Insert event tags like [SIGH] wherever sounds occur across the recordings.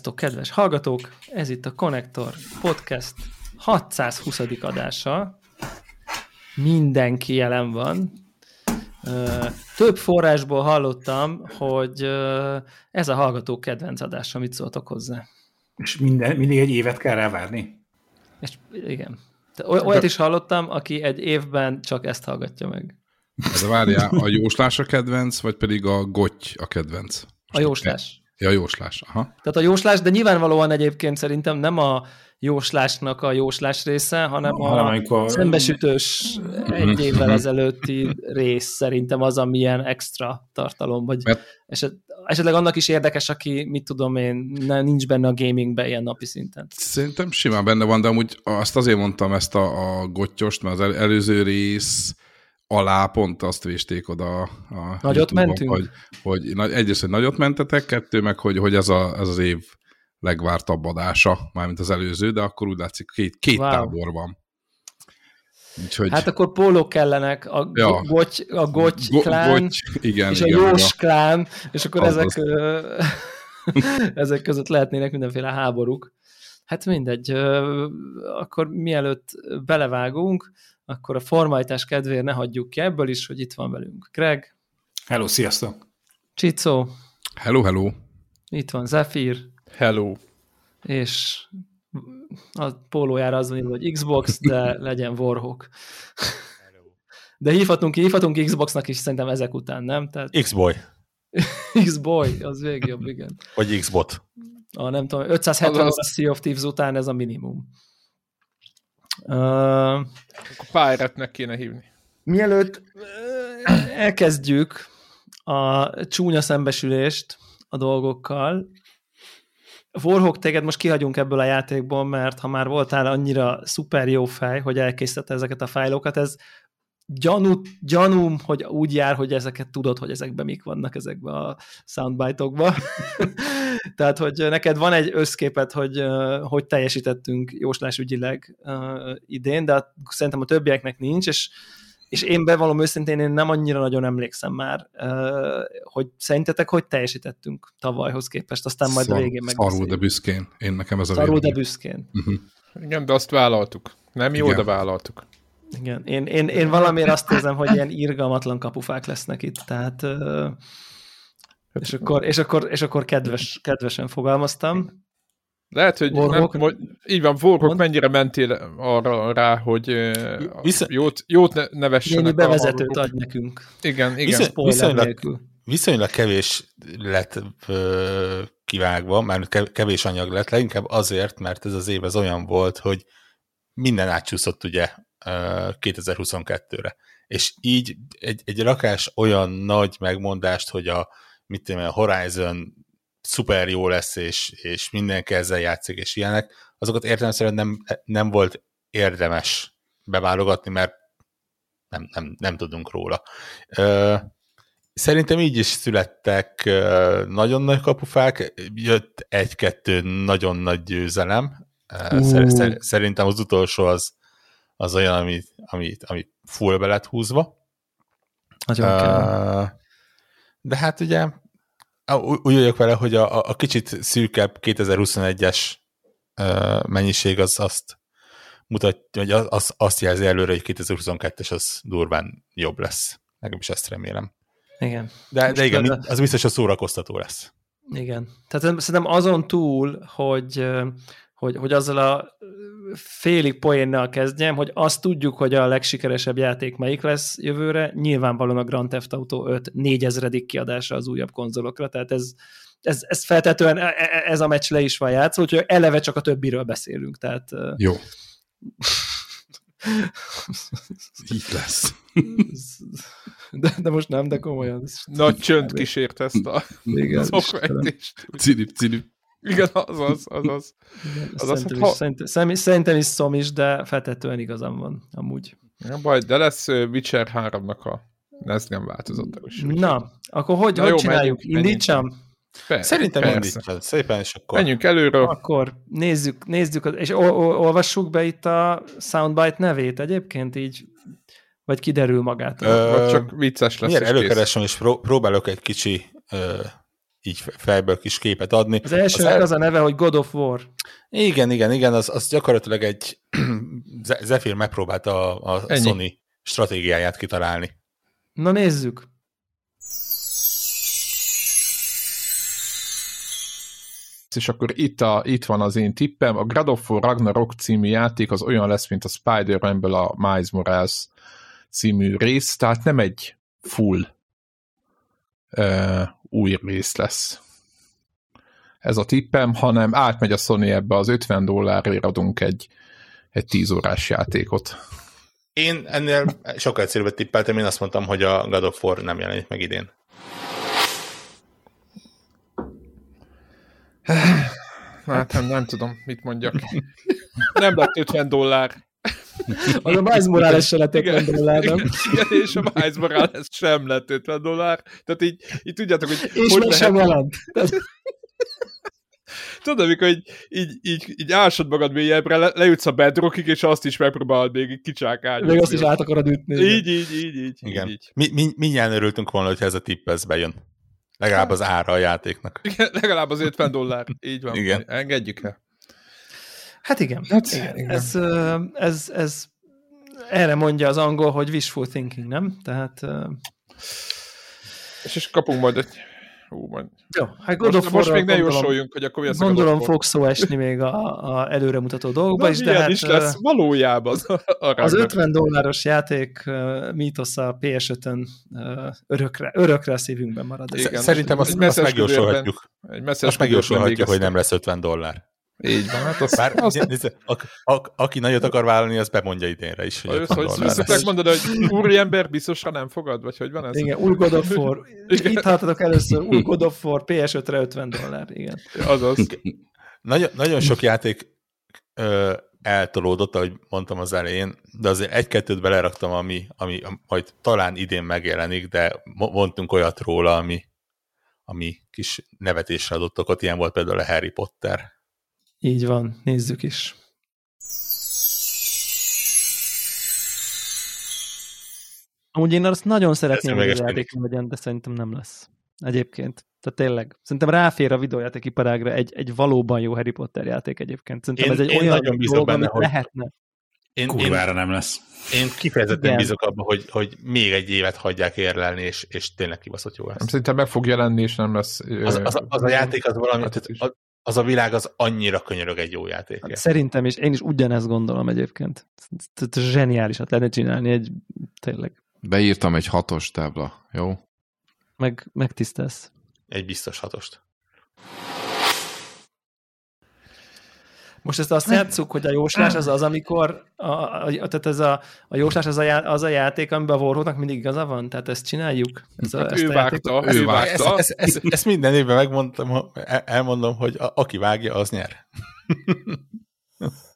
Sziasztok, kedves hallgatók! Ez itt a Connector Podcast 620. adása. Mindenki jelen van. Több forrásból hallottam, hogy ez a hallgató kedvenc adása, mit szóltok hozzá. És minden, mindig egy évet kell rá várni? És igen. De olyat is hallottam, aki egy évben csak ezt hallgatja meg. Ez a várjál, a jóslás a kedvenc, vagy pedig a gotty a kedvenc? Most a jóslás. Ja, jóslás, aha. Tehát a jóslás, de nyilvánvalóan egyébként szerintem nem a jóslásnak a jóslás része, hanem a amikor... szembesütős egy mhm. évvel ezelőtti rész szerintem az, amilyen extra tartalom, vagy Mert... eset, esetleg annak is érdekes, aki, mit tudom én, nincs benne a gamingben ilyen napi szinten. Szerintem simán benne van, de amúgy azt azért mondtam ezt a, a gottyost, mert az előző rész alá pont azt vésték oda a Nagyot mentünk? Hogy, hogy egyrészt, hogy nagyot mentetek, kettő meg, hogy, hogy ez, a, ez az év legvártabb adása, mármint az előző, de akkor úgy látszik, két, két wow. tábor van. Úgyhogy... Hát akkor pólók kellenek, a, ja. goty, a goty Go, klán, goty, igen, és igen, a jós igen. klán, és akkor az ezek, az. [LAUGHS] ezek között lehetnének mindenféle háborúk. Hát mindegy, akkor mielőtt belevágunk, akkor a formalitás kedvéért ne hagyjuk ki ebből is, hogy itt van velünk Greg. Hello, sziasztok! Csicó. Hello, hello! Itt van Zephyr. Hello! És a pólójára az van hogy Xbox, de [LAUGHS] legyen Warhawk. De hívhatunk, hívhatunk Xboxnak is szerintem ezek után, nem? Tehát... X-Boy. [LAUGHS] X-Boy, az végjobb, igen. Vagy X-Bot. A, nem tudom, 570 az... Sea of Thieves után ez a minimum. Uh, Pirate-nek kéne hívni. Mielőtt elkezdjük a csúnya szembesülést a dolgokkal, Warhawk, téged most kihagyunk ebből a játékból, mert ha már voltál annyira szuper jó fej, hogy elkészítette ezeket a fájlokat, ez gyanú, gyanúm, hogy úgy jár, hogy ezeket tudod, hogy ezekben mik vannak ezekben a soundbite-okban. [LAUGHS] Tehát, hogy neked van egy összképet, hogy hogy teljesítettünk jóslásügyileg idén, de szerintem a többieknek nincs, és és én bevallom őszintén, én nem annyira nagyon emlékszem már, hogy szerintetek hogy teljesítettünk tavalyhoz képest, aztán majd Szar, a végén megbeszéljük. Szarul, de büszkén. Én nekem ez a Szarul, de büszkén. Uh-huh. Igen, de azt vállaltuk. Nem jó, Igen. de vállaltuk. Igen, én, én, én valamiért azt érzem, hogy ilyen irgalmatlan kapufák lesznek itt, tehát és akkor, és akkor, és akkor kedves, kedvesen fogalmaztam. Lehet, hogy nem, vagy, így van, Vorhok mennyire mentél arra rá, hogy Vissza... jót, jót nevessenek. Néni bevezetőt adj nekünk. Igen, igen. Viszony, viszonylag, viszonylag kevés lett ö, kivágva, mert kevés anyag lett, leginkább azért, mert ez az év az olyan volt, hogy minden átcsúszott ugye 2022-re. És így egy, egy rakás olyan nagy megmondást, hogy a, mit tudom, a Horizon szuper jó lesz, és, és mindenki ezzel játszik, és ilyenek, azokat értelemszerűen nem, nem volt érdemes beválogatni, mert nem, nem, nem tudunk róla. Szerintem így is születtek nagyon nagy kapufák, jött egy-kettő nagyon nagy győzelem. Uh. Szerintem az utolsó az, az olyan, ami, ami, ami full be lett húzva. Nagyon uh, De hát ugye úgy vagyok vele, hogy a, a kicsit szűkebb 2021-es uh, mennyiség az azt mutatja, vagy az, azt jelzi előre, hogy 2022-es az durván jobb lesz. Legalábbis ezt remélem. Igen. De, de igen, az biztos, hogy szórakoztató lesz. Igen. Tehát szerintem azon túl, hogy hogy, hogy azzal a félig poénnal kezdjem, hogy azt tudjuk, hogy a legsikeresebb játék melyik lesz jövőre, nyilvánvalóan a Grand Theft Auto 5 4000. kiadása az újabb konzolokra, tehát ez, ez, ez feltetően e, e, ez a meccs le is van játszó, úgyhogy eleve csak a többiről beszélünk, tehát... Jó. [LAUGHS] Így lesz. De, de most nem, de komolyan. Nagy csönd kísért ezt a Igen, Cinip, cinip. Igen, az az, az az. az, az szerintem, ha... is, szerintem, szerintem is szom is, de feltetően igazam van, amúgy. Ja, baj, de lesz Witcher 3-nak a ez nem változott. Na, akkor hogy, Na hogy jó, csináljuk? Menjünk, Indítsam? Persze, Szerintem indítsam. Szépen, és akkor... Menjünk előről. Akkor nézzük, nézzük és olvassuk be itt a Soundbite nevét egyébként így, vagy kiderül magát. Ö, vagy csak vicces lesz. Miért előkeresem, és pró- próbálok egy kicsi ö, így fejből kis képet adni. Az első az, el... az a neve, hogy God of War. Igen, igen, igen, az, az gyakorlatilag egy [CLEARS THROAT] Zephyr megpróbálta a, a Sony stratégiáját kitalálni. Na nézzük. és akkor itt, a, itt van az én tippem. A God of War Ragnarok című játék az olyan lesz, mint a Spider-Man-ből a Miles Morales című rész, tehát nem egy full uh, új rész lesz. Ez a tippem, hanem átmegy a Sony ebbe az 50 dollárért adunk egy, egy 10 órás játékot. Én ennél sokkal egyszerűbb tippeltem, én azt mondtam, hogy a God of War nem jelenik meg idén. Hát nem, nem tudom, mit mondjak. Nem lett 50 dollár. Az a Miles Morales se lett 50 dollár, nem? Igen, és a Miles Morales sem lett 50 dollár. Tehát így, így tudjátok, hogy... És hogy sem jelent. Tudod, amikor így, így, így, így ásod magad mélyebbre, le, leütsz a bedrockig, és azt is megpróbálod még kicsákálni. Még azt is át akarod ütni. Így, így, így, így. Igen. Így. Mi, mi, mindjárt örültünk volna, hogyha ez a tipp ez bejön. Legalább az ára a játéknak. Igen, legalább az 50 dollár. Így van. Igen. Engedjük el. Hát igen. Hát, igen, igen. Ez, ez, ez, erre mondja az angol, hogy wishful thinking, nem? Tehát... És, és kapunk majd egy Hú, majd... Jó, hát God most, most még ne jósoljunk, hogy akkor mi lesz Gondolom fog szó esni még a, a előremutató dolgokba is, de hát, is lesz valójában. Az, az 50 dolláros játék uh, mítosza a PS5-ön uh, örökre, örökre a szívünkben marad. Igen, Szerintem azt, azt megjósolhatjuk. Azt megjósolhatjuk, hogy nem lesz 50 dollár. Így van, hát azt... Bár, [LAUGHS] azt... Nézze, a, a, aki nagyot akar vállalni, az bemondja idénre is. Hogy, hogy, hogy szokták mondani, hogy úriember biztosan nem fogad, vagy hogy van ez? Igen, új God of War. [LAUGHS] Igen. Itt hallottatok először, új God of War, PS5-re 50 dollár, igen. Azaz. Nagyon, nagyon sok játék ö, eltolódott, ahogy mondtam az elején, de azért egy-kettőt beleraktam, ami, ami majd talán idén megjelenik, de mondtunk olyat róla, ami, ami kis nevetésre adott okot, ilyen volt például a Harry Potter. Így van, nézzük is. Amúgy én azt nagyon szeretném, hogy a játék legyen, de szerintem nem lesz. Egyébként. Tehát tényleg. Szerintem ráfér a videójátékiparágra egy, egy valóban jó Harry Potter játék egyébként. Szerintem én, ez egy én olyan nagyon dolog, benne, amit hogy lehetne. Én, Kurvára én, nem lesz. Én kifejezetten Igen. bízok abban, hogy, hogy még egy évet hagyják érlelni, és, és tényleg kibaszott jó lesz. Szerintem meg fog jelenni, és nem lesz... Az, az, az, a játék az valami, az, az a világ az annyira könyörög egy jó játék. Hát szerintem is, én is ugyanezt gondolom egyébként. Zseniálisat lehetne csinálni egy, tényleg. Beírtam egy hatos tábla, jó? Meg, megtisztelsz. Egy biztos hatost. Most ezt azt játszuk, hogy a jóslás az az, amikor a, a, tehát ez a, a jóslás az a, já, az a játék, amiben a Warhawknak mindig igaza van? Tehát ezt csináljuk? Ez a, hát ezt ő a vágta, ő vágta. Ezt, ezt, ezt, ezt minden évben megmondtam, elmondom, hogy a, aki vágja, az nyer. [LAUGHS]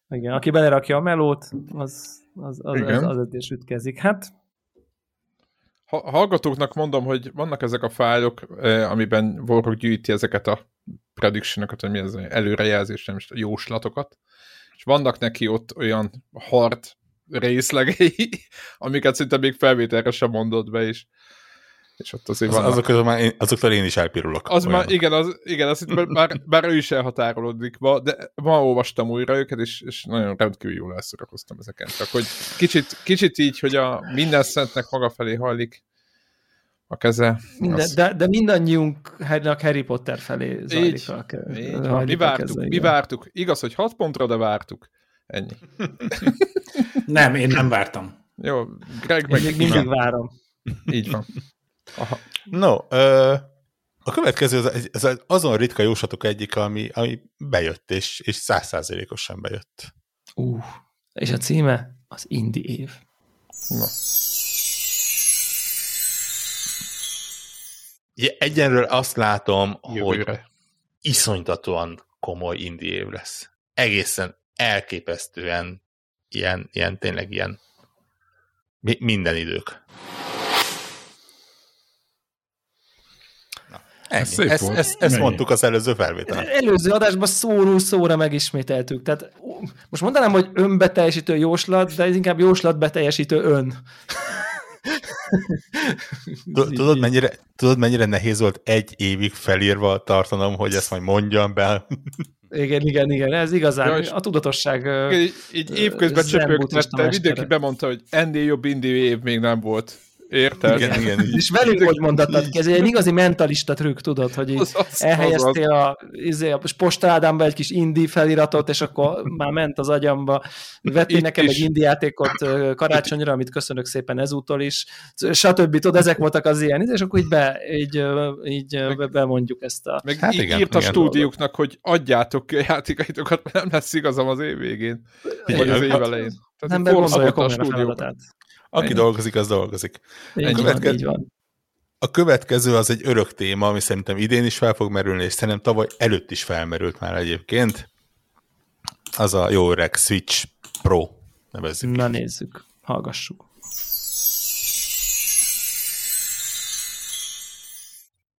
Igen, aki belerakja a melót, az, az, az, az, az, az is ütkezik. Hát ha, hallgatóknak mondom, hogy vannak ezek a fájlok, eh, amiben Warhawk gyűjti ezeket a prediction vagy mi ez, előrejelzés, nem is jóslatokat, és vannak neki ott olyan hard részlegei, [LAUGHS] amiket szinte még felvételre sem mondott be, is. És ott azért az, azok, azok már én, azoktól én is elpirulok. Az már, igen, az, igen az itt bár, bár ő is elhatárolódik ma, de ma olvastam újra őket, és, és nagyon rendkívül jól elszorakoztam ezeken. Csak hogy kicsit, kicsit így, hogy a minden szentnek maga felé hajlik, a keze. Minden, az... de, de mindannyiunknak Harry Potter felé zajlik így, a, így, a, mi vártuk, keze, mi vártuk. Igaz, hogy hat pontra, de vártuk. Ennyi. [LAUGHS] nem, én nem vártam. Jó, Greg meg... még mindig várom. Így van. Aha. No, ö, a következő az, az azon ritka jóslatok egyik, ami, ami bejött, és, és százszázalékosan bejött. Uh, és a címe az Indi év. Na. Egyenről azt látom, Jövőre. hogy iszonytatóan komoly indi év lesz. Egészen elképesztően ilyen, ilyen tényleg ilyen mi, minden idők. Ez ezt, ezt, ezt, ezt mondtuk az előző felvételen. Előző adásban szóról szóra megismételtük. Tehát most mondanám, hogy önbeteljesítő jóslat, de ez inkább jóslat beteljesítő ön. Tudod mennyire, tudod, mennyire nehéz volt egy évig felírva tartanom, hogy ezt majd mondjam be? Igen, igen, igen, ez igazán ja, a tudatosság. Igen, így, így évközben csöpögtettem, mindenki bemondta, hogy ennél jobb indi év még nem volt. Érted? Igen, igen. És velünk hogy mondattad ki, ez egy igazi mentalista trükk, tudod, hogy így [LAUGHS] az, az, elhelyeztél az, az. a, izé, a postádámba egy kis indi feliratot, és akkor már ment az agyamba. Vettél nekem is. egy indi játékot karácsonyra, amit köszönök szépen ezúttal is, stb. Tudod, ezek voltak az ilyen, és akkor így, be, így, így meg, bemondjuk ezt a... Meg hát igen, írt a igen. stúdióknak, hogy adjátok játékaitokat, mert nem lesz igazam az év végén, vagy az év elején. Nem, gondolja komolyan a feladatát. Aki Igen. dolgozik, az dolgozik. Így, a, követke... van, így van. a következő az egy örök téma, ami szerintem idén is fel fog merülni, és szerintem tavaly előtt is felmerült már egyébként. Az a jó öreg Switch Pro nevezzük. Na nézzük, hallgassuk.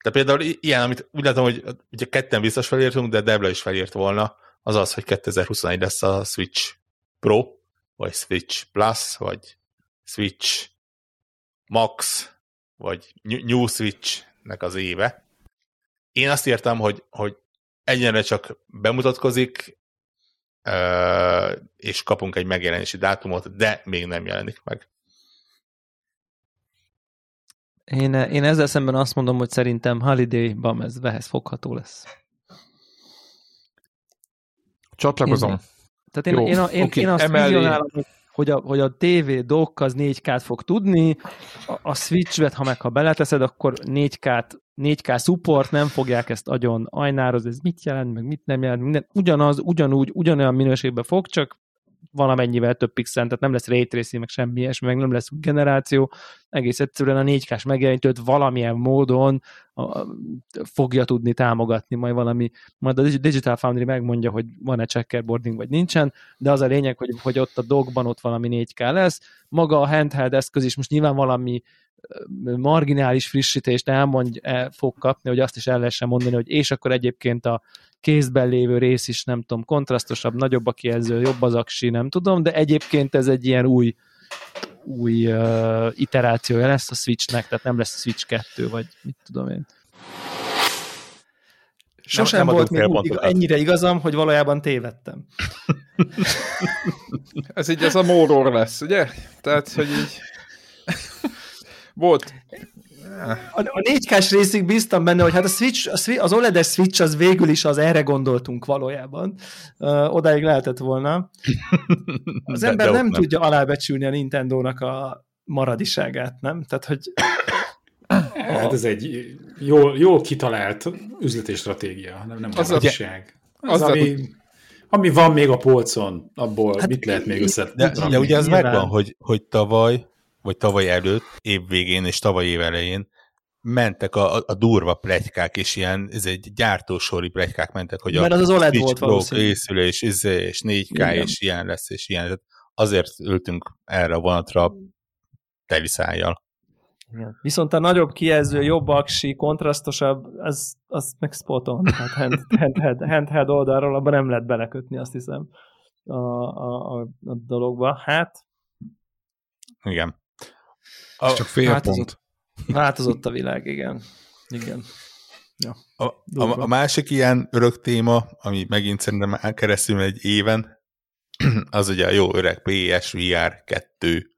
De például ilyen, amit úgy látom, hogy ugye ketten biztos felírtunk, de Debla is felírt volna, az az, hogy 2021 lesz a Switch Pro, vagy Switch Plus, vagy Switch Max, vagy New Switch-nek az éve. Én azt írtam, hogy, hogy egyenre csak bemutatkozik, és kapunk egy megjelenési dátumot, de még nem jelenik meg. Én, én ezzel szemben azt mondom, hogy szerintem Holiday-ban ez vehez fogható lesz. Csatlakozom. Én, tehát én, Jó, én, én, okay. én azt Emellé... hogy hogy a, hogy a TV dock az 4K-t fog tudni, a, a Switch-vet, ha meg ha beleteszed, akkor 4K-t 4K support, nem fogják ezt agyon ajnározni, ez mit jelent, meg mit nem jelent, minden ugyanaz, ugyanúgy, ugyanolyan minőségben fog, csak valamennyivel több pixel, tehát nem lesz ray tracing, meg semmi ilyesmi, meg nem lesz generáció, egész egyszerűen a 4K-s megjelenítőt valamilyen módon fogja tudni támogatni, majd valami, majd a Digital Foundry megmondja, hogy van-e checkerboarding, vagy nincsen, de az a lényeg, hogy, hogy ott a dogban ott valami 4K lesz, maga a handheld eszköz is most nyilván valami marginális frissítést elmondj, el fog kapni, hogy azt is el lehessen mondani, hogy és akkor egyébként a kézben lévő rész is, nem tudom, kontrasztosabb, nagyobb a kijelző, jobb az aksi, nem tudom, de egyébként ez egy ilyen új új uh, iterációja lesz a Switchnek, tehát nem lesz a Switch 2, vagy mit tudom én. Sosem nem, volt még úgy, ennyire igazam, hogy valójában tévedtem. [LAUGHS] ez így ez a móror lesz, ugye? Tehát, hogy így volt a, a 4K-s részig bíztam benne, hogy hát a Switch, a Switch, az OLED-es Switch az végül is az erre gondoltunk valójában. Uh, odáig lehetett volna. Az de, ember de nem, nem tudja alábecsülni a Nintendo-nak a maradiságát, nem? Tehát, hogy Hát ez egy jól, jól kitalált üzleti stratégia, nem, nem az maradiság. Az, az, ami, ami van még a polcon, abból hát mit lehet még össze... De, de ugye az megvan, hogy, hogy tavaly vagy tavaly előtt, év végén és tavaly év elején mentek a, a durva plegykák, és ilyen, ez egy gyártósori plegykák mentek, hogy Mert a az az OLED volt valószínűleg. készül, és, és, és 4K, Igen. és ilyen lesz, és ilyen. Tehát azért ültünk erre a vonatra teli szájjal. Igen. Viszont a nagyobb kijelző, jobb aksi, kontrasztosabb, az, az meg spot on. Tehát hand, handheld, handheld oldalról abban nem lehet belekötni, azt hiszem, a, a, a, a dologba. Hát... Igen. A, csak fél változott, pont. Változott a világ, igen. Igen. Ja, a, a, a másik ilyen örök téma, ami megint szerintem elkeresztül egy éven, [CLEARS THROAT] az ugye a jó öreg PSVR 2.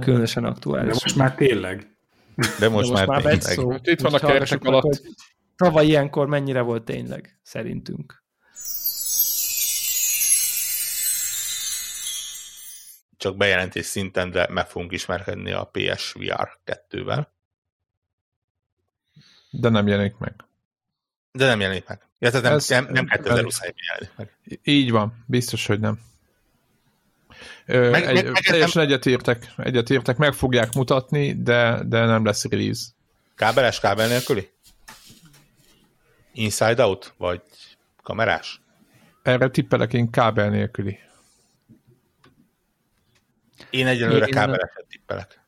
Különösen aktuális. De most már tényleg. De most, De most már, már tényleg. Szó, Itt van a keretek alatt. Tavaly ilyenkor mennyire volt tényleg, szerintünk. Csak bejelentés szinten, de meg fogunk ismerkedni a PSVR 2-vel. De nem jelenik meg. De nem jelenik meg. Ja, tehát nem, Ez, nem, nem 2021-ben jelenik meg. Így van, biztos, hogy nem. Ö, meg, egy, meg, teljesen egyetértek, egyetértek, meg fogják mutatni, de, de nem lesz release. Kábeles, kábel nélküli? Inside out? Vagy kamerás? Erre tippelek én kábel nélküli. Én egyelőre én kábeleset tippelek.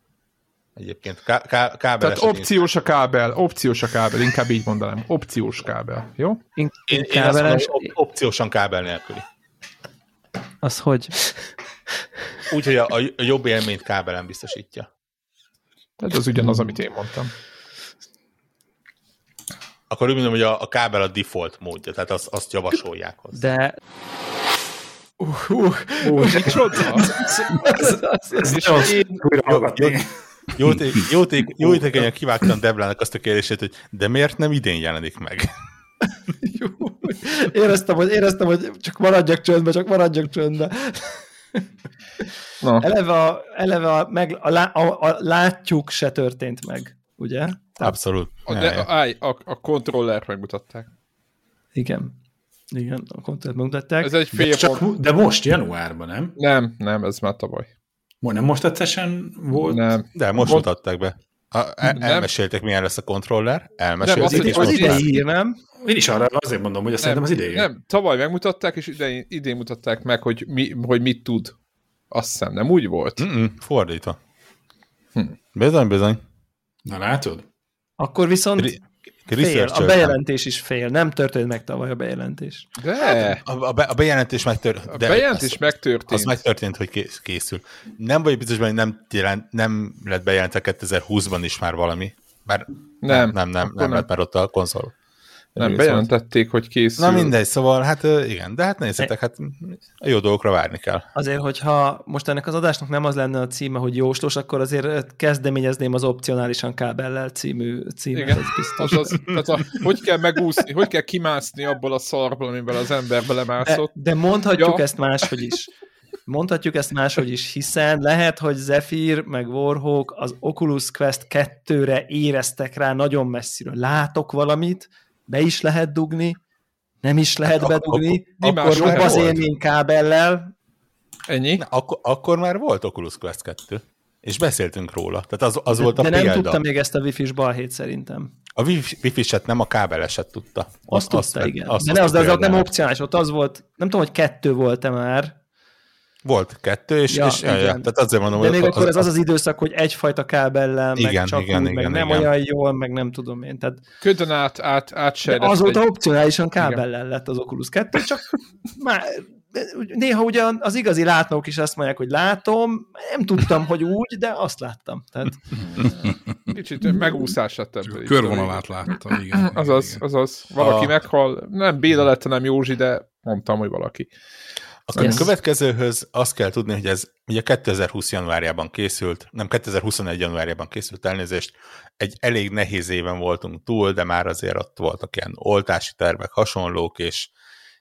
Egyébként ká- ká- kábeles. Tehát opciós a kábel, opciós a kábel, inkább így mondanám. Opciós kábel, jó? Én, én, én azt mondom, op- opciósan kábel nélküli. Az hogy? Úgyhogy a, a jobb élményt kábelen biztosítja. Ez az ugyanaz, amit én mondtam. Akkor úgy mondom, hogy a, a kábel a default módja, tehát azt, azt javasolják hozzá. De Uh, uh, uh, micsoda? Jó, jó, jó jó kivágtam Deblának azt a kérdését, hogy de miért nem idén jelenik meg? [LAUGHS] Jó. Éreztem, hogy, éreztem, hogy csak maradjak csöndbe, csak maradjak csöndbe. Na. Eleve, a, eleve a, meg, a, a, a, látjuk se történt meg, ugye? Abszolút. A, de, állj, a, a kontrollert megmutatták. Igen. Igen, a kontrollert megmutatták. Ez egy fél de, csak, de most, januárban, nem? Nem, nem, ez már tavaly. Nem most session volt? Nem. De most Mond... mutatták be. A, el, elmeséltek, milyen lesz a kontroller, elmesélték. Nem, az, az idei, nem? Én is arra azért mondom, hogy azt nem, szerintem az idei. Nem, tavaly megmutatták, és idén, idén mutatták meg, hogy, mi, hogy mit tud. Azt hiszem, nem úgy volt? Mm-mm, fordítva. Hm. Bizony, bizony. Na látod? Akkor viszont fél, a bejelentés is fél. Nem történt meg tavaly a bejelentés. De! Hát, a, a, be, a bejelentés megtörtént. A bejelentés az, megtörtént. Az megtörtént, hogy készül. Nem vagy biztos, hogy nem, jelent, nem lett bejelentve 2020-ban is már valami. Bár nem, nem, nem, nem, nem lett már ott a konzol. Nem, bejelentették, hogy készül. Na mindegy, szóval hát igen, de hát nézzétek, hát a jó dolgokra várni kell. Azért, hogyha most ennek az adásnak nem az lenne a címe, hogy jóslós, akkor azért kezdeményezném az opcionálisan kábellel című címet. Igen, ez biztos. Az, az, tehát a, hogy kell megúszni, hogy kell kimászni abból a szarból, amiben az ember belemászott. De, de mondhatjuk ja. ezt máshogy is. Mondhatjuk ezt máshogy is, hiszen lehet, hogy Zephyr meg Warhawk az Oculus Quest 2-re éreztek rá nagyon messziről. Látok valamit, be is lehet dugni, nem is lehet hát, bedugni, akkor, akkor jobb az élmény kábellel. Ennyi? Na, akkor, akkor már volt Oculus Quest 2, és beszéltünk róla. Tehát az, az de, volt a de példa. nem tudta még ezt a wifi-s balhét szerintem. A wifi-set nem, a kábeleset tudta. Azt, azt tudta, azt, igen. Azt, de ne, az, az, az nem opcionális, ott az volt, nem tudom, hogy kettő volt-e már, volt kettő, és, ja, és ja, ja, tehát azért mondom, De hogy még az, akkor ez az az időszak, hogy egyfajta kábellel, igen, meg csak igen, úgy, igen, meg igen, nem igen. olyan jól, meg nem tudom én. Tehát... Ködön át, át, át Azóta egy... opcionálisan kábellel igen. lett az Oculus 2, csak már néha ugyan az igazi látnók is azt mondják, hogy látom, nem tudtam, hogy úgy, de azt láttam. Tehát... Kicsit megúszását tett. Körvonalát láttam, igen. Azaz, azaz. Valaki a... meghal, nem Béla lett, nem Józsi, de mondtam, hogy valaki. Akkor yes. a következőhöz azt kell tudni, hogy ez ugye 2020 januárjában készült, nem 2021 januárjában készült elnézést, egy elég nehéz éven voltunk túl, de már azért ott voltak ilyen oltási tervek, hasonlók, és,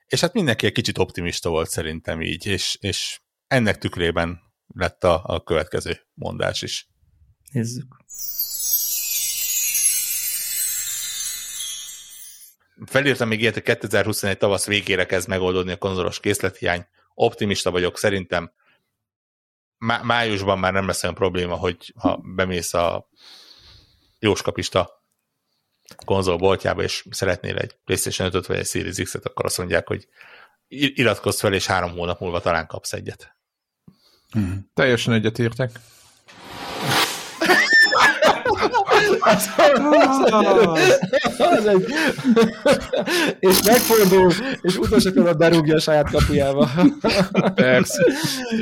és hát mindenki egy kicsit optimista volt szerintem így, és, és ennek tükrében lett a, a következő mondás is. Nézzük. Felírtam még ilyet, hogy 2021 tavasz végére kezd megoldódni a konzolos készlethiány. Optimista vagyok, szerintem má- májusban már nem lesz olyan probléma, hogy ha bemész a jóskapista konzolboltjába, és szeretnél egy PlayStation 5-öt vagy egy Series X-et, akkor azt mondják, hogy iratkozz fel, és három hónap múlva talán kapsz egyet. Hmm. Teljesen egyetértek. Az, az egy... és megfordul, és utolsó berúgja a saját kapujába. Persze.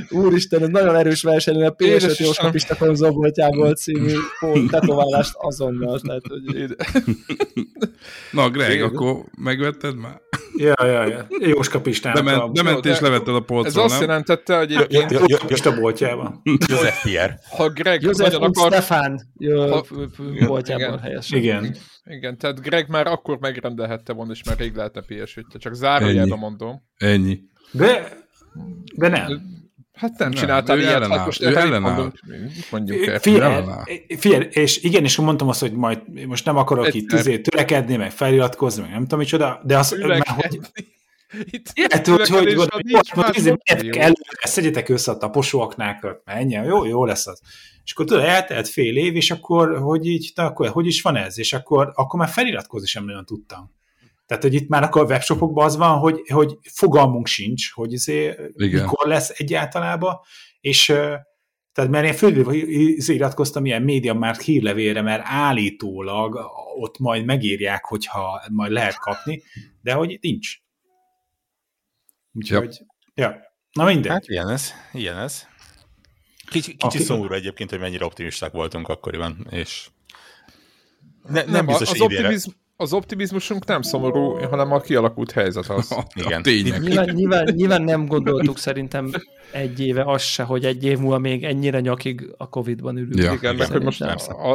Úristen, ez nagyon erős verseny, a PS5 Jós kapista konzolboltjából című tetoválást azonnal. Tehát, hogy... Na, Greg, Én... akkor megvetted már? Ja, ja, ja. Jóska Pistán. Bement, bement és levetted a polcról, Ez azt jelentette, hogy egyébként... Jóska Pista boltjában. József Pierre. Ha Greg József nagyon akar... Stefán boltjában helyesen. Igen. Igen, tehát Greg már akkor megrendelhette volna, és már rég lehetne ps csak zárójelben mondom. Ennyi. De, de nem. Hát nem, nem csináltál ilyet, hát most ő ellenáll. Mondjuk el. Figyelj, és igen, és mondtam azt, hogy majd most nem akarok Egyszer. itt tüzé, törekedni, meg feliratkozni, meg nem tudom micsoda, de az, mert, hogy, itt Ilyet, hogy, hogy, előre, szedjetek össze a taposóaknákat, menj, jó, jó lesz az. És akkor tudod, eltelt fél év, és akkor, hogy így, akkor hogy is van ez? És akkor, akkor már feliratkozni sem nagyon tudtam. Tehát, hogy itt már akkor a webshopokban az van, hogy, hogy fogalmunk sincs, hogy izé, mikor lesz egyáltalában, és tehát mert én feliratkoztam ilyen média már hírlevélre, mert állítólag ott majd megírják, hogyha majd lehet kapni, de hogy nincs. Úgyhogy, ja. ja. Na mindegy. Hát ilyen ez, ilyen ez. Kicsi, kicsi aki... szomorú egyébként, hogy mennyire optimisták voltunk akkoriban, és ne, nem, nem biztos, az, optimizm, az optimizmusunk nem szomorú, hanem a kialakult helyzet az. [LAUGHS] Igen. A tények. Nyilván, nyilván, nyilván nem gondoltuk szerintem egy éve az se, hogy egy év múlva még ennyire nyakig a Covid-ban ülünk. Ja, igen, meg hogy most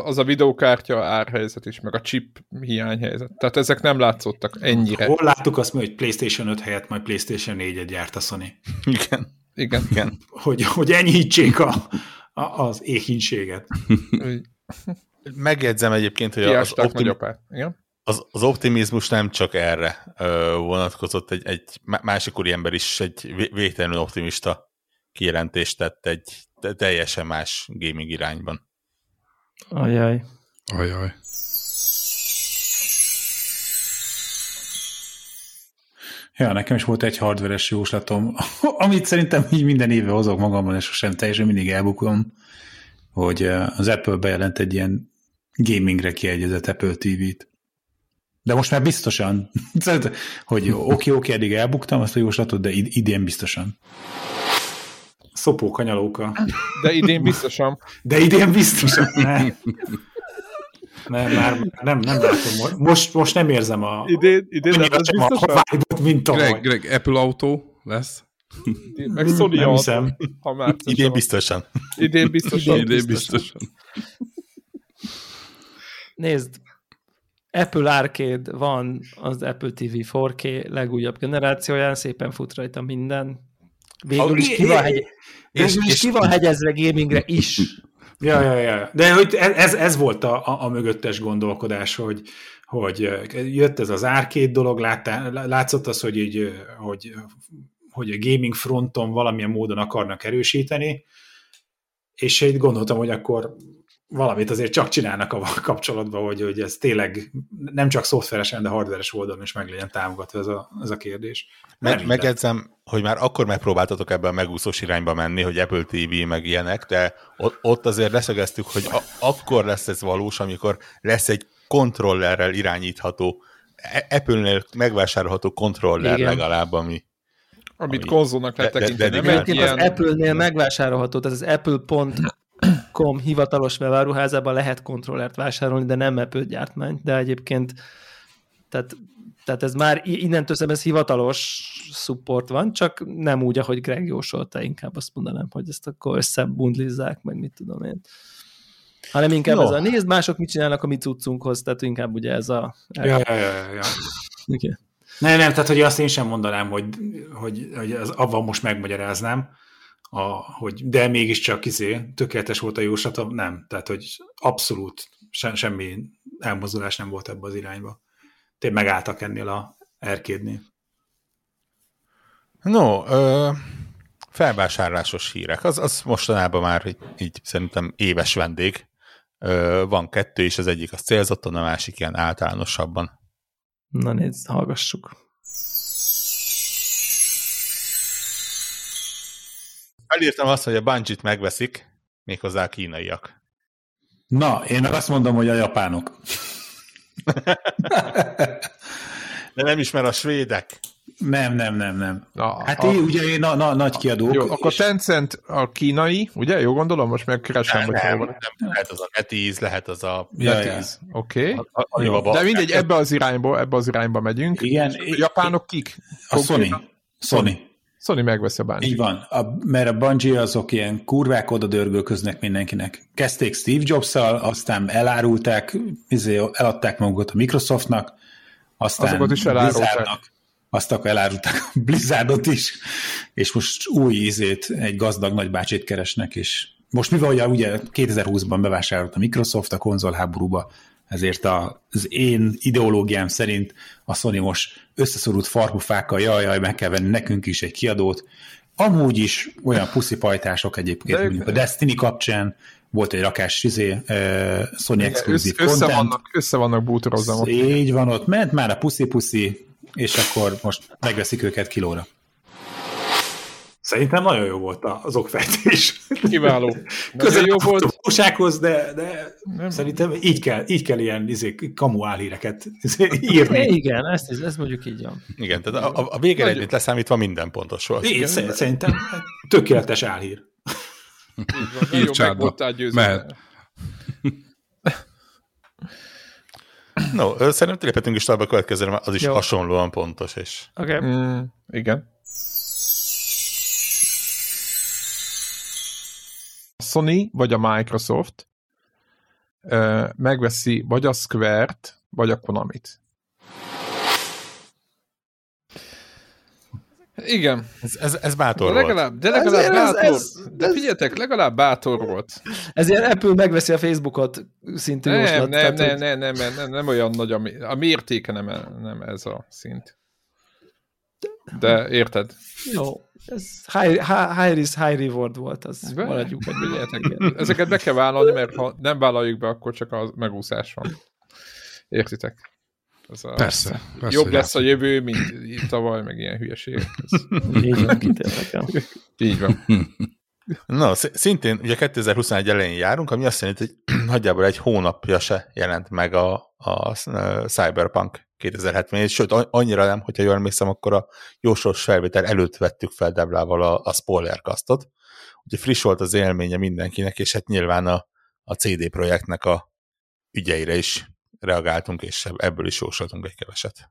az a videókártya árhelyzet is, meg a chip hiányhelyzet. Tehát ezek nem látszottak ennyire. Hol láttuk azt, hogy PlayStation 5 helyett majd PlayStation 4-et gyárt a Sony? Igen. Igen. igen. Hogy, hogy enyhítsék a, a, az éhínséget. Megjegyzem egyébként, hogy az, optim... Igen? Az, az optimizmus nem csak erre ö, vonatkozott, egy, egy másik úriember is egy végtelenül optimista kijelentést tett egy teljesen más gaming irányban. Ajaj. Ajaj. Ja, nekem is volt egy hardveres jóslatom, [LAUGHS] amit szerintem így minden éve hozok magamban, és sosem teljesen mindig elbukom, hogy az Apple bejelent egy ilyen gamingre kiegyezett Apple TV-t. De most már biztosan. [LAUGHS] hogy oké, oké, eddig elbuktam azt a jóslatot, de idén biztosan. Szopó kanyalóka. De idén biztosan. [LAUGHS] De idén biztosan. Ne. Nem, már nem, nem látom. Most, most nem érzem a... Idén, idén nem lesz biztosan? A mint tavaly. Greg, Greg, Apple autó lesz. Meg Sony nem hiszem. Ha már idén biztosan. Idén biztosan. Idén biztosan. Nézd, Apple Arcade van az Apple TV 4K legújabb generációján, szépen fut rajta minden. Végül is ki van, hegy... és, és, ki van hegyezve gamingre is. Ja, ja, ja. De hogy ez, ez volt a, a, a mögöttes gondolkodás, hogy, hogy jött ez az arcade dolog, láttá, látszott az, hogy, így, hogy, hogy a gaming fronton valamilyen módon akarnak erősíteni, és így gondoltam, hogy akkor valamit azért csak csinálnak a [LAUGHS] kapcsolatban, hogy, hogy ez tényleg nem csak szoftveresen, de hardveres oldalon is meg legyen támogatva ez a, ez a kérdés. Meg, megedzem, hogy már akkor megpróbáltatok ebben a megúszós irányba menni, hogy Apple TV meg ilyenek, de ott, azért leszögeztük, hogy a, akkor lesz ez valós, amikor lesz egy kontrollerrel irányítható, e, Apple-nél megvásárolható kontroller Igen. legalább, ami amit ami konzolnak lehet tekinteni. De, de, de, de az Apple-nél megvásárolható, tehát az Apple pont Com hivatalos webáruházában lehet kontrollert vásárolni, de nem Apple gyártmány, de egyébként tehát, tehát ez már innentől szem ez hivatalos support van, csak nem úgy, ahogy Greg jósolta, inkább azt mondanám, hogy ezt akkor összebundlizzák, meg mit tudom én. Hanem inkább no. ez a nézd, mások mit csinálnak a mi cuccunkhoz, tehát inkább ugye ez a... Ja, ja, ja. ja. Okay. Nem, nem, tehát hogy azt én sem mondanám, hogy, hogy, hogy az, abban most megmagyaráznám, a, hogy de mégiscsak izé, tökéletes volt a jóslatom, nem. Tehát, hogy abszolút se, semmi elmozdulás nem volt ebbe az irányba. Tényleg megálltak ennél a erkédnél. No, ö, felvásárlásos hírek. Az, az mostanában már így, így szerintem éves vendég. Ö, van kettő is, az egyik az célzottan, a másik ilyen általánosabban. Na nézd, hallgassuk. Felírtam azt, hogy a Bungie-t megveszik, méghozzá a kínaiak. Na, én azt mondom, hogy a japánok. De nem ismer a svédek. Nem, nem, nem, nem. Na, hát a, én, ugye én na, na, nagy kiadók. Jó, akkor és... Tencent a kínai, ugye? Jó gondolom, most megkeresem. Nem, nem, nem, nem, lehet az a NetEase, lehet az a... Ja. Oké. Okay. De mindegy, ebbe az irányba, ebbe az irányba megyünk. Igen. A japánok kik? A Sony. Sony. Sony megveszi a Bungie. Így van, a, mert a Bungie azok ilyen kurvák oda dörgölköznek mindenkinek. Kezdték Steve Jobs-szal, aztán elárulták, izé, eladták magukat a Microsoftnak, aztán Azokat is Blizzardnak, azt elárulták a Blizzardot is, és most új izét, egy gazdag nagybácsit keresnek, és most mivel ugye, ugye 2020-ban bevásárolt a Microsoft a konzolháborúba, ezért az én ideológiám szerint a Sony most összeszorult farkufákkal, jaj, jaj, meg kell venni nekünk is egy kiadót. Amúgy is olyan pajtások egyébként, De mondjuk a Destiny kapcsán volt egy rakás izé, uh, Sony exkluzív össze, össze vannak, össze vannak bútorozva. Így van, ott ment már a puszi-puszi, és akkor most megveszik őket kilóra. Szerintem nagyon jó volt az okfejtés. Kiváló. [LAUGHS] Közel jó volt. A valósághoz, de, de nem. szerintem így kell, így kell ilyen izé, kamu álhíreket izé, írni. [LAUGHS] Igen, ezt, ezt mondjuk így van. Igen, tehát a, a végeredményt leszámítva minden pontos volt. Én szerintem tökéletes álhír. Írcsádba. Mehet. [LAUGHS] No, szerintem léphetünk is tovább a következőre, mert az is Jó. hasonlóan pontos. És... Okay. Mm, igen. A Sony vagy a Microsoft megveszi vagy a Square-t, vagy a Konamit. Igen. Ez, ez, ez bátor de legalább, volt. De legalább ez, bátor. Ez, ez, de figyeljetek, legalább bátor volt. Ez ilyen Apple megveszi a Facebookot szintű nem, jóslat. Nem, nem, nem, nem, nem, nem, nem olyan nagy, a, a mértéke nem, nem ez a szint. De érted? Jó. Ez high, high, high risk, high reward volt, az be, maradjuk [LAUGHS] ezeket be kell vállalni, mert ha nem vállaljuk be, akkor csak a megúszás van. Értitek? Ez a, persze, persze. Jobb lesz a jövő, mint tavaly, meg ilyen hülyeség. Így van, Így van. [LAUGHS] No, szintén ugye 2021 elején járunk, ami azt jelenti, hogy [CLEARS THROAT] nagyjából egy hónapja se jelent meg a, a Cyberpunk 2077, sőt annyira nem, hogyha jól emlékszem, akkor a jósors felvétel előtt vettük fel Deblával a, a spoilerkasztot. Ugye friss volt az élménye mindenkinek, és hát nyilván a, a CD projektnek a ügyeire is reagáltunk, és ebből is jósoltunk egy keveset.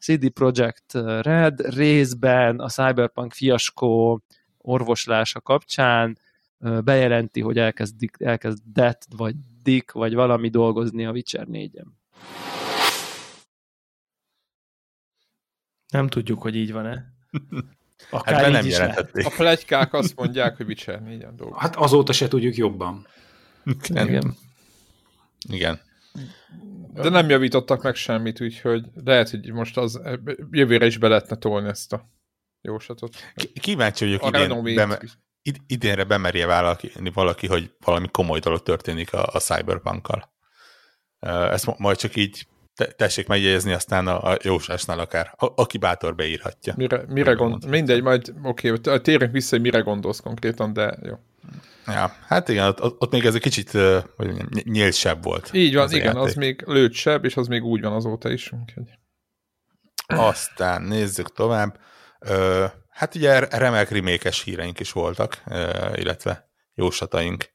CD Projekt Red részben a Cyberpunk fiaskó orvoslása kapcsán bejelenti, hogy elkezd, elkezdett, vagy Dick, vagy valami dolgozni a Witcher 4-en. Nem tudjuk, hogy így van-e. [LAUGHS] Akár hát nem jelentették. A plegykák azt mondják, hogy Witcher 4-en dolgozik. Hát azóta se tudjuk jobban. [LAUGHS] Igen. Igen. Igen. De nem javítottak meg semmit, úgyhogy lehet, hogy most az jövőre is be lehetne tolni ezt a jósatot. Kíváncsi vagyok idén, id, idénre bemerje vállalni valaki, hogy valami komoly dolog történik a, a Cyberpunkkal. Ezt majd csak így tessék megjegyezni, aztán a, a jósásnál akár. A, aki bátor beírhatja. Mire, mire gond, mindegy, majd oké, okay, térjünk vissza, hogy mire gondolsz konkrétan, de jó. Ja, hát igen, ott, ott még ez egy kicsit hogy nyíltsebb volt. Így van, az igen, az még lőtsebb, és az még úgy van azóta is. Úgyhogy. Aztán nézzük tovább. Ö, hát ugye remek rimékes híreink is voltak, illetve jóslataink.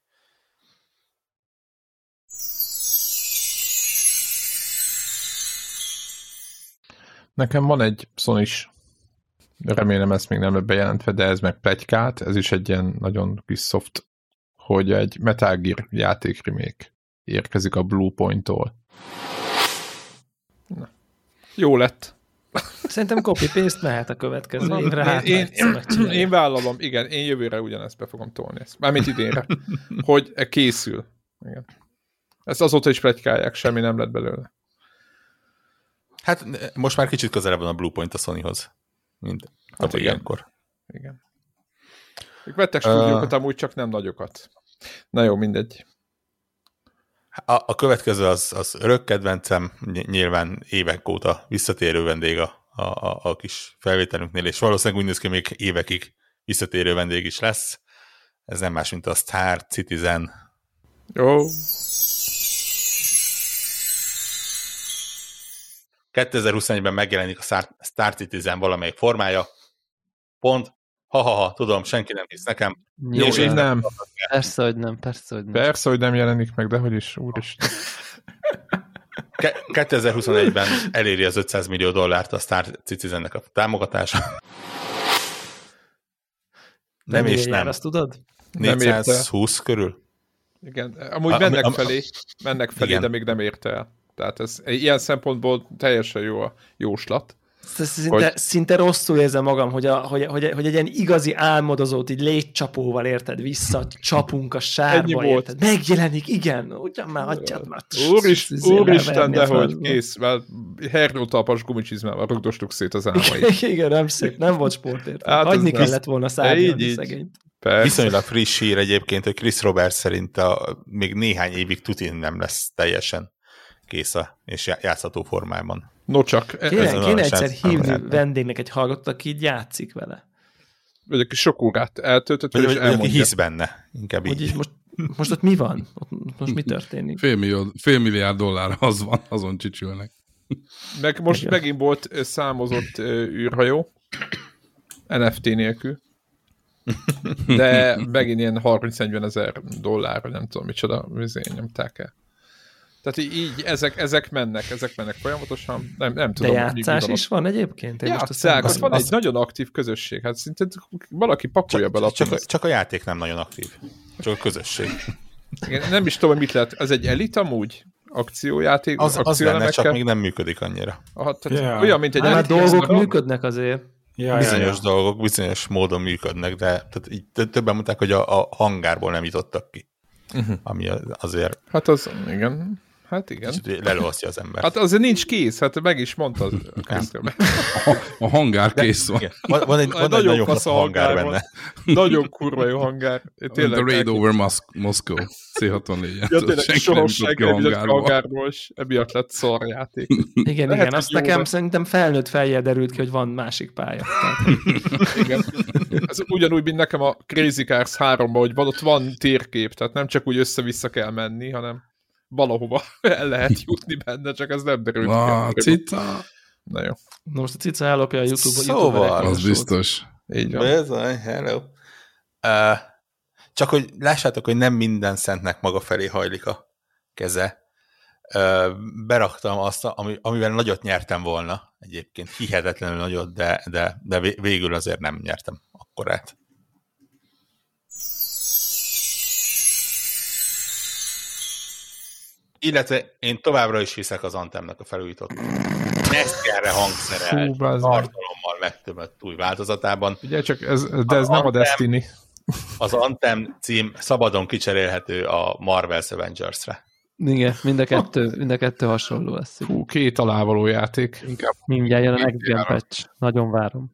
Nekem van egy sony remélem ezt még nem lett bejelentve, de ez meg plegykált, ez is egy ilyen nagyon kis soft, hogy egy Metal Gear játék remake érkezik a Bluepoint-tól. Jó lett. Szerintem copy-paste mehet a következő Na, évre. Hát én, én, én vállalom, igen, én jövőre ugyanezt be fogom tolni ezt. Mármint idénre. hogy készül. Igen. Ezt azóta is plegykálják, semmi nem lett belőle. Hát most már kicsit közelebb van a Bluepoint a Sonyhoz, mint hát igen. ilyenkor. Igen. Ők vettek stúdiókat, uh, amúgy csak nem nagyokat. Na jó, mindegy. A, a következő az, az örök kedvencem, nyilván évek óta visszatérő vendég a, a, a, a kis felvételünknél, és valószínűleg úgy néz ki, még évekig visszatérő vendég is lesz. Ez nem más, mint a Star Citizen. Jó. 2021-ben megjelenik a Star Citizen valamelyik formája. Pont. Ha-ha-ha, tudom, senki nem hisz nekem. Jó, és én nem. Persze, hogy nem, persze, hogy nem. Persze, hogy nem jelenik meg, de hogy is, úristen. [LAUGHS] 2021-ben eléri az 500 millió dollárt a Star Citizennek a támogatása. Nem, nem és nem. Azt tudod? 420 körül. Igen, amúgy a, mennek a, a, felé, mennek felé, igen. de még nem érte el. Tehát ez ilyen szempontból teljesen jó a jóslat. Szinte, hogy... szinte rosszul érzem magam, hogy, a, hogy, hogy, hogy egy ilyen igazi álmodozót így létcsapóval érted vissza, csapunk a sárba, érted? Megjelenik, igen, ugyan már hagyjad már. Úrist, úristen, de hogy kész, mert hernótalpas gumicsizmával rugdostuk szét az [LAUGHS] álmait. igen, nem szép, nem volt sportért. Hát Hagyni kellett volna szárnyalni szegényt. Persze. Viszonylag friss hír egyébként, hogy Chris Roberts szerint a, még néhány évig tutin nem lesz teljesen kész a, és játszható formában. No csak. E- kéne, kéne egyszer hívni vendégnek egy hallgatót, aki így játszik vele. Vagy aki sok órát eltöltött, vagy, vagy aki hisz benne. Inkább így. Most, most ott mi van? Most mi történik? Fél, millió, fél milliárd dollár az van, azon csicsülnek. Meg most Igen. megint volt számozott űrhajó, NFT nélkül. De megint ilyen 30-40 ezer dollár, nem tudom micsoda, vizén nyomták el. Tehát így, ezek, ezek mennek, ezek mennek folyamatosan. Nem, nem tudom. De játszás is van egyébként? Én Játszák, most van az... egy nagyon aktív közösség. Hát szinte valaki pakolja be csak, csak, csak a játék nem nagyon aktív. Csak a közösség. [LAUGHS] Igen, nem is tudom, mit lehet. Ez egy elit amúgy? Akciójáték? Az, az lenne, csak még nem működik annyira. Aha, tehát yeah. olyan, mint egy hát elit. dolgok működnek azért. Ja, bizonyos ja, ja. dolgok bizonyos módon működnek, de tehát így többen mondták, hogy a, a hangárból nem jutottak ki. Uh-huh. Ami azért... Hát az, igen. Hát igen. Lelóasztja az ember. Hát azért nincs kész, hát meg is mondtad. a, a hangár kész van. Van, van egy, van egy nagyon, nagyon fasz hangár, hangár benne. Nagyon kurva jó hangár. Tényleg The Raid over Moscow. C64. Ja, tényleg soha senki nem hangárból, és emiatt lett szarjáték. [LAUGHS] Igen, Lehet, igen, azt nekem van. szerintem felnőtt feljel derült ki, hogy van másik pálya. [LAUGHS] igen. Ez ugyanúgy, mint nekem a Crazy Cars 3-ban, hogy van, ott van térkép, tehát nem csak úgy össze-vissza kell menni, hanem valahova [LAUGHS] el lehet jutni benne, csak ez nem derül ah, ki. cica! Na jó. Na most a cica ellopja a YouTube-on. Szóval. Az biztos. Így van. Bizony, hello. Uh, csak hogy lássátok, hogy nem minden szentnek maga felé hajlik a keze. Uh, beraktam azt, ami, amivel nagyot nyertem volna, egyébként hihetetlenül nagyot, de, de, de végül azért nem nyertem akkorát. Illetve én továbbra is hiszek az Antemnek a felújított Neszkerre hangszerel, tartalommal megtömött új változatában. Ugye, csak ez, de ez az nem Anthem, a Destiny. Az Antem cím szabadon kicserélhető a Marvel's Avengers-re. Igen, mind a kettő, mind a kettő hasonló lesz. Hú, két alávaló játék. Inkább. Mindjárt jön a Next Gen patch. Nagyon várom.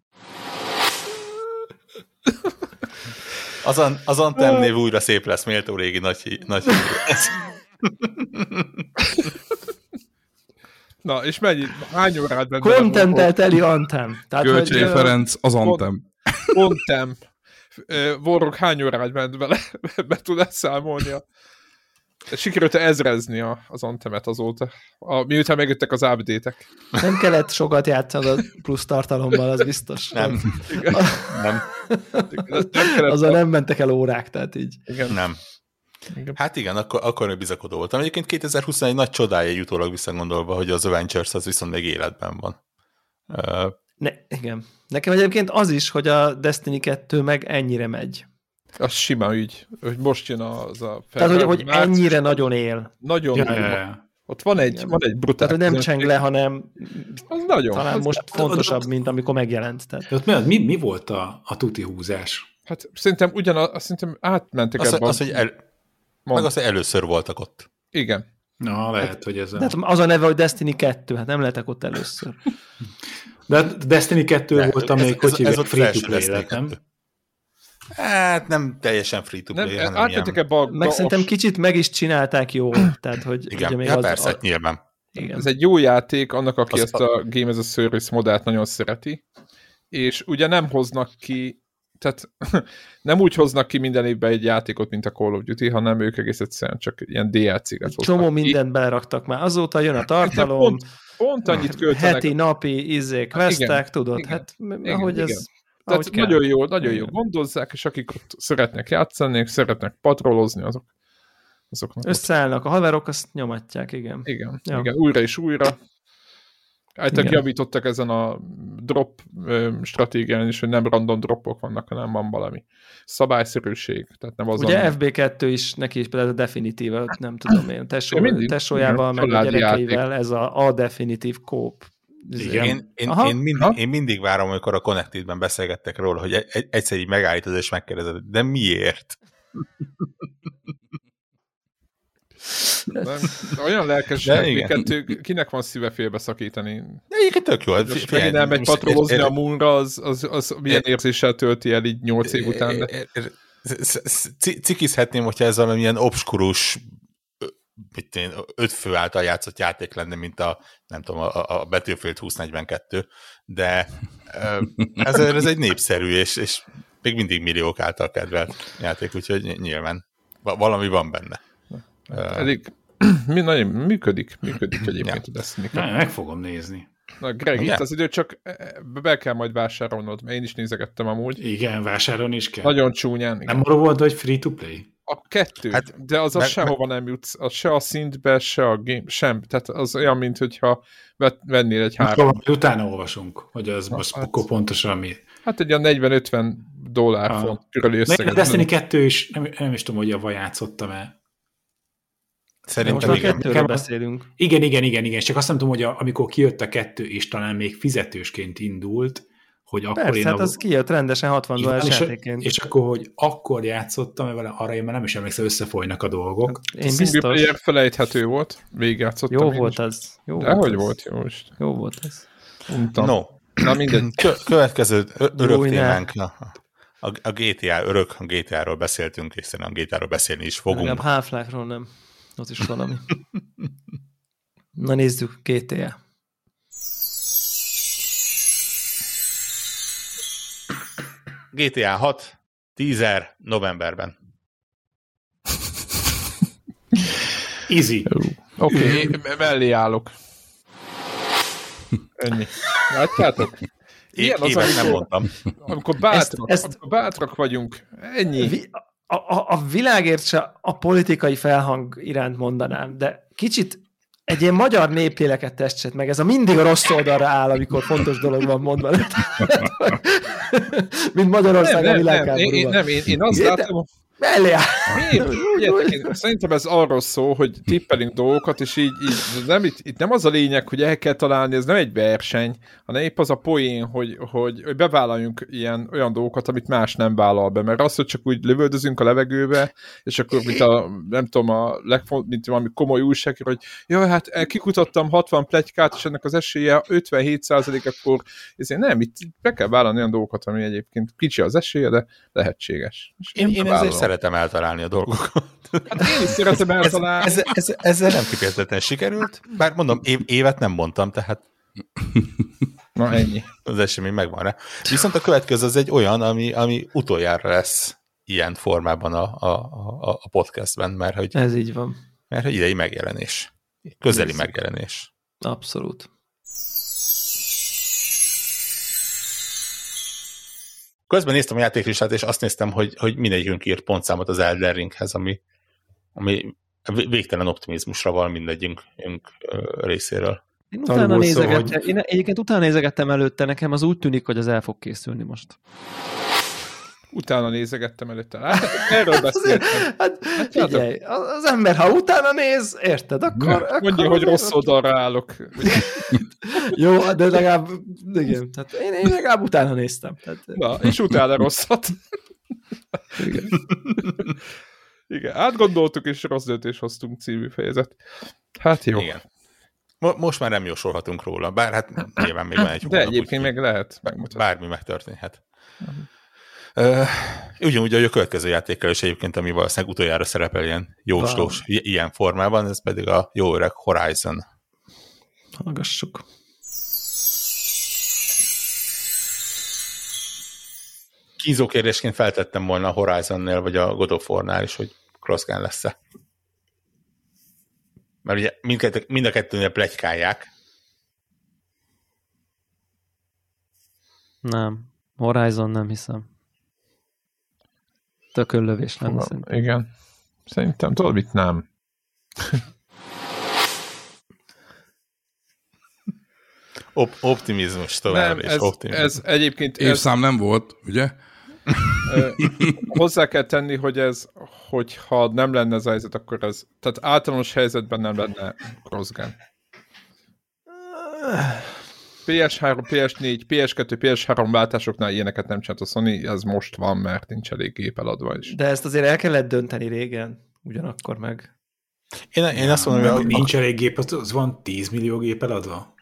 Az, az Antem név újra szép lesz, méltó régi nagy, nagy [LAUGHS] Na, és mennyi? Hány órát bent? Contentel teli Antem. Kölcsei hogy, Ferenc, az Antem. Contem. Vorrok hány órát ment bele? [LAUGHS] Be tud ezt számolni a... Sikerült ezrezni a, az Antemet azóta, a, miután megjöttek az update-ek. Nem kellett sokat játszani a plusz tartalommal, az biztos. Nem. Igen. nem. Igen, nem Azzal nem mentek el órák, tehát így. Igen. Nem. Igen. Hát igen, akkor, akkor még bizakodó voltam. Egyébként 2021 nagy csodája jutólag visszagondolva, hogy az Avengers az viszont még életben van. Uh, ne, igen. Nekem egyébként az is, hogy a Destiny 2 meg ennyire megy. Az sima ügy, hogy most jön az a... Fel, Tehát, hogy, hogy ennyire nagyon él. Nagyon. Ja, ja. Ott van egy, van egy brutál... Tehát, hogy nem cseng le, hanem az nagyon. talán az most fontosabb, mint amikor megjelent. Tehát. Ott mi, mi, mi volt a, a tuti húzás? Hát szerintem ugyanaz, szerintem átmentek az, ebben. Az, hogy el, Mond. Meg azt, először voltak ott. Igen. Na, lehet, hát, hogy ez a... De hát az a neve, hogy Destiny 2, hát nem lehetek ott először. De hát Destiny 2 De, volt, amelyik, hogy hívják, free-to-play nem? Hát nem teljesen free-to-play, nem, hanem ilyen... A meg szerintem kicsit meg is csinálták jól. Tehát, hogy Igen, ugye még ja, az, persze, a... nyilván. Igen. Ez egy jó játék annak, aki az ezt a... a Game as a Service modellt nagyon szereti, és ugye nem hoznak ki tehát [LAUGHS] nem úgy hoznak ki minden évben egy játékot, mint a Call of Duty, hanem ők egész egyszerűen csak ilyen DLC-ket hoznak Csomó mindent beleraktak már. Azóta jön a tartalom, pont, pont annyit költenek. Heti, napi, izék, vesztek, tudod, igen, hát igen, ahogy igen. ez... Tehát ahogy nagyon jó, nagyon jó gondozzák, és akik ott szeretnek játszani, szeretnek patrolozni, azok azoknak Összeállnak a haverok, azt nyomatják, igen. Igen, ja. igen újra és újra. Általában javítottak ezen a drop stratégián is, hogy nem random dropok vannak, hanem van valami szabályszerűség. Tehát nem az Ugye ami... FB2 is, neki is például a definitív, nem tudom én, tesó, tesójával, meg a gyerekeivel játék. ez a, a definitív kóp. Igen. Én, én, én, mindig, én mindig várom, amikor a Connected-ben beszélgettek róla, hogy egy, egyszer így megállítod és megkérdezed, de miért? Olyan lelkes kettő, kinek van szíve félbeszakítani? De egyébként tök jó. Most megint elmegy patrolozni a Moonra, az, az, az milyen érzéssel tölti el így nyolc év után. Cikizhetném, hogyha ez valamilyen obskurus mit én, öt fő által játszott játék lenne, mint a, nem tudom, a, a Battlefield 2042, de ez, ez egy népszerű, és, és még mindig milliók által kedvelt játék, úgyhogy nyilván valami van benne. Elég, [CLEARS THROAT] mi, nagyon működik, működik egyébként ja. a Destiny. Na, meg fogom nézni. Na, Greg, itt az idő, csak e, e, be kell majd vásárolnod, mert én is nézegettem amúgy. Igen, vásárolni is kell. Nagyon csúnyán. Igen. Nem arra volt, hogy free-to-play? A kettő, hát, de az, az me, sehova me, nem jutsz, az se a szintbe, se a game, sem. Tehát az olyan, mint hogyha vennél egy három. Akkor utána olvasunk, hogy az Na, most hát, pontosan mi. Hát egy olyan 40-50 dollár font körüli összeget. A Destiny 2 is, nem, nem is tudom, hogy a játszottam el. Szerintem most igen. Kettőről beszélünk. Igen, igen, igen, igen. Csak azt nem tudom, hogy a, amikor kijött a kettő, és talán még fizetősként indult, hogy akkor Persze, én hát a... az kijött rendesen 60 dolláros játékként. És akkor, hogy akkor játszottam, vele arra én már nem is emlékszem, összefolynak a dolgok. Hát, én biztos. Player felejthető volt, végigjátszottam. Jó volt az. Jó De volt hogy az. volt jó most? Jó volt ez. Untam. No, na minden. [CLEARS THROAT] Következő örök témánk a, a, GTA, örök a GTA-ról beszéltünk, és szerintem a GTA-ról beszélni is fogunk. Legalább Half-Life-ról nem. Az is valami. Na nézzük, GTA. GTA 6, 10 novemberben. Easy. Oké, okay, mellé állok. Ennyi. Látjátok? Ilyen az, amikor, nem mondtam. Amikor bátrak, ezt, ezt, amikor bátrak vagyunk. Ennyi. Vi, a, a, a világért se a politikai felhang iránt mondanám, de kicsit egy ilyen magyar népléleket testsett meg, ez a mindig a rossz oldalra áll, amikor fontos dolog van mondva. [LAUGHS] Mint Magyarország nem, a világháborúban. Nem, én, nem, én, én azt látom, Mellé Szerintem ez arról szól, hogy tippelünk dolgokat, és így, így nem, itt, itt, nem az a lényeg, hogy el kell találni, ez nem egy verseny, hanem épp az a poén, hogy, hogy, hogy bevállaljunk ilyen olyan dolgokat, amit más nem vállal be, mert az, hogy csak úgy lövöldözünk a levegőbe, és akkor, mint a, nem tudom, a legfont, mint valami komoly újság, hogy jó, hát kikutattam 60 plegykát, és ennek az esélye 57% akkor ezért nem, itt be kell vállalni olyan dolgokat, ami egyébként kicsi az esélye, de lehetséges. És én, én ezért szeretem eltalálni a dolgokat. Hát én is szeretem eltalálni. Ez, ez, ez, ezzel nem kifejezetten sikerült, bár mondom, év, évet nem mondtam, tehát Na ennyi. Az esemény megvan rá. Viszont a következő az egy olyan, ami, ami utoljára lesz ilyen formában a, a, a, a podcastben, mert hogy... Ez így van. Mert hogy idei megjelenés. Közeli Ez megjelenés. Abszolút. Közben néztem a játéklistát, és azt néztem, hogy, hogy mindegyikünk írt pontszámot az Elden Ringhez, ami, ami végtelen optimizmusra van mindegyünk részéről. Én utána nézegettem, hogy... én egyébként utána nézegettem előtte, nekem az úgy tűnik, hogy az el fog készülni most. Utána nézegettem előtte. Hát, erről [LAUGHS] beszéltem. hát, hát figyelj, az ember, ha utána néz, érted, akkor... Ja, akkor mondja, hogy rossz oldalra állok. [LAUGHS] Jó, de legalább, igen, tehát én, én legalább utána néztem. Tehát... Na, és utána rosszat. [LAUGHS] igen. igen, átgondoltuk, és rossz döntés hoztunk című fejezet. Hát jó. Igen. Most már nem jósolhatunk róla, bár hát nyilván még van egy De egyébként még lehet megmutatni. Bármi megtörténhet. Uh-huh. Uh, ugyanúgy a következő játékkal is egyébként, ami valószínűleg utoljára szerepel ilyen jóslós, wow. ilyen formában, ez pedig a jó öreg Horizon. Hallgassuk. Kínzó kérdésként feltettem volna a Horizon-nél, vagy a God of War-nál is, hogy crossgen lesz-e. Mert ugye mind, mind a kettőnél plegykálják. Nem. Horizon nem hiszem. Tököllövés lenne Hova, szerintem. Igen. Szerintem, tudod mit nem. Op- optimizmus tovább, nem, ez, optimizmus. ez egyébként... Évszám ez... nem volt, ugye? hozzá kell tenni, hogy ez, hogyha nem lenne ez a helyzet, akkor ez, tehát általános helyzetben nem lenne crossgen. PS3, PS4, PS2, PS3 váltásoknál ilyeneket nem csinált a Sony, ez most van, mert nincs elég gép eladva is. De ezt azért el kellett dönteni régen, ugyanakkor meg. Én, én azt mondom, hogy... Nincs elég gép, az van 10 millió gép eladva?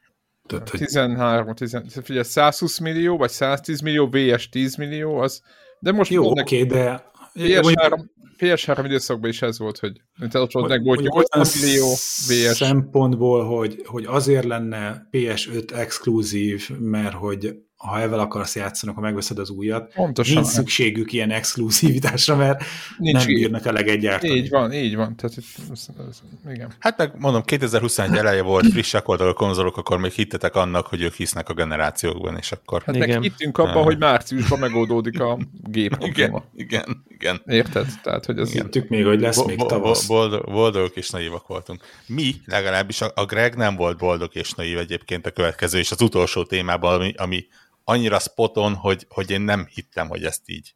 Tehát, 13, 10, figyelj, 120 millió, vagy 110 millió, VS 10 millió, az, de most Jó, oké, okay, de PS3, PS3 időszakban is ez volt, hogy ott volt meg volt 80 millió VS. Szempontból, hogy, hogy azért lenne PS5 exkluzív, mert hogy ha ezzel akarsz játszani, akkor megveszed az újat. Pontosan. Nincs szükségük ilyen exkluzivitásra, mert Nincs nem bírnak a egyáltalán. Így van, így van. Tehát itt, ez, ez, igen. Hát meg mondom, 2021 eleje volt, frissek voltak a konzolok, akkor még hittetek annak, hogy ők hisznek a generációkban, és akkor... Hát meg hittünk abban, hogy márciusban megoldódik a gép. [LAUGHS] Igen, igen, igen. Érted? Tehát, hogy ez... Hittük még, hogy lesz még tavasz. Boldog, boldogok és naívak voltunk. Mi, legalábbis a Greg nem volt boldog és naív egyébként a következő és az utolsó témában, ami, ami annyira spoton, hogy, hogy én nem hittem, hogy ezt így,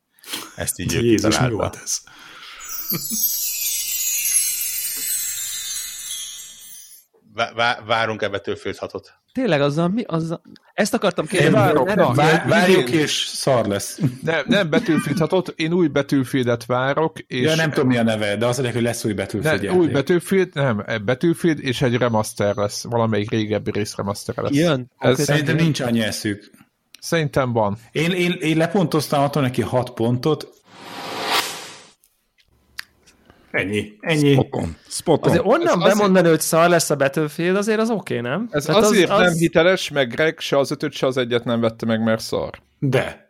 ezt így Jézus, mi volt ez? várunk ebbe Battlefield 6 Tényleg azzal mi? Azzal... Ezt akartam kérdezni. Várok, na, vár, várjuk, és szar lesz. Nem, nem Battlefield 6 én új Battlefieldet várok. És ja, nem tudom mi a neve, de az hogy lesz új Battlefield ne, Új Battlefield, nem, Battlefield és egy remaster lesz, valamelyik régebbi rész remaster lesz. Jön? Ez, Szerintem nincs annyi eszük. Szerintem van. Én, én, én lepontoztam attól neki 6 pontot, Ennyi, ennyi. Spoton. Spoton. Azért onnan ez bemondani, azért... hogy szar lesz a Battlefield, azért az oké, okay, nem? Ez Tehát azért az, az... nem hiteles, meg Greg se az ötöt, se az egyet nem vette meg, mert szar. De.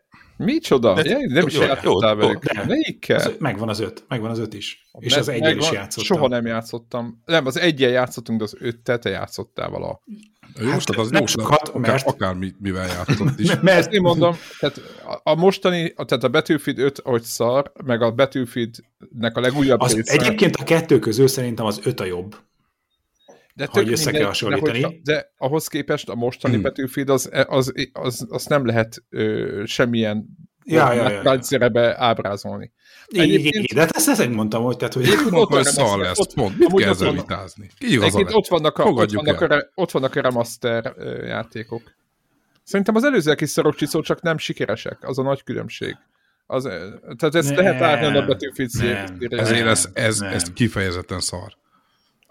Micsoda? De, ja, nem is játszottál velük. Melyikkel? megvan az öt, megvan az öt is. És az egyen is játszottam. Soha nem játszottam. Nem, az egyen játszottunk, de az öttet te játszottál vala. Jó, hát, az jó, sokat, akár, mert... akár mivel játszott is. [LAUGHS] mert én mondom, tehát a mostani, tehát a Battlefield 5, ahogy szar, meg a Battlefield-nek a legújabb az része. Egyébként a kettő közül szerintem az 5 a jobb. De hogy össze kell hasonlítani. De, de ahhoz képest a mostani hmm. Battlefield az, az, az, az nem lehet ö, semmilyen ja, ja, ja, ja. ábrázolni. Igen, de hát ezt, ezt mondtam, hogy, tehát, hogy ott, hogy szar lesz, ott, pont, mit kell ezzel vitázni? Ott vannak, a, ott, vannak a, ott vannak a remaster játékok. Szerintem az előzőek is szarok csiszó, csak nem sikeresek, az a nagy különbség. Az, tehát ezt nem, lehet látni a Battlefield Ezért ez, ez, ez kifejezetten szar.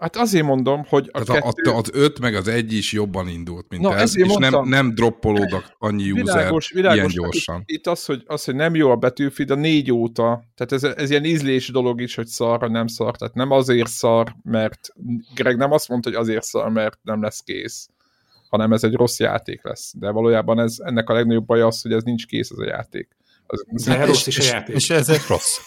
Hát azért mondom, hogy a Tehát kettő... az öt meg az egy is jobban indult, mint Na, ez, és mondtam, nem, nem droppolódnak annyi világos, user világos, ilyen gyorsan. Itt, itt az, hogy, az, hogy nem jó a betűfid a négy óta, tehát ez, ez ilyen ízlés dolog is, hogy szar, nem szar, tehát nem azért szar, mert Greg nem azt mondta, hogy azért szar, mert nem lesz kész, hanem ez egy rossz játék lesz. De valójában ez, ennek a legnagyobb baj az, hogy ez nincs kész az a játék. Az, de rossz is a játék. És ez rossz.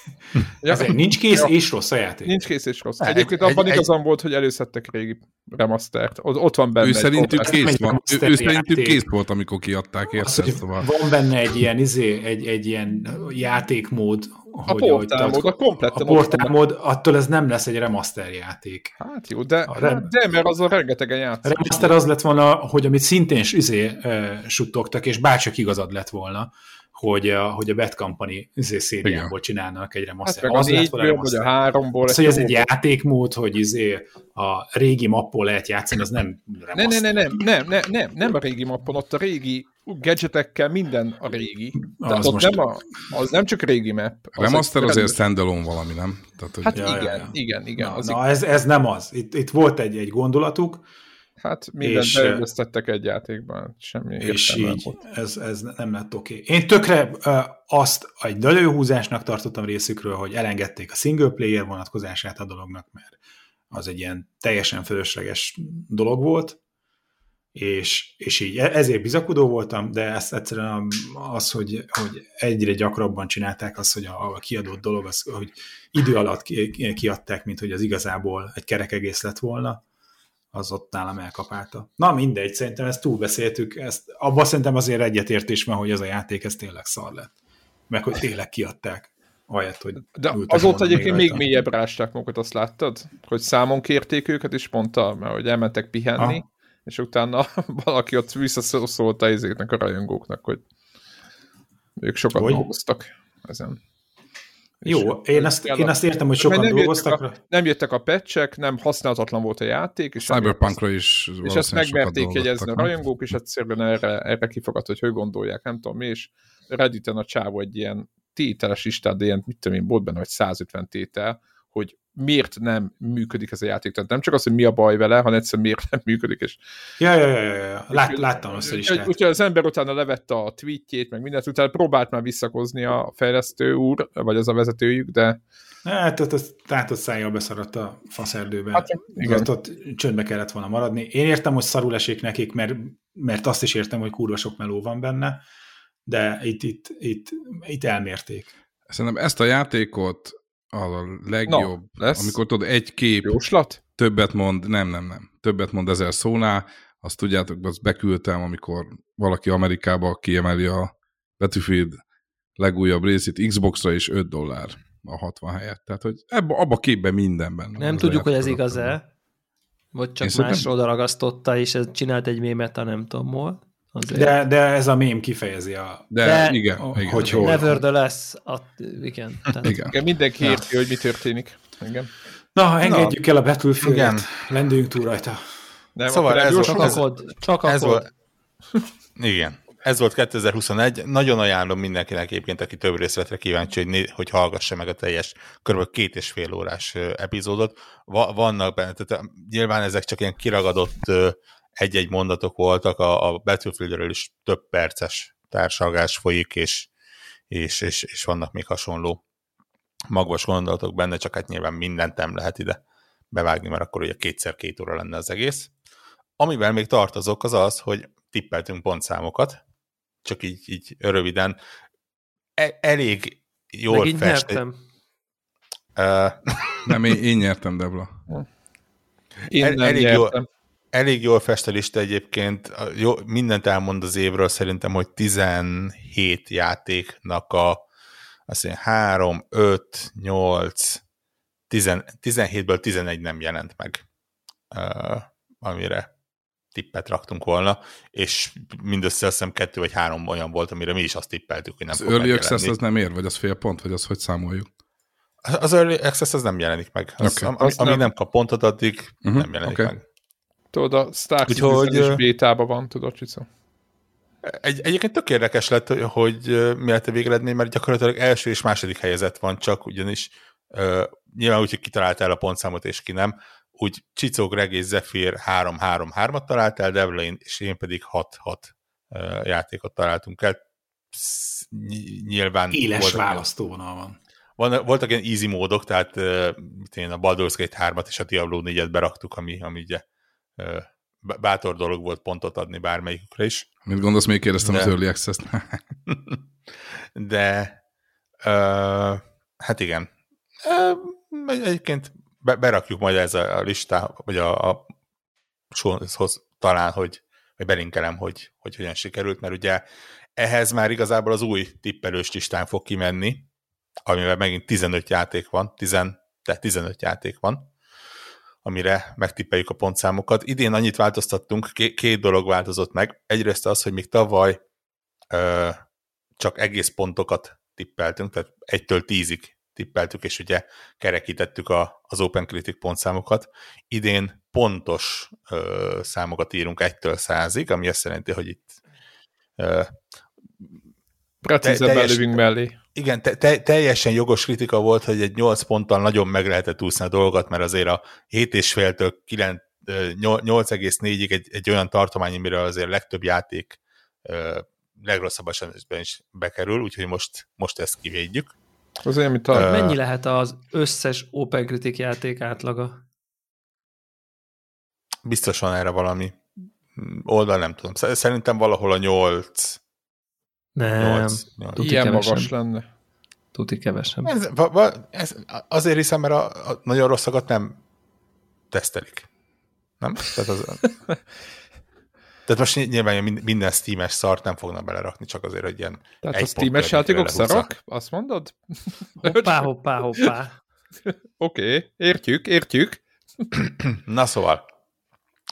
ja. Ezért nincs kész ja. és rossz a játék. Nincs kész és rossz. Egyébként egy, abban egy, igazam egy... volt, hogy előszedtek régi remastert. Ott, ott van benne. Ő szerintük kész van. Ő, ő szerintük kész volt, amikor kiadták érted. Szóval. Van benne egy ilyen, izé, egy, egy ilyen játékmód, a hogy, portálmód, a kompletten. A portálmód, attól ez nem lesz egy remaster játék. Hát jó, de, rem, de mert az a rengetegen játszik. A remaster az lett volna, hogy amit szintén izé, uh, suttogtak, és bárcsak igazad lett volna, hogy a, hogy a Bad Company izé szériából csinálnak egy remaster. Hát az, az lett vagy a háromból. Az, hogy ez egy játékmód, hogy izé a régi mappon lehet játszani, az nem remaster. Nem, nem, nem, nem, nem, nem, nem a régi mappon, ott a régi gadgetekkel minden a régi. Tehát az, most... nem a, az nem csak régi map. Az remaster egy azért standalone valami, nem? Tehát, hogy... Hát ja, igen, ja, ja. igen, igen. Na, az na ez, ez nem az. Itt, itt volt egy, egy gondolatuk, Hát mindent és, beüldöztettek egy játékban, semmi És így, volt. Ez, ez nem lett oké. Okay. Én tökre azt egy lőhúzásnak tartottam részükről, hogy elengedték a single player vonatkozását a dolognak, mert az egy ilyen teljesen fölösleges dolog volt, és, és így e, ezért bizakodó voltam, de ezt egyszerűen az, hogy, hogy egyre gyakrabban csinálták azt, hogy a, a kiadott dolog, az, hogy idő alatt kiadták, mint hogy az igazából egy kerek egész lett volna, az ott nálam elkapálta. Na mindegy, szerintem ezt túlbeszéltük, ezt, abban szerintem azért egyetértés van, hogy ez a játék ez tényleg szar lett. Meg hogy tényleg kiadták. Ahelyett, hogy De azóta egyébként még, még mélyebb rásták magukat, azt láttad? Hogy számon kérték őket, és mondta, mert hogy elmentek pihenni, ha. és utána [LAUGHS] valaki ott visszaszólta ezéknek a rajongóknak, hogy ők sokat dolgoztak ezen. Jó, én ezt, én ezt értem, hogy sokan nem dolgoztak. Jöttek a, nem jöttek a patchek, nem használhatatlan volt a játék. És Cyberpunkra is És ezt megmerték jegyezni a rajongók, és egyszerűen erre, erre kifogad, hogy hogy gondolják, nem tudom mi, és Redditen a csávó egy ilyen tételes listát, de ilyen, mit tudom én, volt benne, hogy 150 tétel, hogy miért nem működik ez a játék. Tehát nem csak az, hogy mi a baj vele, hanem egyszerűen miért nem működik. És, ja, ja, ja, ja, ja. Lát, láttam azt is. Úgyhogy az ember utána levette a tweetjét, meg mindent, utána próbált már visszakozni a fejlesztő úr, vagy az a vezetőjük, de Hát ott az tátott szájjal beszaradt a faszerdőbe. Hát, igen. Ott, ott csöndbe kellett volna maradni. Én értem, hogy szarul esik nekik, mert, mert azt is értem, hogy kurva sok meló van benne, de itt, itt, itt, itt elmérték. Szerintem ezt a játékot a legjobb, no, lesz. amikor tudod, egy kép Jóslat? többet mond, nem, nem, nem, többet mond ezer szónál, azt tudjátok, azt beküldtem, amikor valaki Amerikába kiemeli a Battlefield legújabb részét Xbox-ra is 5 dollár a 60 helyett. Tehát, hogy ebbe, abba a képben mindenben. Nem tudjuk, hogy ez igaz-e, vagy csak Én más oda ragasztotta, és ez csinált egy mémet, a nem tudom hol. De, de ez a mém kifejezi a... De, de igen, a, igen. Hogy hol. Nevertheless, a, igen. Tehát... igen. igen. Mindenki ja. érti, hogy mi történik. Igen. Na, engedjük Na. el a Battlefield-et. Lendüljünk túl rajta. Nem, szóval ez volt, ez, csak a ez volt, Igen. Ez volt 2021. Nagyon ajánlom mindenkinek egyébként, aki több részletre kíváncsi, hogy, hogy hallgassa meg a teljes kb. két és fél órás epizódot. Va, vannak benne, tehát nyilván ezek csak ilyen kiragadott egy-egy mondatok voltak, a, a Battlefieldről is több perces társalgás folyik, és, és, és, és vannak még hasonló magvas gondolatok benne, csak hát nyilván mindent nem lehet ide bevágni, mert akkor ugye kétszer két óra lenne az egész. Amivel még tartozok, az az, hogy tippeltünk pontszámokat, csak így, így röviden. E, elég jól Meg így fest... nyertem. Uh, nem, én, én nyertem, Debla. Én el, nem elég nyertem. Jól, elég jól fest a lista egyébként. Jó, mindent elmond az évről, szerintem, hogy 17 játéknak a azt mondja, 3, 5, 8, 10, 17-ből 11 nem jelent meg, uh, amire tippet raktunk volna, és mindössze azt hiszem kettő vagy három olyan volt, amire mi is azt tippeltük, hogy nem az fog Early Access az nem ér, vagy az fél pont, vagy az hogy számoljuk? Az Early Access az nem jelenik meg. Az, okay. ami, ami nem... nem kap pontot, addig uh-huh. nem jelenik okay. meg. Tudod, a Star Citizen is bétában van, tudod, Csica? Egy, egyébként tök érdekes lett, hogy, mi lett a végeredmény, mert gyakorlatilag első és második helyezett van csak, ugyanis uh, nyilván úgy, hogy kitaláltál a pontszámot, és ki nem, úgy Csicó, Greg és Zephyr 3-3-3-at talált el, Devlin és én pedig 6-6 játékot találtunk el. Nyilván... Éles választóvonal van. van. Voltak ilyen easy módok, tehát én a Baldur's Gate 3-at és a Diablo 4-et beraktuk, ami, ami ugye bátor dolog volt pontot adni bármelyikükre is. Mit gondolsz, még kérdeztem de, az Early Access-t? [LAUGHS] de uh, hát igen. Egyébként be, berakjuk majd ez a, listá, vagy a, a showhoz talán, hogy, hogy belinkelem, hogy, hogy hogyan sikerült, mert ugye ehhez már igazából az új tippelős listán fog kimenni, amivel megint 15 játék van, 10, de 15 játék van, amire megtippeljük a pontszámokat. Idén annyit változtattunk, két dolog változott meg. Egyrészt az, hogy még tavaly ö, csak egész pontokat tippeltünk, tehát egytől tízig tippeltük, és ugye kerekítettük a, az Open Critic pontszámokat. Idén pontos ö, számokat írunk egytől százig, ami azt jelenti, hogy itt ö, Precízebb belövünk mellé. Igen, te, te, teljesen jogos kritika volt, hogy egy 8 ponttal nagyon meg lehetett úszni a dolgot, mert azért a 7,5-től 8,4-ig egy, egy olyan tartomány, amiről azért a legtöbb játék legrosszabb esetben is bekerül, úgyhogy most, most ezt kivédjük. Az olyan, mint a... Uh, Mennyi lehet az összes Open Critic játék átlaga? Biztos van erre valami oldal, nem tudom. Szerintem valahol a 8 nem, 8, 8. Tuti ilyen kevesebb. magas lenne. Tuti kevesebb. Ez, va, va, ez azért hiszem, mert a, a nagyon rosszakat nem tesztelik. Nem? Tehát, az, [LAUGHS] tehát most nyilván minden Steam-es szart nem fognak belerakni, csak azért, hogy ilyen Tehát a Steam-es játékok szarok? Azt mondod? Hoppá, [LAUGHS] hoppá, hoppá. [LAUGHS] Oké, okay, értjük, értjük. [CLEARS THROAT] Na szóval,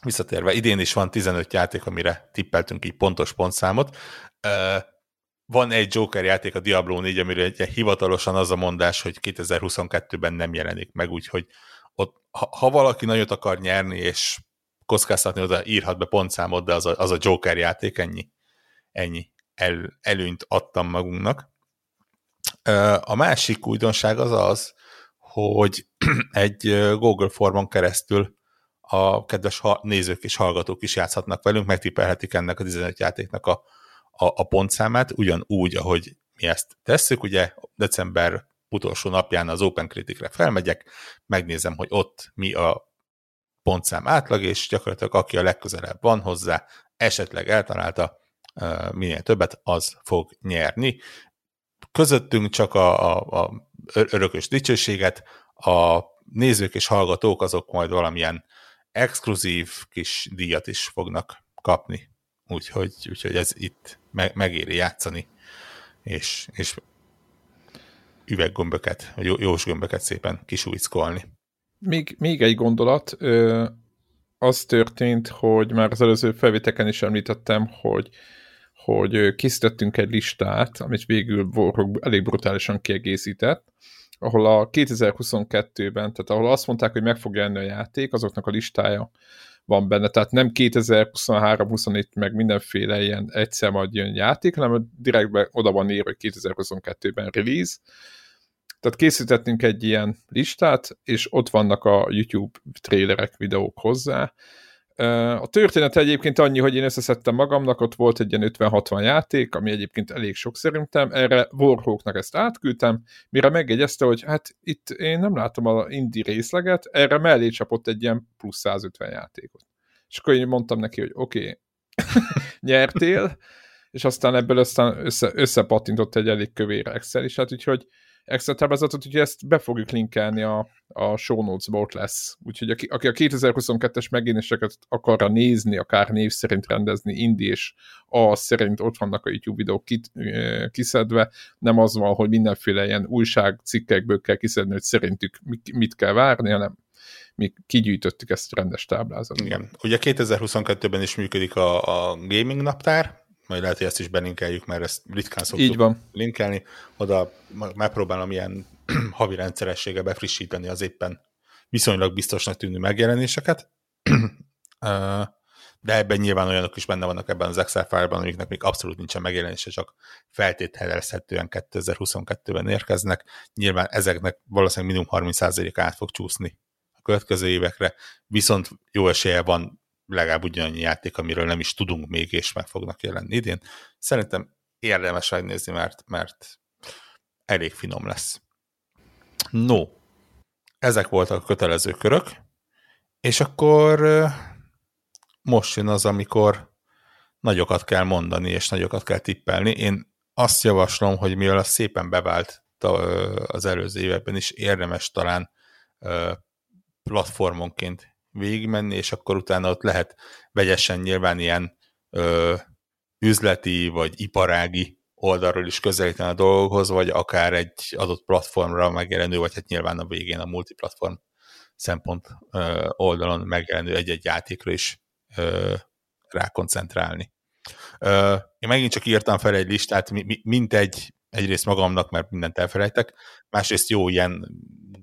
visszatérve, idén is van 15 játék, amire tippeltünk így pontos pontszámot. Van egy Joker játék, a Diablo 4, amire hivatalosan az a mondás, hogy 2022-ben nem jelenik meg, úgyhogy ott, ha, ha valaki nagyot akar nyerni, és kockáztatni oda, írhat be pontszámot, de az a, az a Joker játék, ennyi, ennyi el, előnyt adtam magunknak. A másik újdonság az az, hogy [CLEARS THROAT] egy Google formon keresztül a kedves nézők és hallgatók is játszhatnak velünk, megtippelhetik ennek a 15 játéknak a, a, a pontszámát, ugyanúgy, ahogy mi ezt tesszük, ugye december utolsó napján az Open Critic-re felmegyek, megnézem, hogy ott mi a pontszám átlag, és gyakorlatilag aki a legközelebb van hozzá, esetleg eltalálta, minél többet, az fog nyerni. Közöttünk csak a, a, a örökös dicsőséget, a nézők és hallgatók azok majd valamilyen exkluzív kis díjat is fognak kapni. Úgyhogy, úgyhogy ez itt meg, megéri játszani, és, és üveggömböket, jó, jós gömböket szépen kisújckolni. Még, még egy gondolat, az történt, hogy már az előző felvéteken is említettem, hogy hogy készítettünk egy listát, amit végül Warhawk elég brutálisan kiegészített, ahol a 2022-ben, tehát ahol azt mondták, hogy meg fog jelenni a játék, azoknak a listája van benne, tehát nem 2023-24 meg mindenféle ilyen egyszer majd jön játék, hanem direktben oda van írva, hogy 2022-ben release. Tehát készítettünk egy ilyen listát, és ott vannak a YouTube trailerek, videók hozzá, a történet egyébként annyi, hogy én összeszedtem magamnak, ott volt egy ilyen 50-60 játék, ami egyébként elég sok szerintem, erre Warhawknak ezt átküldtem, mire megjegyezte, hogy hát itt én nem látom a indie részleget, erre mellé csapott egy ilyen plusz 150 játékot. És akkor én mondtam neki, hogy oké, okay, [LAUGHS] nyertél, és aztán ebből aztán össze, összepattintott egy elég kövér Excel is, hát úgyhogy extra táblázatot, úgyhogy ezt be fogjuk linkelni a, a show notes-ba, ott lesz. Úgyhogy aki, aki a 2022-es megjelenéseket akarra nézni, akár név szerint rendezni, indi és a szerint ott vannak a YouTube videók kit, kiszedve, nem az van, hogy mindenféle ilyen újságcikkekből kell kiszedni, hogy szerintük mit kell várni, hanem mi kigyűjtöttük ezt rendes táblázatban. Igen. Ugye 2022-ben is működik a, a gaming naptár, majd lehet, hogy ezt is belinkeljük, mert ezt ritkán szoktuk Így van. linkelni. Oda megpróbálom ilyen [CLEARS THROAT] havi rendszerességgel befrissíteni az éppen viszonylag biztosnak tűnő megjelenéseket. [CLEARS THROAT] De ebben nyilván olyanok is benne vannak ebben az Excel fájlban, amiknek még abszolút nincsen megjelenése, csak feltételezhetően 2022-ben érkeznek. Nyilván ezeknek valószínűleg minimum 30% át fog csúszni a következő évekre, viszont jó esélye van legalább ugyanannyi játék, amiről nem is tudunk még, és meg fognak jelenni idén. Szerintem érdemes megnézni, mert, mert elég finom lesz. No, ezek voltak a kötelező körök, és akkor most jön az, amikor nagyokat kell mondani, és nagyokat kell tippelni. Én azt javaslom, hogy mivel az szépen bevált az előző években is, érdemes talán platformonként végigmenni, és akkor utána ott lehet vegyesen nyilván ilyen ö, üzleti vagy iparági oldalról is közelíteni a dolgokhoz, vagy akár egy adott platformra megjelenő, vagy hát nyilván a végén a multiplatform szempont ö, oldalon megjelenő egy-egy játékra is ö, rákoncentrálni. Ö, én megint csak írtam fel egy listát, mint egy, egyrészt magamnak, mert mindent elfelejtek, másrészt jó ilyen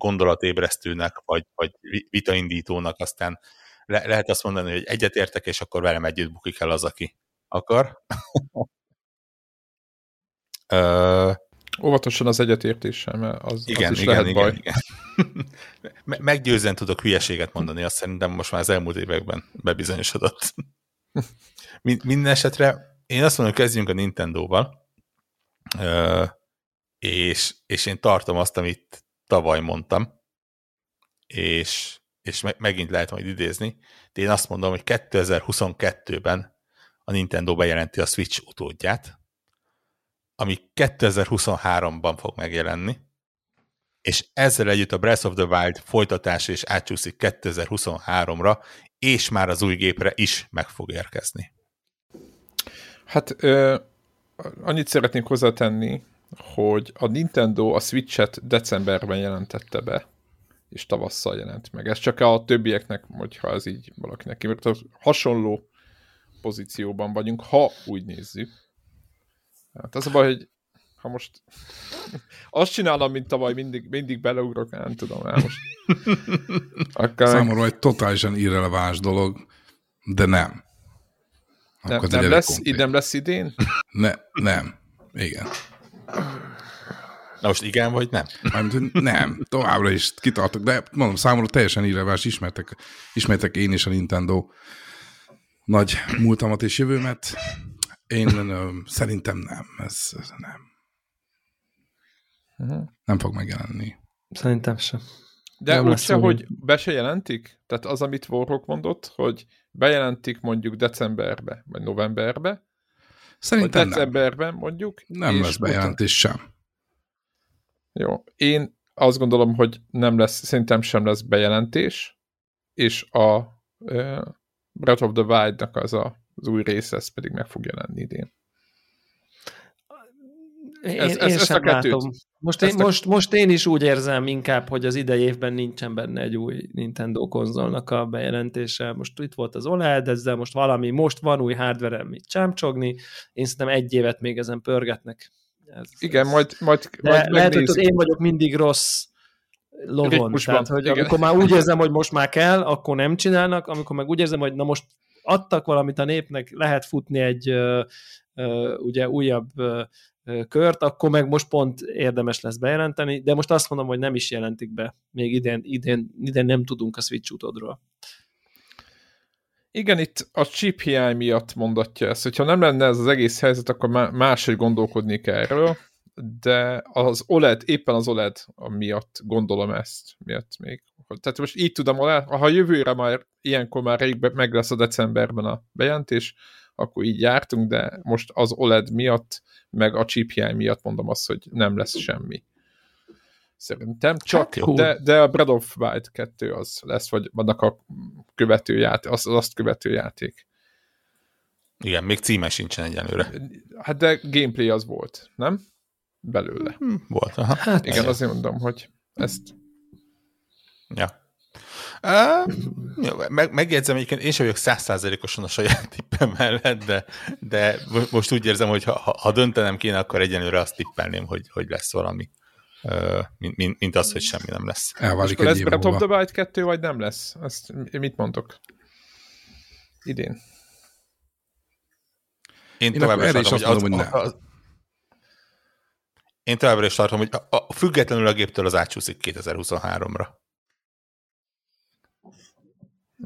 gondolatébresztőnek, vagy, vagy vitaindítónak, aztán le, lehet azt mondani, hogy egyetértek, és akkor velem együtt bukik el az, aki akar. [LAUGHS] uh, Óvatosan az egyetértéssel, mert az, igen, az is igen, lehet igen, baj. Igen. [LAUGHS] Meggyőzően tudok hülyeséget mondani, azt szerintem most már az elmúlt években bebizonyosodott. [LAUGHS] Minden esetre én azt mondom, kezdjünk a Nintendo-val, és, és én tartom azt, amit tavaly mondtam, és, és me- megint lehet majd idézni, de én azt mondom, hogy 2022-ben a Nintendo bejelenti a Switch utódját, ami 2023-ban fog megjelenni, és ezzel együtt a Breath of the Wild folytatása is átcsúszik 2023-ra, és már az új gépre is meg fog érkezni. Hát ö, annyit szeretnék hozzátenni, hogy a Nintendo a Switch-et decemberben jelentette be, és tavasszal jelent meg. Ez csak a többieknek, hogyha ez így valakinek kimért, hasonló pozícióban vagyunk, ha úgy nézzük. Hát az a baj, hogy ha most azt csinálom, mint tavaly, mindig, mindig beleugrok, nem tudom, el most. Akkor Számomra egy totálisan irreleváns dolog, de nem. Akkor nem, nem, lesz, nem lesz idén? Ne, nem. Igen. Na most igen, vagy nem? Mármint, nem, továbbra is kitartok, de mondom, számomra teljesen irreleváns, ismertek, ismertek én is a Nintendo nagy múltamat és jövőmet. Én szerintem nem, ez, ez nem. Uh-huh. Nem fog megjelenni. Szerintem sem. De nem úgyse, hogy be se jelentik? Tehát az, amit Warhawk mondott, hogy bejelentik mondjuk decemberbe, vagy novemberbe, Szerintem decemberben nem. mondjuk. Nem lesz bejelentés sem. Jó. Én azt gondolom, hogy nem lesz, szerintem sem lesz bejelentés, és a uh, Breath of the Wild-nak az a, az új része, ez pedig meg fog jelenni idén. Én, ez, ez, én ezt sem látom. Most én, a... most, most én is úgy érzem inkább, hogy az idei évben nincsen benne egy új Nintendo konzolnak a bejelentése. Most itt volt az OLED, ezzel most valami, most van új hardware amit csámcsogni. Én szerintem egy évet még ezen pörgetnek. Ez, Igen, ez... majd, majd, De majd lehet, hogy én vagyok mindig rossz lovon. Tehát, hogy igen. amikor már úgy érzem, hogy most már kell, akkor nem csinálnak, amikor meg úgy érzem, hogy na most adtak valamit a népnek, lehet futni egy uh, uh, ugye újabb uh, kört, akkor meg most pont érdemes lesz bejelenteni, de most azt mondom, hogy nem is jelentik be. Még idén, idén, idén nem tudunk a Switch utódról. Igen, itt a chip hiány miatt mondatja ezt. Hogyha nem lenne ez az egész helyzet, akkor máshogy gondolkodnék erről, de az OLED, éppen az OLED miatt gondolom ezt, miatt még. Tehát most így tudom, ha jövőre már ilyenkor már rég meg lesz a decemberben a bejelentés, akkor így jártunk, de most az OLED miatt, meg a chip hiány miatt mondom azt, hogy nem lesz semmi. Szerintem csak, hát de, de a Breath of Wild 2 az lesz, vagy annak a követő játék, az, azt követő játék. Igen, még címe sincsen egyelőre. Hát de gameplay az volt, nem? Belőle. Hm, volt, aha. Hát, Igen, azért mondom, hogy ezt... Ja. Uh, jó, meg, megjegyzem, egyébként én sem vagyok százszázalékosan a saját tippem mellett, de, de most úgy érzem, hogy ha, ha döntenem kéne, akkor egyenlőre azt tippelném, hogy, hogy lesz valami. Uh, mint, mint, mint az, hogy semmi nem lesz. Elválik egy lesz Breath of the Wild 2, vagy nem lesz? Ezt mit mondok? Idén. Én, én továbbra is tartom, hogy, az, hogy az, én továbbra is tartom, hogy a, a, függetlenül a géptől az átsúszik 2023-ra.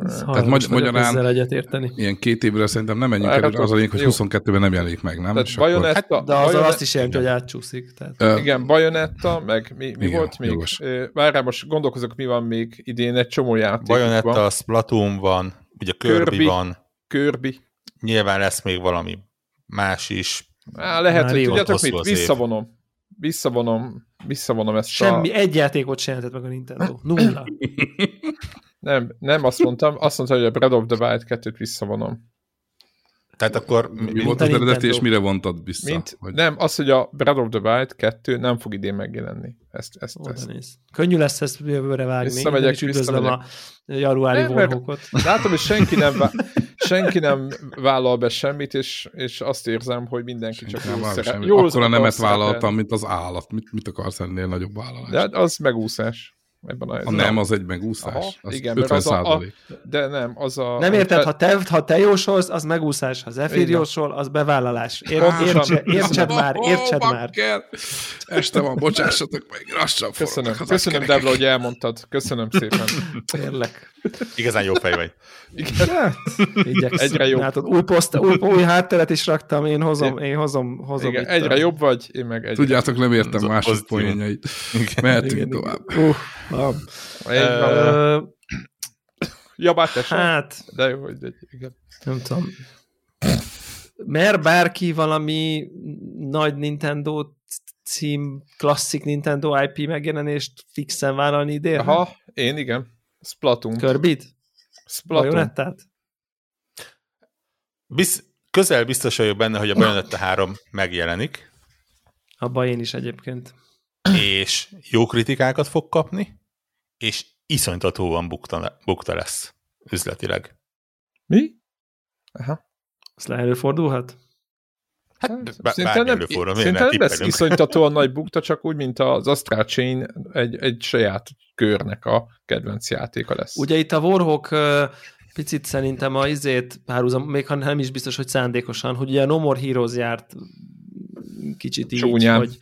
Tehát magy- magyarán egyet érteni. ilyen két évre szerintem nem menjünk el, az a lényeg, hogy 22-ben nem jelenik meg, nem? Tehát Bajonetta, hát, de az Bajonetta, azt is jelenti, hogy átcsúszik. Tehát. Uh, igen, Bajonetta, meg mi, mi igen, volt még? Várjál, most gondolkozok, mi van még idén, egy csomó játék Bajonetta, van. Splatoon van, ugye Kirby, Kirby van. Kirby. Nyilván lesz még valami más is. Á, lehet, hogy tudjátok mit, visszavonom. Visszavonom, visszavonom ezt Semmi, a... egy játékot sem jelentett meg a Nintendo. Nulla. [LAUGHS] Nem, nem azt mondtam, azt mondta, hogy a Breath of the Wild 2-t visszavonom. Tehát akkor mi, mi volt az eredeti, és mire vontad vissza? Mint, hogy... Nem, az, hogy a Breath of the Wild 2 nem fog idén megjelenni. Ezt, ezt, Oda ezt. Néz. Könnyű lesz ezt jövőre vágni. Visszamegyek, és üdvözlöm a januári vorhokot. Látom, hogy senki nem, [LAUGHS] senki nem vállal be semmit, és, és azt érzem, hogy mindenki senki csak nem jól szeret. Jól Akkor a nemet vállaltam, mint az állat. Mit, mit akarsz ennél nagyobb vállalást? De az megúszás ebben a, a nem, az egy megúszás. Aha, az igen, 50 az a, a, de nem, az a... Nem érted, ha te, ha te jósolsz, az megúszás, ha Zephyr jósol, az bevállalás. Ér, értse, értsed már, értsed oh, már. Este van, bocsássatok meg, lassan Köszönöm, köszönöm Devla, hogy elmondtad. Köszönöm szépen. Tényleg. Igazán jó fej vagy. Igen. Hát, egyre jobb. Látod, új, poszt, új, új hátteret is raktam, én hozom, én hozom, hozom Igen, egyre jobb vagy, én meg egyre. Tudjátok, nem értem mások poénjait. Mehetünk tovább. Uh, van. Uh, ja, bár Hát, de jó, hogy egy, igen. Nem tudom. Mer bárki valami nagy Nintendo cím, klasszik Nintendo IP megjelenést fixen vállalni idén? Aha, én igen. Splatoon. Körbit? Splatoon. Bajonettát? Biz, közel biztos vagyok benne, hogy a Bayonetta 3 megjelenik. Abba én is egyébként. És jó kritikákat fog kapni, és iszonytatóan bukta, bukta lesz üzletileg. Mi? Aha. Ez le előfordulhat? Hát, hát szinte nem, előfordul, szinte nem lesz iszonytatóan [LAUGHS] nagy bukta, csak úgy, mint az Astral Chain egy, egy saját körnek a kedvenc játéka lesz. Ugye itt a Warhawk picit szerintem a izét párhuzam, még ha nem is biztos, hogy szándékosan, hogy ugye a No More Heroes járt kicsit így, Csúnyán. hogy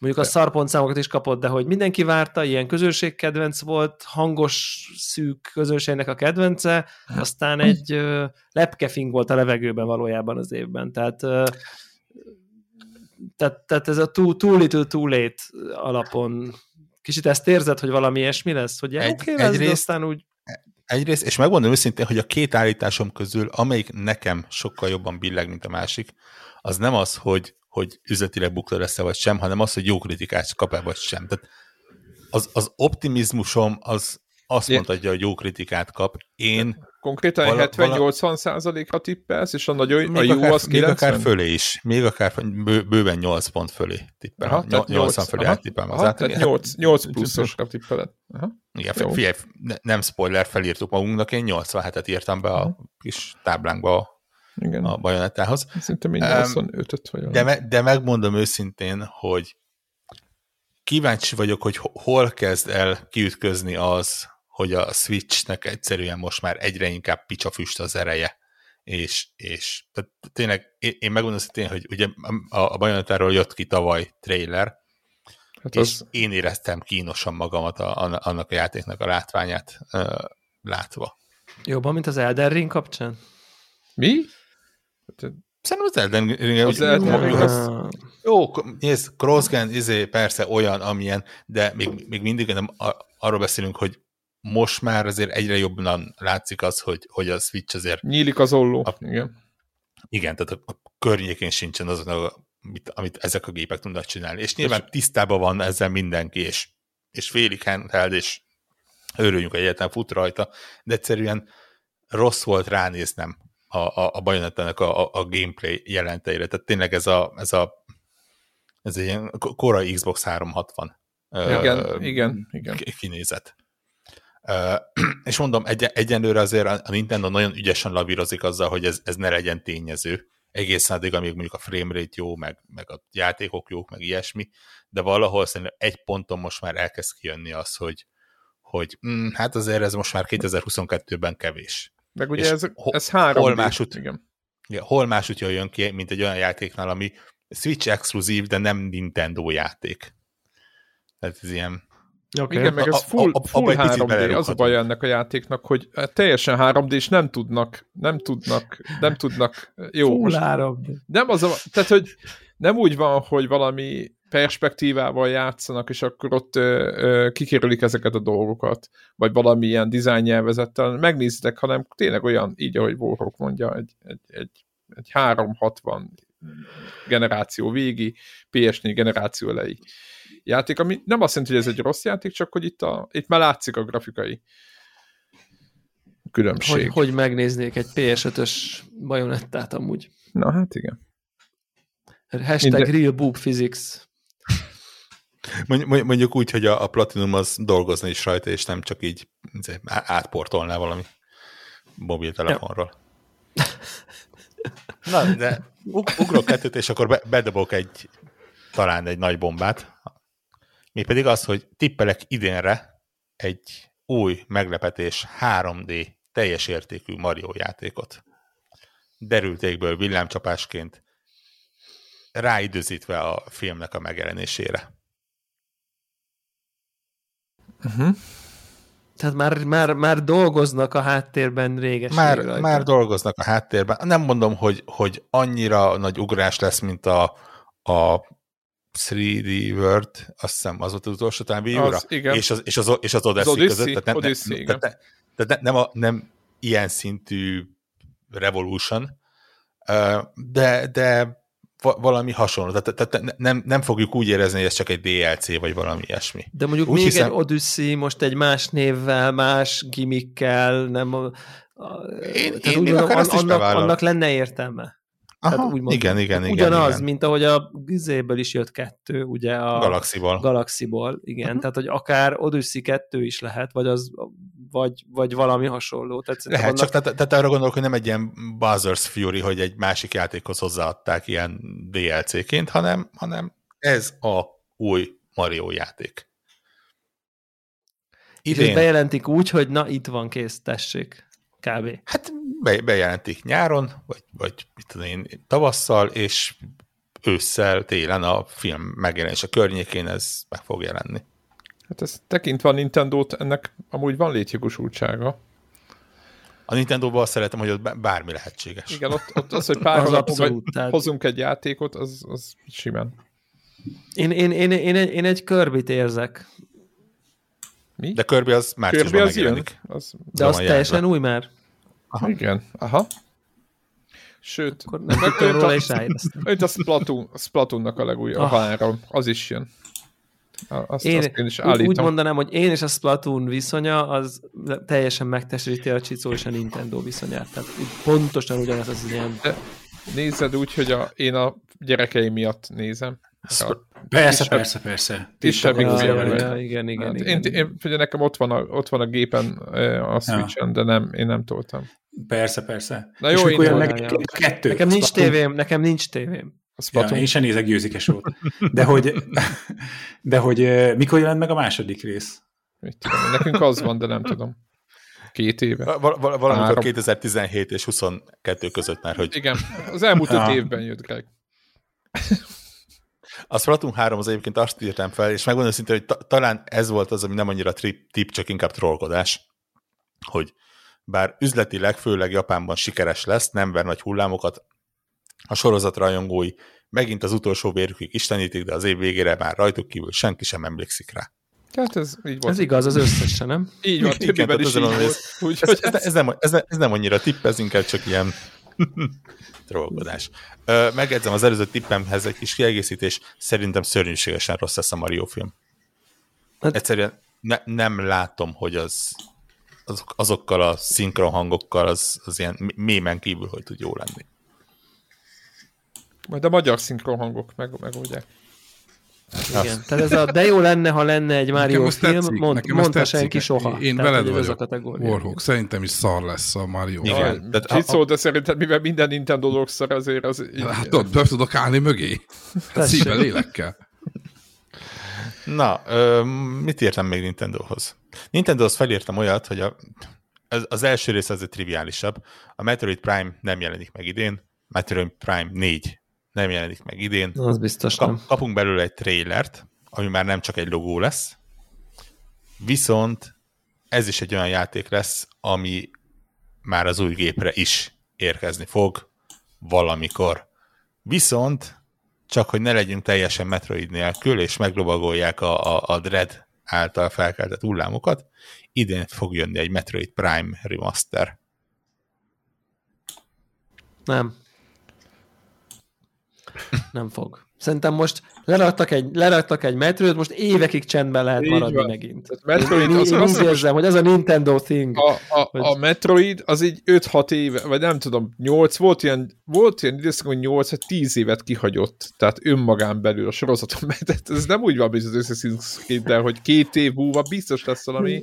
mondjuk a szarpontszámokat is kapott, de hogy mindenki várta, ilyen közönségkedvenc volt, hangos, szűk közönségnek a kedvence, aztán egy uh, lepkefing volt a levegőben valójában az évben, tehát tehát, tehát ez a too, too little, too late alapon. Kicsit ezt érzed, hogy valami ilyesmi lesz, hogy oké, okay, lesz, részt, aztán úgy Egyrészt, és megmondom őszintén, hogy a két állításom közül, amelyik nekem sokkal jobban billeg, mint a másik, az nem az, hogy, hogy üzletileg bukta lesz-e vagy sem, hanem az, hogy jó kritikát kap-e vagy sem. Tehát az, az optimizmusom az azt mondhatja, hogy jó kritikát kap. Én Konkrétan vala, 70-80 százalékra tippelsz, és a nagyon még a jó akár, az 90? Még akár fölé is. Még akár bő, bőven 8 pont fölé tippel. Aha, 8, 80 fölé áttippelem az át. 8, 8 pluszosra tippeled. Aha. Igen, figyelj, nem spoiler, felírtuk magunknak, én 87-et írtam be a uh-huh. kis táblánkba a, Igen. a bajonettához. Szerintem én 85-öt vagy. De, me, de megmondom őszintén, hogy kíváncsi vagyok, hogy hol kezd el kiütközni az, hogy a Switchnek egyszerűen most már egyre inkább picsafüst az ereje, és, és tehát tényleg én megmondom szintén, hogy ugye a, a Bajonetáról jött ki tavaly trailer, hát és az... én éreztem kínosan magamat a, a, annak a játéknak a látványát uh, látva. Jobban, mint az Elden Ring kapcsán? Mi? Szerintem az Elden Ring az Elden Ring az... Jó, nézd, Crossgen izé, persze olyan, amilyen, de még, még mindig nem arról beszélünk, hogy most már azért egyre jobban látszik az, hogy, hogy a Switch azért... Nyílik az olló, a, igen. Igen, tehát a, a környékén sincsen az, amit, amit ezek a gépek tudnak csinálni. És nyilván tisztában van ezzel mindenki, és, és félig handheld, és örüljünk, hogy egyáltalán fut rajta, de egyszerűen rossz volt ránéznem a, a, a Bayonettának a, a, a gameplay jelenteire. Tehát tényleg ez a, ez a ez egy ilyen korai Xbox 360 igen, uh, igen, igen. kinézet. [CLEARS THROAT] és mondom, egy, egyenlőre azért a Nintendo nagyon ügyesen lavírozik azzal, hogy ez, ez ne legyen tényező, egészen addig, amíg mondjuk a framerate jó, meg, meg a játékok jók, meg ilyesmi, de valahol szerintem egy ponton most már elkezd kijönni az, hogy, hogy mm, hát azért ez most már 2022-ben kevés. Meg ugye ez, ez három hol másút, igen. Ja, hol másút jön ki, mint egy olyan játéknál, ami Switch exkluzív, de nem Nintendo játék. Tehát ez ilyen Okay. Igen, meg ez full, a, a, full 3D, az a baj ennek a játéknak, hogy teljesen 3D, és nem tudnak, nem tudnak, nem tudnak, jó. Full most 3D. Nem az a, tehát, hogy nem úgy van, hogy valami perspektívával játszanak, és akkor ott ö, ö, kikérülik ezeket a dolgokat, vagy valamilyen dizájn nyelvezettel, megnéztek, hanem tényleg olyan, így ahogy Warhawk mondja, egy, egy, egy, egy 360 generáció végi, PS4 generáció elejé játék, ami nem azt jelenti, hogy ez egy rossz játék, csak hogy itt, a, itt már látszik a grafikai különbség. Hogy, hogy megnéznék egy PS5-ös bajonettát amúgy. Na hát igen. Hashtag Minden... Real Boob Physics. Mondjuk úgy, hogy a, a Platinum az dolgozna is rajta, és nem csak így izé, átportolná valami mobiltelefonról. Ja. Na, de ugrok kettőt, és akkor be, bedobok egy talán egy nagy bombát, mi pedig az, hogy tippelek idénre egy új meglepetés 3D teljes értékű Mario játékot. Derültékből villámcsapásként ráidőzítve a filmnek a megjelenésére. Uh-huh. Tehát már, már, már dolgoznak a háttérben réges. Már, már dolgoznak a háttérben. Nem mondom, hogy, hogy annyira nagy ugrás lesz, mint a, a 3D World, azt hiszem az volt az utolsó talán az, igen. És, az, és, az, és az Odyssey, az Odyssey között. Tehát, nem, Odyssey, nem, tehát, ne, tehát nem, a, nem ilyen szintű Revolution, de, de valami hasonló. Tehát, tehát nem, nem fogjuk úgy érezni, hogy ez csak egy DLC, vagy valami ilyesmi. De mondjuk úgy még hiszem... egy Odyssey most egy más névvel, más gimmickkel, nem a, a, én, én, én akár an, annak, annak lenne értelme. Aha, Tehát úgy igen, igen, igen. Ugyanaz, igen. mint ahogy a gizéből is jött kettő, ugye a Galaxiból. Galaxiból, igen. Uh-huh. Tehát, hogy akár Odyssey kettő is lehet, vagy, az, vagy, vagy valami hasonló. Tehát lehet, annak... csak tehát, tehát arra gondolok, hogy nem egy ilyen Buzzers Fury, hogy egy másik játékhoz hozzáadták ilyen DLC-ként, hanem, hanem ez a új Mario játék. Idén... És bejelentik úgy, hogy na, itt van kész, tessék kb. Hát be, bejelentik nyáron, vagy, vagy mit tudom én, tavasszal, és ősszel, télen a film megjelenése környékén ez meg fog jelenni. Hát ez tekintve a Nintendo-t, ennek amúgy van létjogosultsága. A Nintendo-ban azt szeretem, hogy ott bármi lehetséges. Igen, ott, ott az, hogy pár [LAUGHS] az abszolút, tehát... hozunk egy játékot, az, az simán. Én, én, én, én, én egy körbit érzek Mi? De Kirby az márciusban az megjelenik. Az... De az teljesen új már? Aha. Igen. Aha. Sőt, Akkor nem tudtam róla is Őt a Splatoon, a Splatoonnak a legújabb, ah. a három, az is jön. Azt, én, azt én is állítom. Úgy mondanám, hogy én és a Splatoon viszonya az teljesen megtestesíti a Csicó és a Nintendo viszonyát. Tehát pontosan ugyanaz az ilyen... De nézed úgy, hogy a, én a gyerekeim miatt nézem. A persze, kisebb, persze, persze. Kisebb, ja, igen, igen, hát igen. Én, én, én, nekem ott van a, ott van a gépen a Switch-en, ja. de nem, én nem toltam. Persze, persze. Na jó, én meg ja. kettő. Nekem nincs tévém, nekem nincs tévém. Ja, én sem nézek győzike volt. De hogy, de hogy mikor jelent meg a második rész? Mit tudom, nekünk az van, de nem tudom. Két éve. Val- val- valamikor 2017 és 22 között már, hogy... Igen, az elmúlt öt évben jött Greg. A Splatoon 3 az egyébként azt írtam fel, és megmondom szinte, hogy ta- talán ez volt az, ami nem annyira trip, tip, csak inkább trollkodás, hogy bár üzletileg, főleg Japánban sikeres lesz, nem ver nagy hullámokat, a sorozat rajongói megint az utolsó vérükig istenítik, de az év végére már rajtuk kívül senki sem emlékszik rá. Hát ez így volt. Ez igaz az összesen, nem? Így van, többiben is így volt. Ez, ez, ez, nem, ez, ez nem annyira tipp, ez inkább csak ilyen trollkodás. Megedzem az előző tippemhez egy kis kiegészítés, szerintem szörnyűségesen rossz lesz a Mario film. Hát... Egyszerűen ne, nem látom, hogy az azok, azokkal a szinkron hangokkal az, az ilyen mémen kívül, hogy tud jó lenni. Majd a magyar szinkron hangok meg, megoldják. Igen, tehát ez a de jó lenne, ha lenne egy Mario film, mond, mondta senki soha. Én tehát, veled vagyok, a Warhawk. Szerintem is szar lesz a Mario. Igen. De, Csicó, de szerintem mivel minden Nintendo dolog szar, azért az... Hát ott be tudok állni mögé. Hát szíve lélekkel. Na, ö, mit írtam még Nintendohoz? Nintendohoz felírtam olyat, hogy a, az, az első rész azért triviálisabb. A Metroid Prime nem jelenik meg idén, Metroid Prime 4 nem jelenik meg idén. Az biztos Kap, nem. Kapunk belőle egy trailert, ami már nem csak egy logó lesz, viszont ez is egy olyan játék lesz, ami már az új gépre is érkezni fog valamikor. Viszont csak hogy ne legyünk teljesen Metroid nélkül, és meglovagolják a, a, a Dread által felkeltett hullámokat, idén fog jönni egy Metroid Prime remaster. Nem. Nem fog. Szerintem most leraktak egy, leraktak egy Metroid, most évekig csendben lehet Így maradni van. megint. Metroid, én, az én úgy érzem, hogy ez a Nintendo thing. A, a, hogy... a Metroid az így 5-6 éve, vagy nem tudom, 8, volt ilyen, volt ilyen időszak, hogy 8 vagy 10 évet kihagyott, tehát önmagán belül a sorozaton, mert ez nem úgy van, Assassin's de hogy két év múlva biztos lesz valami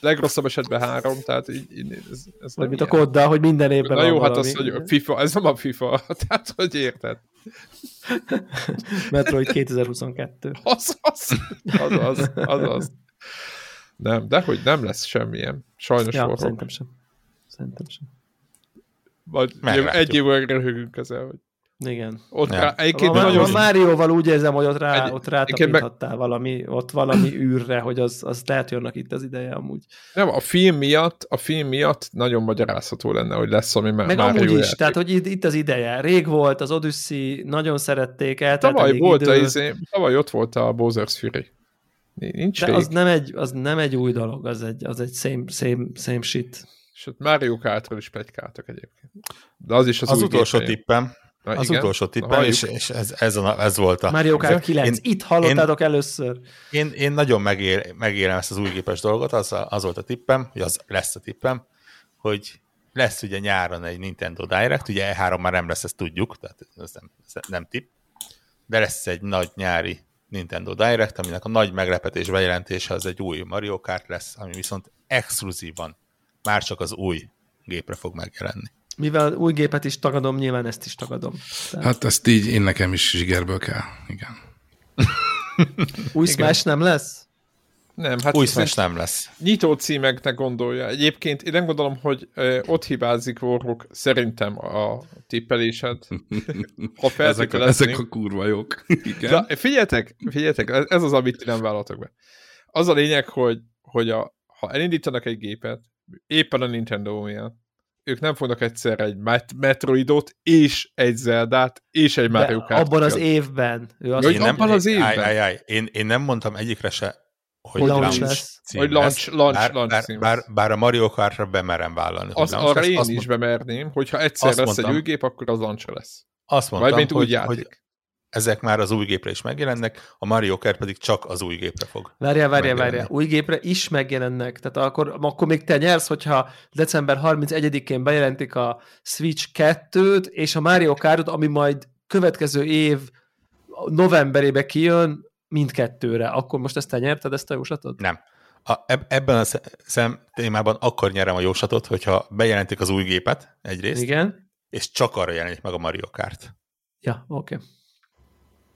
legrosszabb esetben három, tehát így, így ez, ez nem Mint ilyen. a koddal, hogy minden évben Na jó, hát az, hogy FIFA, ez nem a FIFA, [LAUGHS] tehát hogy érted? [LAUGHS] Metroid 2022. [LAUGHS] Az az, az az, az az. Nem, de hogy nem lesz semmilyen. Sajnos ja, szerintem sem. Szerintem sem. Vagy egy év röhögünk ezzel, hogy igen. Ott ja. rá, a, nagyon... a Márióval úgy érzem, hogy ott, rá, egy, ott rátapíthattál meg... valami, ott valami űrre, hogy az, az lehet jönnek itt az ideje amúgy. Nem, a film miatt, a film miatt nagyon magyarázható lenne, hogy lesz, ami Meg Mario amúgy is, játék. tehát hogy itt, itt, az ideje. Rég volt, az Odyssey, nagyon szerették el. Tavaly volt idő. a izé, tavaly ott volt a Bowser's Fury. Nincs De rég. az nem, egy, az nem egy új dolog, az egy, az egy same, same, same shit. És ott Mario Kartról is plegykáltak egyébként. De az is az, az utolsó tippem, Na, az igen? utolsó tippem, és, és ez, ez, a, ez volt a... Mario Kart 9, én, itt hallottátok én, először. Én, én nagyon megér, megérem ezt az új gépes dolgot, az, a, az volt a tippem, hogy az lesz a tippem, hogy lesz ugye nyáron egy Nintendo Direct, ugye E3 már nem lesz, ezt tudjuk, tehát ez nem, ez nem tipp, de lesz egy nagy nyári Nintendo Direct, aminek a nagy meglepetés bejelentése az egy új Mario Kart lesz, ami viszont exkluzívan már csak az új gépre fog megjelenni mivel új gépet is tagadom, nyilván ezt is tagadom. Tehát... Hát ezt így én nekem is zsigerből kell, igen. [LAUGHS] új Smash nem lesz? Nem, hát új Smash nem lesz. Nyitó címeknek gondolja. Egyébként én nem gondolom, hogy ö, ott hibázik Warhawk szerintem a tippelésed. [LAUGHS] ha ezek, a, ezek a kurva jók. [LAUGHS] Igen. De figyeljetek, figyeljetek, ez az, amit nem vállaltok be. Az a lényeg, hogy, hogy a, ha elindítanak egy gépet, éppen a Nintendo miatt, ők nem fognak egyszerre egy Met- Metroidot, és egy Zeldát, és egy Mario Kart. abban az évben. Ő azt én nem, abban az évben? Áj, áj, áj. Én, én nem mondtam egyikre se hogy, Hogy launch, lesz. cím Hogy launch- lesz. launch- bár, launch bár, bár, bár, a Mario Kartra bemerem vállalni. Az, arra lesz. én azt, is mond- bemerném, hogyha egyszer azt lesz mondtam. egy új gép, akkor az launch lesz. azt mondtam, Vagy mint úgy hogy, játék. hogy ezek már az új gépre is megjelennek, a Mario Kart pedig csak az új gépre fog. Várjál, várjál, várjál. Új gépre is megjelennek. Tehát akkor, akkor még te nyersz, hogyha december 31-én bejelentik a Switch 2-t, és a Mario Kartot, ami majd következő év novemberébe kijön, mindkettőre. Akkor most ezt te nyerted, ezt a jóslatot? Nem. A, eb- ebben a sze- szem témában akkor nyerem a jóslatot, hogyha bejelentik az új gépet egyrészt, Igen. és csak arra jelenik meg a Mario Kart. Ja, oké. Okay.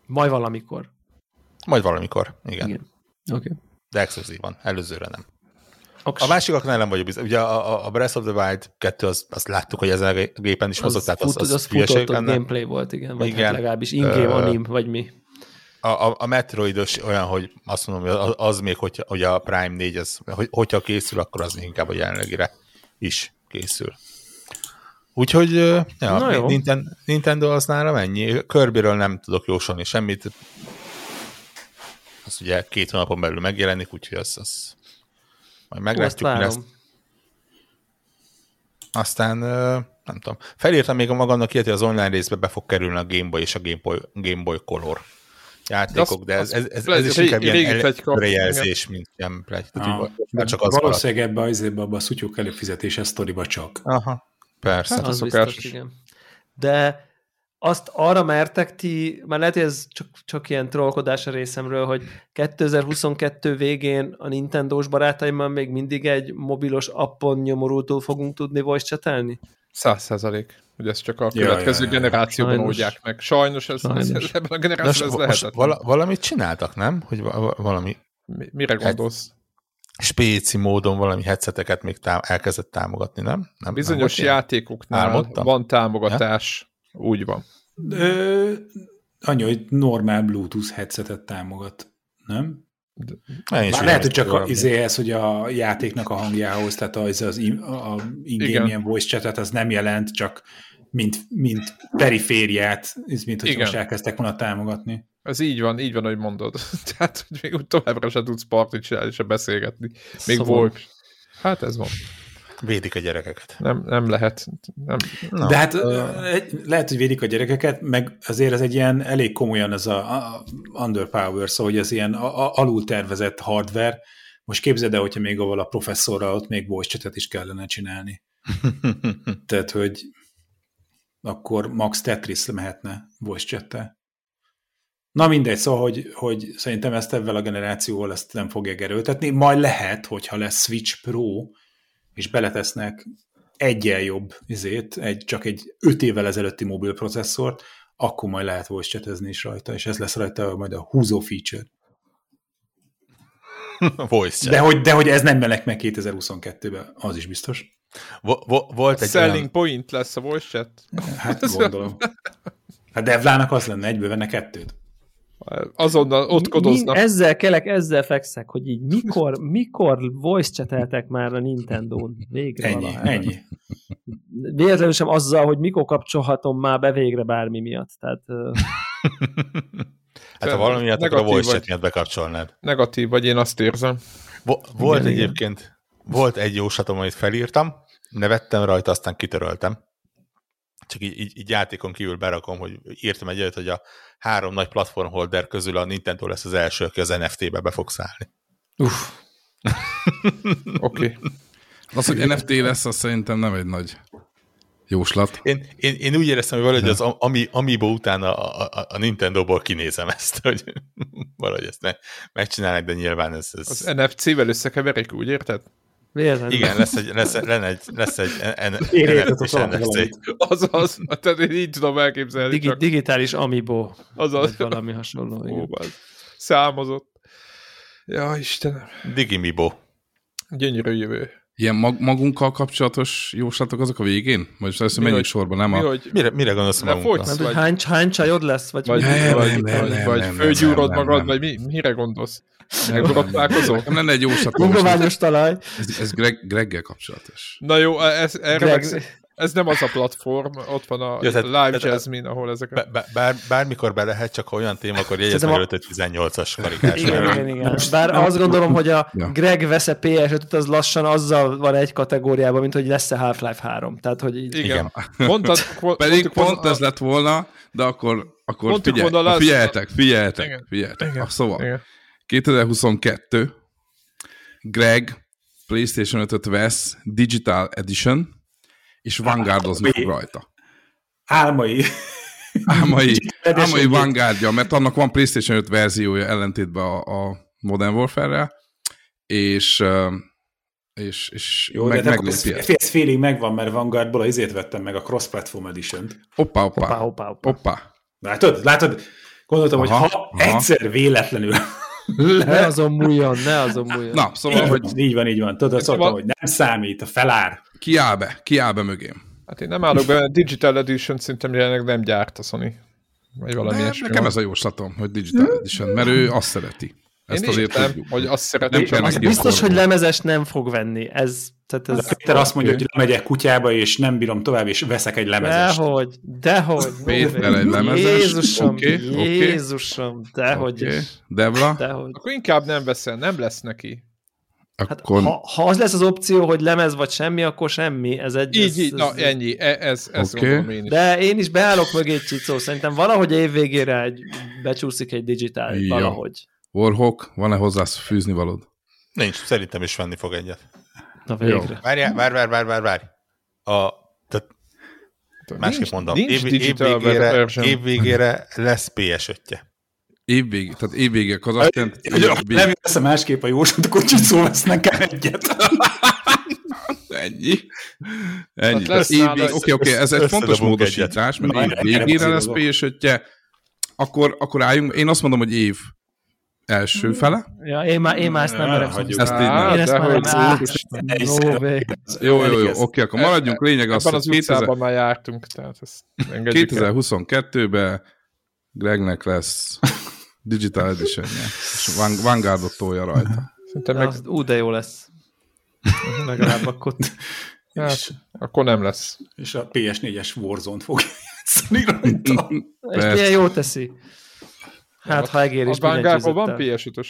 Majd valamikor. Majd valamikor, igen. igen. Okay. De exkluzívan, előzőre nem. Oks. A másikaknál nem vagyok biztos. Ugye a, a- Breath of the Wild 2, az, azt láttuk, hogy ezen a gépen is mozott, tehát az, az, az futott, lenne. gameplay volt, igen. Vagy Igen. hát legalábbis in-game Ö, anim, vagy mi. A, a, a Metroidos olyan, hogy azt mondom, hogy az, az még, hogyha, hogy a Prime 4, az, hogy, hogyha készül, akkor az még inkább a jelenlegire is készül. Úgyhogy ja, Na jó. Nintendo, Nintendo az nálam ennyi. Kirbyről nem tudok jósolni semmit. Az ugye két hónapon belül megjelenik, úgyhogy az, az majd meglátjuk, mi lesz. Aztán nem tudom. Felírtam még a magamnak ilyet, hogy az online részbe be fog kerülni a Game Boy és a Game Boy, Game Boy Color játékok, de ez, ez, ez, ez is inkább ilyen előrejelzés, mint ilyen plegy. Ah, csak az. Valószínűleg ebbe az évben abban a szutyók előfizetése sztoriba csak. Aha, persze. Hát, Az a biztos, igen. De azt arra mertek ti, már lehet, hogy ez csak, csak ilyen trollkodás a részemről, hogy 2022 végén a Nintendo-s barátaimmal még mindig egy mobilos appon nyomorultul fogunk tudni voice chatelni? Száz százalék. Hogy ezt csak a Ja, következő ja, ja. generációban Sajnos. oldják meg. Sajnos, ez, Sajnos. ez ebben a generációban ez lehetetlen. vala, valamit csináltak, nem? Hogy va- va- valami Mi- Mire gondolsz? Spéci módon valami headseteket még tám- elkezdett támogatni, nem? nem Bizonyos nem játékoknál Álmodtam? van támogatás. Úgy van. Ö, annyi, hogy normál Bluetooth headsetet támogat, nem? Már úgy lehet, hogy csak a, izéhez, hogy a játéknak a hangjához, tehát az, az in, a in-game voice chatet, az nem jelent, csak mint, mint perifériát, ez mint hogy Igen. most elkezdtek volna támogatni. Ez így van, így van, hogy mondod. [LAUGHS] Tehát, hogy még úgy továbbra se tudsz partit csinálni, se beszélgetni. Még Szomorú. volt. Hát ez van. Védik a gyerekeket. Nem, nem lehet. Nem. De hát lehet, hogy védik a gyerekeket, meg azért ez egy ilyen elég komolyan ez a, a underpower, szóval hogy ez ilyen a, a, alul tervezett hardware. Most képzeld el, hogyha még avval a professzorral ott még voice chatet is kellene csinálni. [LAUGHS] Tehát, hogy akkor Max Tetris mehetne voice chattel. Na mindegy, szóval, hogy, hogy szerintem ezt ebben a generációval ezt nem fogják erőltetni. Majd lehet, hogyha lesz Switch Pro, és beletesznek egyen jobb izét, egy, csak egy 5 évvel ezelőtti mobil processzort, akkor majd lehet voice chatezni is rajta, és ez lesz rajta majd a húzó feature. [LAUGHS] Voice chat. De hogy, de hogy ez nem menek meg 2022-ben, az is biztos. Vo- vo- volt egy Selling olyan, point lesz a voice chat. Hát gondolom. [LAUGHS] Hát Devlának az lenne, egyből venne kettőt. Azonnal ott kodoznak. Mi, ezzel kelek, ezzel fekszek, hogy így mikor, mikor voice chateltek már a Nintendo-n? Végre Ennyi, valahára. ennyi. Véletlenül sem azzal, hogy mikor kapcsolhatom már be végre bármi miatt. Tehát, hát ha valami miatt, akkor a Negatív voice chat miatt bekapcsolnád. Negatív vagy, én azt érzem. Vo- volt Igen, igen. egyébként, volt egy jóslatom, amit felírtam, nevettem rajta, aztán kitöröltem. Csak így, így, így játékon kívül berakom, hogy írtam egy olyat, hogy a három nagy platformholder közül a Nintendo lesz az első, aki az NFT-be be fog szállni. Uff. [LAUGHS] Oké. Okay. Az, hogy NFT lesz, az szerintem nem egy nagy jóslat. Én, én, én úgy éreztem, hogy valahogy az Ami, Amiibo után a, a, a Nintendo-ból kinézem ezt, [LAUGHS] hogy valahogy ezt ne, megcsinálnak, de nyilván ez... ez... Az NFC-vel összekeverik, úgy érted? Véletlenül. Igen, lesz egy, lesz, lesz egy, lesz egy NFT-s valamit. Azaz. Tehát én így tudom elképzelni. Digi, csak digitális amiibo, azaz. valami hasonló. Ó, Igen. bazd. Számozott. Ja, Istenem. Digimibo. Gyönyörű jövő. Ilyen mag- magunkkal kapcsolatos jóslatok azok a végén? Vagy most először menjünk sorba, nem Mi, a... hogy Mire, mire gondolsz Ne magunkra? fogysz. Vagy- hány, hány csajod lesz? Vagy, vagy? Nem, vagy, nem, vagy, nem, vagy nem, fölgyúrod nem, magad, nem. vagy mi, mire gondolsz? Megborotválkozol? Nekem lenne egy jóslatom. Gungományos talaj. Ez, ez Greg, Greggel kapcsolatos. Na jó, ez, erre Greg, meg, ez nem az a platform, ott van a ja, tehát, Live Jasmine, ahol ezek a... Be, bár, bármikor be lehet, csak olyan téma, akkor jegyez meg a... 18-as karikás. Igen, igen, igen. Bár azt gondolom, hogy a Greg vesz ps az lassan azzal van egy kategóriában, mint hogy lesz-e Half-Life 3. Tehát, hogy így... Igen. Mondtad, [LAUGHS] Pedig pont ez lett volna, de akkor, akkor figyelj, volna, figyeljetek, figyeljetek, igen. figyeljetek. Igen. Szóval, igen. 2022 Greg PlayStation 5-öt vesz Digital Edition, és vanguardozni fog rajta. Álmai. Álmai, álmai vanguardja, mert annak van PlayStation 5 verziója ellentétben a, a Modern Warfare-rel, és, és, és Jó, meg, de meglépi ez, ez félig megvan, mert Vanguardból az izét vettem meg a Cross-Platform Edition-t. Hoppá, hoppá, hoppá, hoppá, hoppá. hoppá. Látod? Látod? Gondoltam, aha, hogy ha aha. egyszer véletlenül le... Ne azon múljon, ne azon múljon. Na, szóval, így, hogy... Így van, így van. Tudod, szóval... szóltam, hogy nem számít, a felár. Ki áll be? Ki áll be mögém? Hát én nem állok be, Digital Edition szerintem jelenleg nem gyárt a Sony. Vagy valami ne, Nekem ez a jóslatom, hogy Digital Edition, mert ő azt szereti. Ezt Én azért nem, hogy azt szeretem. Nem az biztos, hogy lemezes nem fog venni. Ez, tehát ez Péter azt mondja, hogy lemegyek kutyába, és nem bírom tovább, és veszek egy lemezest. Dehogy, dehogy. Péter egy lemezes. Jézusom, okay, Jézusom, dehogy okay. Devla? Dehogy. Akkor inkább nem veszel, nem lesz neki. Hát, akkor... ha, ha az lesz az opció, hogy lemez vagy semmi, akkor semmi. Ez egy, így, ez, így, ez, na ennyi, e, ez, ez okay. én is. De én is beállok mögé Csicó, szerintem valahogy évvégére egy, becsúszik egy digitál, ja. valahogy. Warhawk, van-e hozzá fűzni valód? Nincs, szerintem is venni fog egyet. Na végre. Várj, várj, várj, várj, várj, várj. A, tehát másképp nincs, mondom, nincs év, évvégére, évvégére lesz PS5-je. Évvég, tehát évvégek az azt jelenti, hogy nem lesz a másképp a jósot, akkor csicó vesznek el egyet. [LAUGHS] Ennyi. Ennyi. Hát évvég, oké, oké, ez egy fontos módosítás, mert év végére lesz PS5-je, akkor, akkor álljunk, én azt mondom, hogy év első fele. Ja, én már, én már ezt nem merem. Ezt így nem. Én ezt már nem. Jó, jó, jó, oké, akkor maradjunk. Lényeg az, hogy az 2000... már jártunk, tehát ezt 2022-ben Gregnek lesz Digital edition és Vanguardot tolja rajta. Szerintem meg... Ú, de jó lesz. [LAUGHS] Legalább akkor... Hát, akkor nem lesz. És a PS4-es Warzone fog játszani rajta. És milyen jó teszi. Hát, ha egér is A Vanguardban van PS5-ös.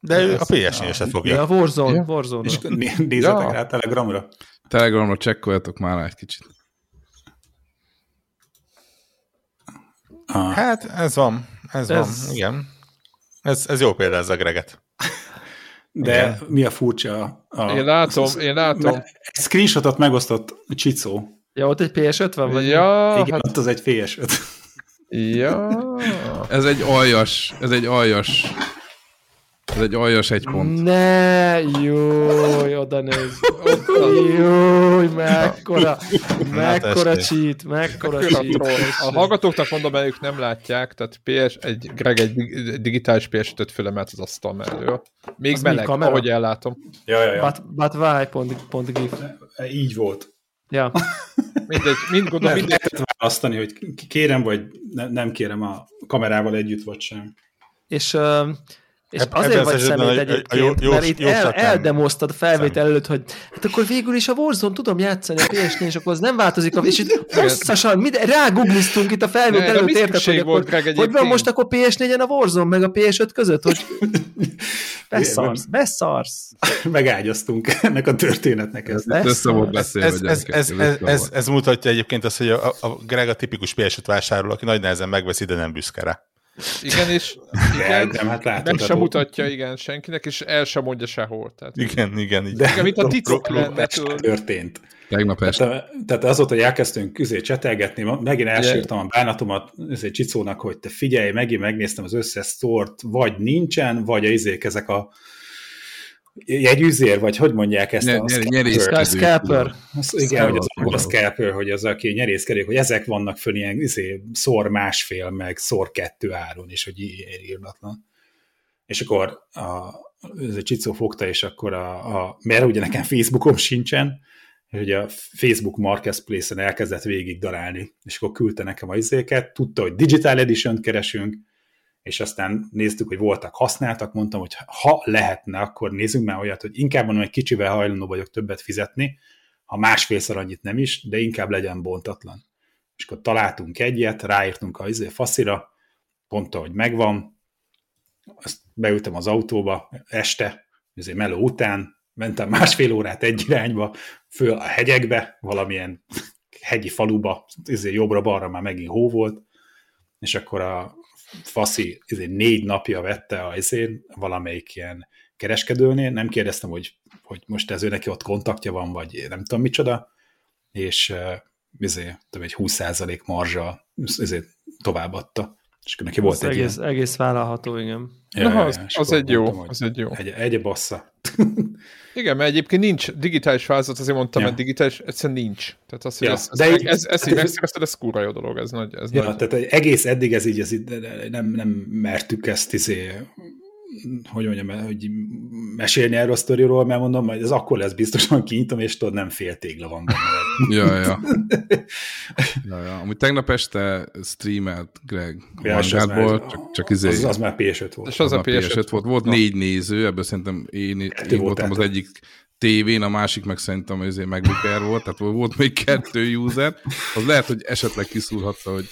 De ő a PS4-eset fogja. Ja, a Warzone. Ja. Warzone. És nézzetek ja. rá Telegramra. Telegramra csekkoljatok már egy kicsit. Ah. Hát, ez van. Ez, ez van, igen. Ez, ez jó példa ez a Greget. De igen. mi a furcsa? A, én látom, én látom. Screenshotot megosztott Csicó. Ja, ott egy PS50 vagy? Ja, igen, hát... ott az egy PS5. Ja. Ez egy aljas, ez egy aljas ez egy aljas egy pont. Ne, jó, oda néz. [LAUGHS] Jó, mekkora, mekkora cheat, mekkora cheat. A hallgatóknak mondom, mert ők nem látják, tehát PS, egy, Greg egy digitális PS5 fölemelt az asztal mellől. Még az meleg, ahogy ellátom. Ja, ja, ja. But, but why? Pont, pont gif. Így volt. Ja. [LAUGHS] Mindegy, mind gondolom, mindegy. Lehet választani, hogy kérem, vagy ne, nem kérem a kamerával együtt, vagy sem. És uh, és Eb- azért vagy szemét egyébként, jó, mert itt el, eldemoztad felvétel előtt, hogy hát akkor végül is a Warzone tudom játszani a ps és akkor az nem változik. A, és itt hosszasan mind, rágugliztunk itt a felvétel ne, előtt, érted, hogy, akkor, hogy van most akkor PS4-en a Warzone meg a PS5 között, hogy [LAUGHS] beszarsz, beszarsz. [LAUGHS] Megágyaztunk ennek a történetnek. Ez, ez, ez, ez, ez, ez, ez, mutatja egyébként azt, hogy a, a Greg a tipikus PS5 vásároló, aki nagy nehezen megveszi, de nem büszke rá. Igen, és [LAUGHS] igen, nem, hát látod, meg sem mutatja, igen, senkinek, és el sem mondja sehol. Tehát, igen, igen. igen. De igen, mint a titok lenne. Történt. Tegnap este. Tehát, tehát azóta, hogy elkezdtünk küzé csetelgetni, megint elsírtam a bánatomat azért Csicónak, hogy te figyelj, megint megnéztem az összes szort, vagy nincsen, vagy a izék ezek a jegyüzér, vagy hogy mondják ezt a scalper? scalper. igen, hogy az, a scalper, hogy az, aki nyerészkedik, hogy ezek vannak föl ilyen izé, szor másfél, meg szor kettő áron, és hogy írdatlan. És akkor a, ez a Csicó fogta, és akkor a, a, mert ugye nekem Facebookom sincsen, hogy a Facebook Marketplace-en elkezdett végig darálni, és akkor küldte nekem a izéket, tudta, hogy Digital Edition-t keresünk, és aztán néztük, hogy voltak használtak, mondtam, hogy ha lehetne, akkor nézzünk már olyat, hogy inkább mondom, egy kicsivel hajlandó vagyok többet fizetni, ha másfélszer annyit nem is, de inkább legyen bontatlan. És akkor találtunk egyet, ráírtunk a izé faszira, pont ahogy megvan, azt beültem az autóba este, ezért meló után, mentem másfél órát egy irányba, föl a hegyekbe, valamilyen hegyi faluba, ezért jobbra-balra már megint hó volt, és akkor a faszi ezért négy napja vette a ezért valamelyik ilyen kereskedőnél, nem kérdeztem, hogy, hogy most ez ő neki ott kontaktja van, vagy nem tudom micsoda, és ezért több egy 20% marzsa ezért továbbadta. És akkor neki volt egy egész, ilyen... egész vállalható, igen. Ja, Na, az, az, egy jó, mondtam, az egy jó. Egy, egy bassza. Igen, mert egyébként nincs digitális változat, azért mondtam, ja. mert digitális egyszerűen nincs. Tehát az, hogy ja, ez, de ez, így, ez, ez, így megszerezted, ez kurva jó dolog, ez nagy. Ez ja, nagy. tehát egész eddig ez így, ez így nem, nem mertük ezt izé hogy mondjam, hogy mesélni erről a sztoriról, mert mondom, majd ez akkor lesz biztosan kinyitom, és tudod, nem fél tégla van benne. ja, ja. [LAUGHS] ja, ja. Amúgy tegnap este streamelt Greg ja, Vanguardból, csak, csak izé... Az, az már PS5 volt. És az, az a PS5, PS5 volt. Volt négy néző, ebből szerintem én, én voltam az egyik tévén, a másik meg szerintem azért MacBook volt, tehát volt még kettő user. Az lehet, hogy esetleg kiszúrhatta, hogy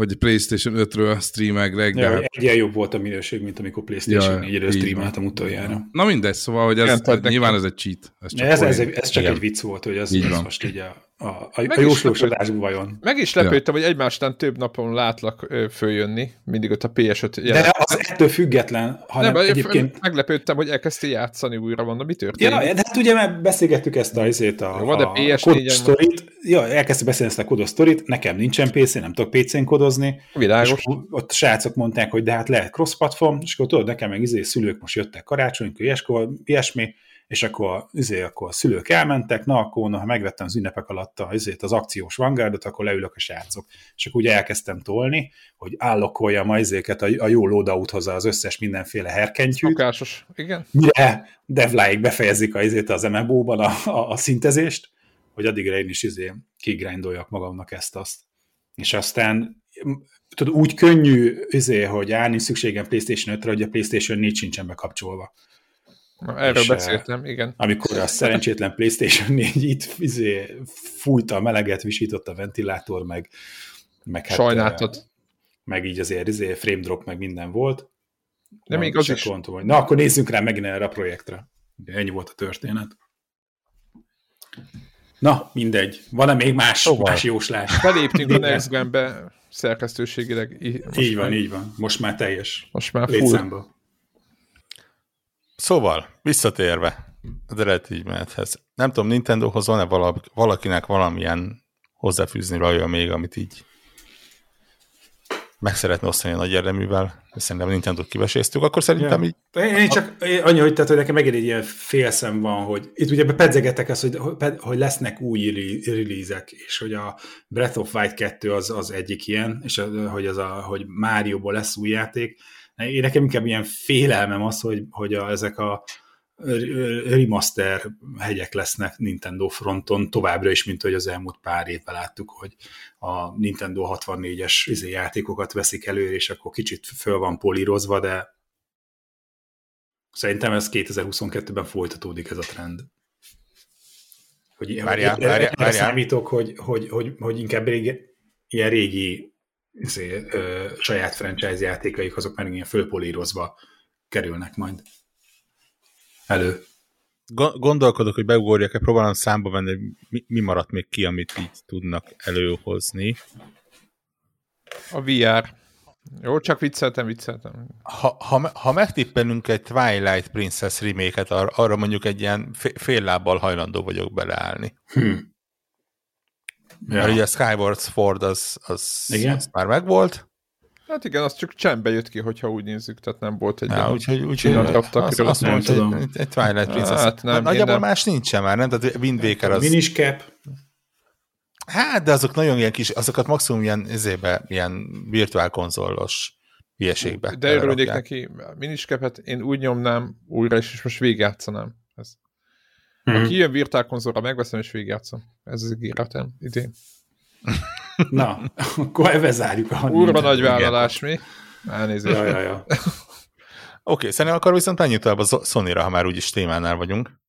hogy PlayStation 5-ről streamel Greg. Ja, de... Jobb volt a minőség, mint amikor PlayStation ja, 4-ről streameltem utoljára. Na mindegy, szóval, hogy ez, Igen, nyilván ez egy cheat. Ez, csak ez, ez, ez csak Igen. egy vicc volt, hogy az, ez most így a, a, a, a jóslósodásban vajon. Meg is lepődtem, ja. hogy egymástan több napon látlak ö, följönni, mindig ott a PS5 jelent. De az ettől független, hanem nem, egyébként... Meglepődtem, hogy elkezdtél játszani újra, mondom, mi történt? Ja, de hát ugye mert beszélgettük ezt a, azért a, Jó, a, a sztorit, ja, elkezdte beszélni ezt a kodos sztorit, nekem nincsen PC, nem tudok PC-n kodozni. Világos. És ott a srácok mondták, hogy de hát lehet cross-platform, és akkor tudod, nekem meg izé szülők most jöttek karácsonykor, ilyesmi, és akkor, izé, akkor a szülők elmentek, na akkor, na, ha megvettem az ünnepek alatt a, izét, az akciós vanguardot, akkor leülök a srácok. És akkor ugye elkezdtem tolni, hogy állokoljam a, izéket, a, a jó loadouthoz az összes mindenféle herkentyűt. Szokásos, igen. Mire devláig befejezik a, izét az MMO-ban a, a, a szintezést, hogy addigra én is izé kigrindoljak magamnak ezt-azt. És aztán tudod, úgy könnyű, izé, hogy állni szükségem PlayStation 5-re, hogy a PlayStation 4 sincsen bekapcsolva. Erről és, beszéltem, igen. Amikor a szerencsétlen PlayStation 4 itt izé, fújta a meleget, visított a ventilátor, meg, meg hát, Sajnáltad. Meg így azért izé, frame drop, meg minden volt. De még az is. Mondtam, hogy na, akkor nézzünk rá megint erre a projektre. Ennyi volt a történet. Na, mindegy. Van-e még más, szóval. más jóslás? Beléptünk a Next Gen-be szerkesztőségileg. Így van, így van. Most már teljes. Most már full. Létszámba. Szóval, visszatérve az eredeti menethez. Nem tudom, Nintendohoz van-e valakinek valamilyen hozzáfűzni rajta még, amit így meg szeretne osztani a nagy érdeművel, szerintem a Nintendo-t kiveséztük, akkor szerintem ja. így... Én csak annyi, hogy, tehát, hogy nekem megint egy ilyen félszem van, hogy itt ugye pedzegetek ezt, hogy, hogy lesznek új release és hogy a Breath of Wild 2 az, az egyik ilyen, és hogy, az a, hogy Mario-ból lesz új játék, én nekem inkább ilyen félelmem az, hogy, hogy a, ezek a remaster hegyek lesznek Nintendo fronton továbbra is, mint hogy az elmúlt pár évben láttuk, hogy a Nintendo 64-es izé játékokat veszik elő, és akkor kicsit föl van polírozva, de szerintem ez 2022-ben folytatódik ez a trend. Hogy, várjál, hogy várjál, várjál. számítok, hogy, hogy, hogy, hogy inkább régi, ilyen régi izé, ö, saját franchise játékaik, azok már ilyen fölpolírozva kerülnek majd elő. Gondolkodok, hogy beugorjak-e, próbálom számba venni, mi, mi maradt még ki, amit így tudnak előhozni. A VR. Jó, csak vicceltem, vicceltem. Ha, ha, ha megtippelünk egy Twilight Princess remake-et, arra, arra mondjuk egy ilyen fél lábbal hajlandó vagyok beleállni. Hmm. Ja. Mert ugye a Skyward Sword az, az, igen? az már megvolt. Hát igen, az csak csendbe jött ki, hogyha úgy nézzük, tehát nem volt egy ja, úgyhogy úgy, úgy, azt, azt mondta, egy, egy Twilight Princess. Hát nem, Nagyjából nem. más nincsen már, nem? Tehát Wind Waker az... Miniscap. Hát, de azok nagyon ilyen kis, azokat maximum ilyen, ezébe, ilyen virtuál konzolos hülyeségbe. De örülnék neki, Miniscapet én úgy nyomnám újra, és most végigjátszanám. Hmm. Ha kijön virtuál konzolra, megveszem és végigjátszom. Ez az ígéretem idén. [LAUGHS] Na, akkor ebbe zárjuk a Úrva nagy vállalás, mi? Elnézést. Ja, ja, ja. [LAUGHS] Oké, okay, szerintem akkor viszont annyit tovább a Sony-ra, ha már úgyis témánál vagyunk.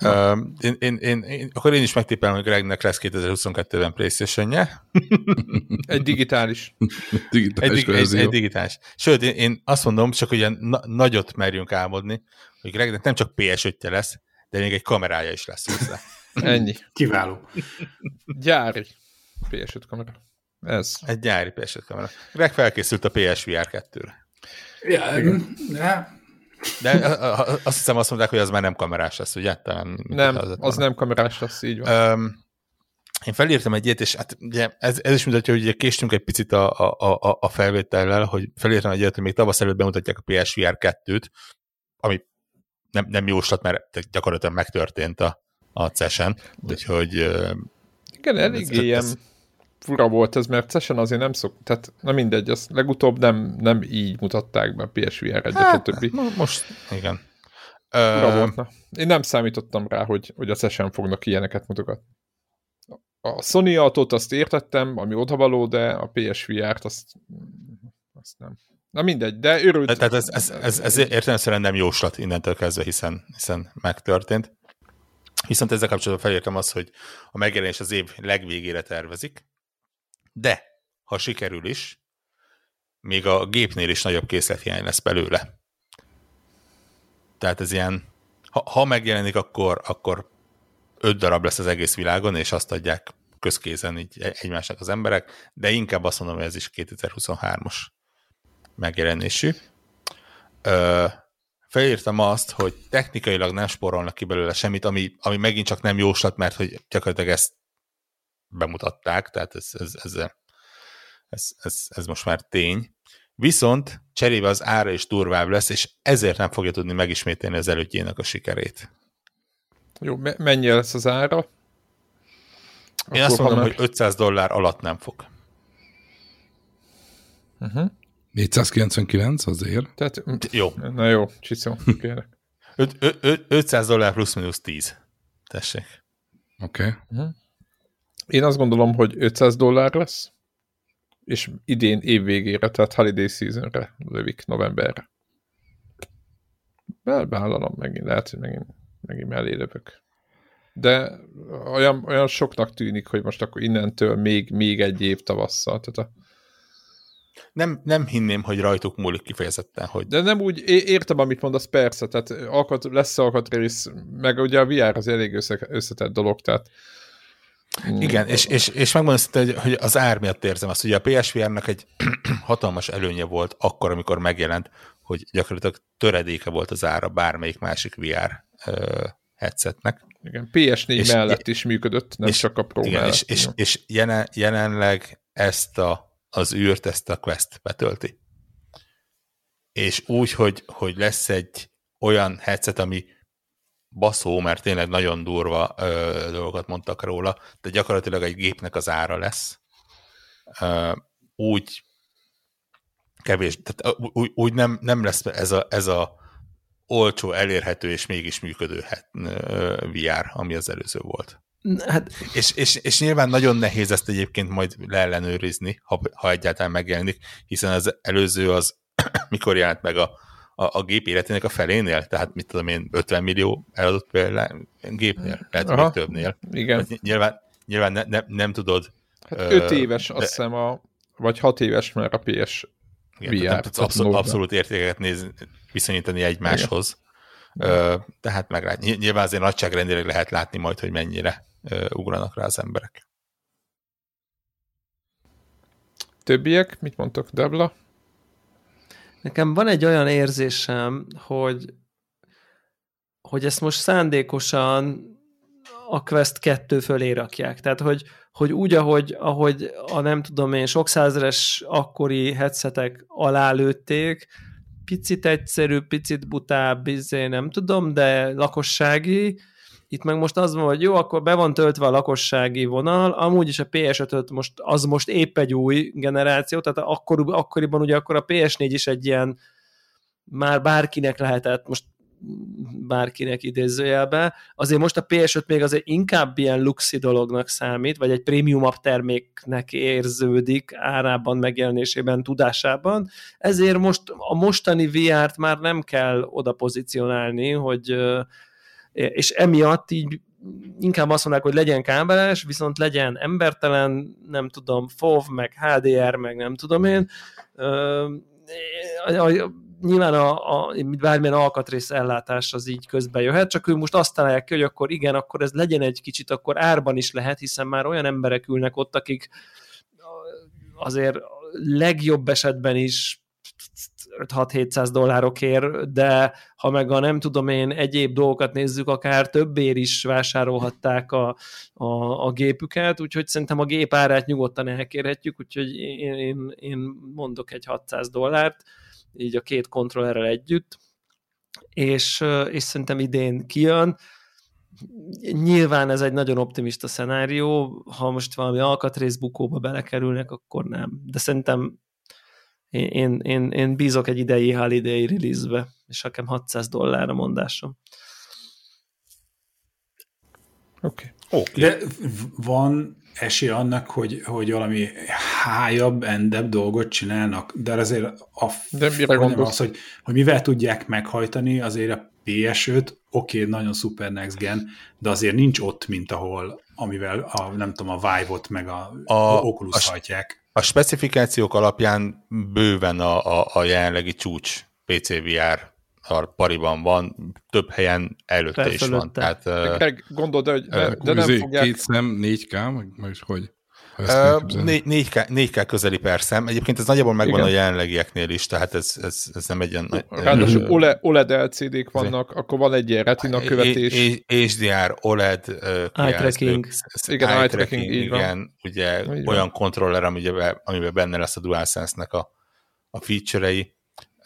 Uh, én, én, én, én, akkor én is megtippelem, hogy Gregnek lesz 2022-ben Playstation-je. Egy digitális. [LAUGHS] digitális egy, egy, egy digitális. Sőt, én, én azt mondom, csak ugye na, nagyot merjünk álmodni, hogy Gregnek nem csak PS5-je lesz, de még egy kamerája is lesz hozzá. [LAUGHS] Ennyi. Kiváló. Gyári PS5 kamera. Ez. Egy gyári PS5 kamera. Greg felkészült a PSVR 2-re. Ja, ja. De azt hiszem azt mondták, hogy az már nem kamerás lesz, ugye? Talán, nem, az, az nem kamerás lesz, így van. Um, én felírtam egy ilyet, és hát ugye ez, ez is mutatja, hogy ugye késtünk egy picit a, a, a, a felvétellel, hogy felírtam egy ilyet, hogy még tavasz előtt bemutatják a PSVR 2-t, ami nem, nem jóslat, mert gyakorlatilag megtörtént a, a CES-en, úgyhogy... Igen, elég ilyen fura volt ez, mert CES-en azért nem szok, tehát na mindegy, az legutóbb nem, nem így mutatták be a PSVR 1 hát, többi. Most, igen. Fura volt, na. Én nem számítottam rá, hogy, hogy a CES-en fognak ilyeneket mutogatni. A Sony autót azt értettem, ami odavaló, de a PSVR-t azt, azt nem. Na mindegy, de örült. Tehát ez, ez, ez, ez értelemszerűen nem jóslat innentől kezdve, hiszen, hiszen megtörtént. Viszont ezzel kapcsolatban felértem azt, hogy a megjelenés az év legvégére tervezik, de ha sikerül is, még a gépnél is nagyobb készlethiány lesz belőle. Tehát ez ilyen, ha, ha megjelenik, akkor, akkor öt darab lesz az egész világon, és azt adják közkézen így egymásnak az emberek, de inkább azt mondom, hogy ez is 2023-os megjelenésű. Ö, felírtam azt, hogy technikailag nem sporolnak ki belőle semmit, ami, ami megint csak nem jóslat, mert hogy gyakorlatilag ezt bemutatták, tehát ez, ez, ez, ez, ez, ez most már tény. Viszont cserébe az ára is durvább lesz, és ezért nem fogja tudni megismételni az elődjének a sikerét. Jó, me- mennyi lesz az ára? Én Akkor azt mondom, már... hogy 500 dollár alatt nem fog. Uh-huh. 499 azért. Tehát, jó. Na jó, csiszó, kérlek. 500 dollár plusz mínusz 10. Tessék. Oké. Okay. Uh-huh. Én azt gondolom, hogy 500 dollár lesz, és idén év végére, tehát holiday seasonre lövik novemberre. Bevállalom megint, lehet, hogy megint, megint mellé lövök. De olyan, olyan soknak tűnik, hogy most akkor innentől még, még egy év tavasszal. Tehát a... nem, nem hinném, hogy rajtuk múlik kifejezetten, hogy... De nem úgy, értem, amit mondasz, persze, tehát alkat, lesz alkatrész, meg ugye a VR az elég összetett dolog, tehát igen, és, és, és megmondom hogy, hogy az ár miatt érzem azt, hogy a PSVR-nak egy [CLEARS THROAT] hatalmas előnye volt akkor, amikor megjelent, hogy gyakorlatilag töredéke volt az ára bármelyik másik VR uh, headsetnek. Igen, PS4 és, mellett is működött, nem és, csak a Pro igen, mellett. És, és, és jelen, jelenleg ezt a, az űrt, ezt a Quest betölti. És úgy, hogy, hogy lesz egy olyan headset, ami baszó, mert tényleg nagyon durva ö, dolgokat mondtak róla, de gyakorlatilag egy gépnek az ára lesz. Ö, úgy kevés, tehát úgy, úgy nem, nem lesz ez a, ez a olcsó, elérhető és mégis működő VR, ami az előző volt. Hát... És, és, és nyilván nagyon nehéz ezt egyébként majd leellenőrizni, ha, ha egyáltalán megjelenik, hiszen az előző az, [CLEARS THROAT] mikor jelent meg a a, a gép életének a felénél, tehát mit tudom én, 50 millió eladott például gépnél, lehet, Aha, még többnél. Igen. Hát nyilván, nyilván ne, ne, nem tudod. Hát 5 uh, éves, de, azt hiszem, a, vagy 6 éves, mert a PS igen, VR. Nem tudsz abszolút, abszolút értékeket nézni, viszonyítani egymáshoz. Uh, tehát meg nyilván azért nagyságrendileg lehet látni majd, hogy mennyire ugranak rá az emberek. Többiek, mit mondtok, Debla? Nekem van egy olyan érzésem, hogy, hogy ezt most szándékosan a Quest 2 fölé rakják. Tehát, hogy, hogy úgy, ahogy, ahogy a nem tudom én, sok százeres akkori headsetek alá lőtték, picit egyszerű, picit butább, izé, nem tudom, de lakossági, itt meg most az van, hogy jó, akkor be van töltve a lakossági vonal, amúgy is a PS5 most, az most épp egy új generáció, tehát akkor, akkoriban ugye akkor a PS4 is egy ilyen már bárkinek lehetett, most bárkinek idézőjelbe. Azért most a PS5 még azért inkább ilyen luxi dolognak számít, vagy egy prémiumabb terméknek érződik árában, megjelenésében, tudásában. Ezért most a mostani VR-t már nem kell oda pozícionálni, hogy és emiatt így inkább azt mondják, hogy legyen kábeles, viszont legyen embertelen, nem tudom, FOV, meg HDR, meg nem tudom én. Nyilván a, a, bármilyen alkatrész ellátás az így közbe jöhet, csak ők most azt találják ki, hogy akkor igen, akkor ez legyen egy kicsit, akkor árban is lehet, hiszen már olyan emberek ülnek ott, akik azért legjobb esetben is 5-6-700 dollárokért, de ha meg a nem tudom én egyéb dolgokat nézzük, akár többért is vásárolhatták a, a, a gépüket, úgyhogy szerintem a gép árát nyugodtan elkérhetjük, úgyhogy én, én, én mondok egy 600 dollárt, így a két kontrollerrel együtt, és, és szerintem idén kijön. Nyilván ez egy nagyon optimista szenárió, ha most valami alkatrészbukóba belekerülnek, akkor nem. De szerintem én, én, én bízok egy idei holiday release-be, és nekem 600 dollár a mondásom. Oké. Okay. Okay. De van esély annak, hogy, hogy valami hájabb, endebb dolgot csinálnak, de azért a de mire az, hogy, hogy mivel tudják meghajtani, azért a PS5, oké, okay, nagyon szuper next gen, de azért nincs ott, mint ahol, amivel a, nem tudom, a Vive-ot meg a, a Oculus a, hajtják. A specifikációk alapján bőven a, a, a jelenlegi csúcs PCVR a pariban van, több helyen előtte Felfölötte. is van. Tehát, Meg gondolod, hogy de, de nem fogják... Két szem, 4K, meg, meg hogy? Uh, 4K, 4K közeli per szem. Egyébként ez nagyjából megvan Igen. a jelenlegieknél is, tehát ez, ez, ez nem egy ilyen... Ráadásul OLED, OLED LCD-k vannak, akkor van egy ilyen retina követés. HDR, OLED eye tracking. Igen, eye tracking. Igen, ugye így olyan kontroller, amiben, amiben benne lesz a DualSense-nek a, a feature-ei.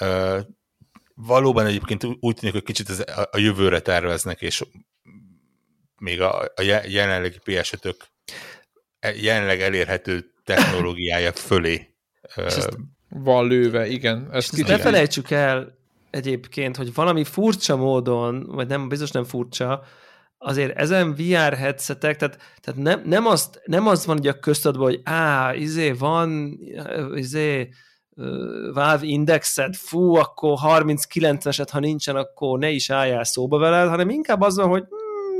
Uh, valóban egyébként úgy tűnik, hogy kicsit ez a, a jövőre terveznek, és még a, a jelenlegi PS5-ök E, jelenleg elérhető technológiája fölé. Van lőve, igen. Ezt ezt ne felejtsük el egyébként, hogy valami furcsa módon, vagy nem, biztos nem furcsa, azért ezen VR headsetek, tehát, tehát nem, nem, azt, nem az van ugye a köztadban, hogy á, izé van, izé, Valve indexed, fú, akkor 39-eset, ha nincsen, akkor ne is álljál szóba veled, hanem inkább az van, hogy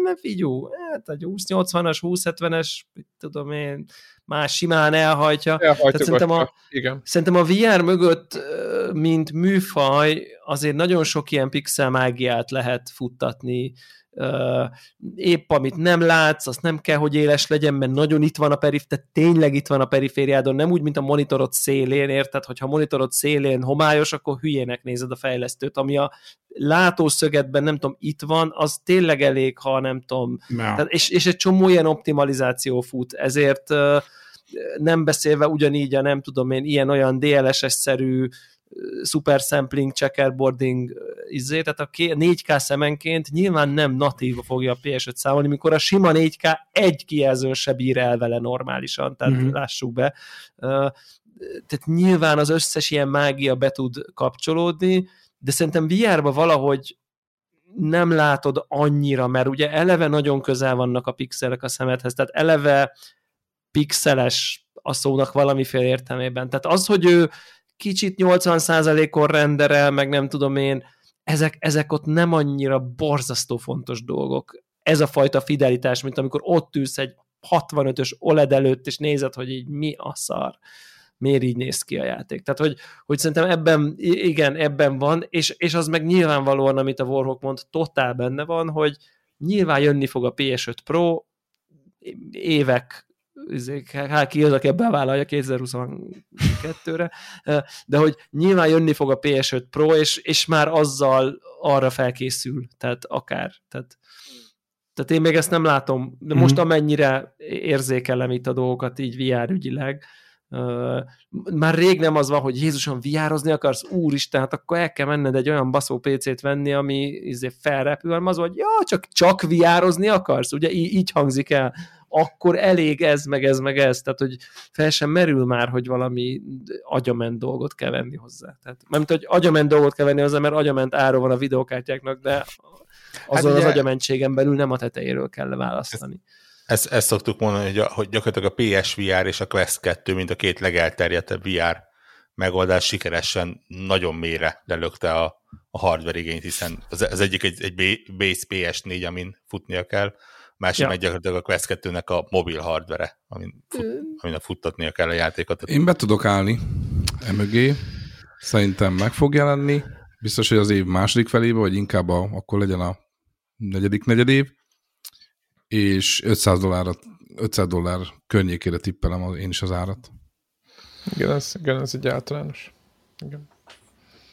ne figyú, hát egy 20-80-as, 20-70-es, tudom én, más simán elhajtja. Tehát szerintem a, igen. szerintem a VR mögött, mint műfaj, azért nagyon sok ilyen pixel mágiát lehet futtatni, épp amit nem látsz, azt nem kell, hogy éles legyen, mert nagyon itt van a perif, tehát tényleg itt van a perifériádon, nem úgy, mint a monitorod szélén, érted? Hogyha a monitorod szélén homályos, akkor hülyének nézed a fejlesztőt, ami a látószögetben, nem tudom, itt van, az tényleg elég, ha nem tudom. Tehát, és, és egy csomó ilyen optimalizáció fut, ezért nem beszélve ugyanígy a nem tudom én, ilyen-olyan DLSS-szerű super sampling, checkerboarding izé, tehát a 4K szemenként nyilván nem natív fogja a PS5 számolni, mikor a sima 4K egy kijelzőn se bír el vele normálisan, tehát mm-hmm. lássuk be. Tehát nyilván az összes ilyen mágia be tud kapcsolódni, de szerintem VR-ba valahogy nem látod annyira, mert ugye eleve nagyon közel vannak a pixelek a szemedhez, tehát eleve pixeles a szónak valamiféle értelmében. Tehát az, hogy ő kicsit 80%-on renderel, meg nem tudom én, ezek, ezek ott nem annyira borzasztó fontos dolgok. Ez a fajta fidelitás, mint amikor ott ülsz egy 65-ös OLED előtt, és nézed, hogy így mi a szar miért így néz ki a játék. Tehát, hogy, hogy szerintem ebben, igen, ebben van, és, és az meg nyilvánvalóan, amit a Warhawk mond, totál benne van, hogy nyilván jönni fog a PS5 Pro, évek hát ki az, aki ebben vállalja 2022-re, de hogy nyilván jönni fog a PS5 Pro, és, és már azzal arra felkészül, tehát akár. Tehát, tehát én még ezt nem látom, de most mm-hmm. amennyire érzékelem itt a dolgokat így VR ügyileg, Uh, már rég nem az van, hogy Jézusom, viározni akarsz, úristen, hát akkor el kell menned egy olyan baszó PC-t venni, ami izé felrepül, hanem az, hogy ja, csak, csak viározni akarsz, ugye így, így hangzik el akkor elég ez, meg ez, meg ez, tehát hogy fel sem merül már, hogy valami agyament dolgot kell venni hozzá. Tehát, mert hogy agyament dolgot kell venni hozzá, mert agyament ára van a videókártyáknak, de azon hát ugye, az agyamentségen belül nem a tetejéről kell választani. Ezt, ezt, ezt szoktuk mondani, hogy, hogy gyakorlatilag a PSVR és a Quest 2, mint a két legelterjedtebb VR megoldás sikeresen nagyon mélyre lelökte a, a hardware igényt, hiszen az, az egyik egy, egy base PS4, amin futnia kell, másik ja. meg gyakorlatilag a Quest 2 a mobil hardware, amin, fut, amin futtatnia kell a játékot. Én be tudok állni emögé, szerintem meg fog jelenni, biztos, hogy az év második felébe, vagy inkább a, akkor legyen a negyedik negyedév, és 500 dollárra 500 dollár környékére tippelem az, én is az árat. Igen, ez, igen, ez egy általános. Igen.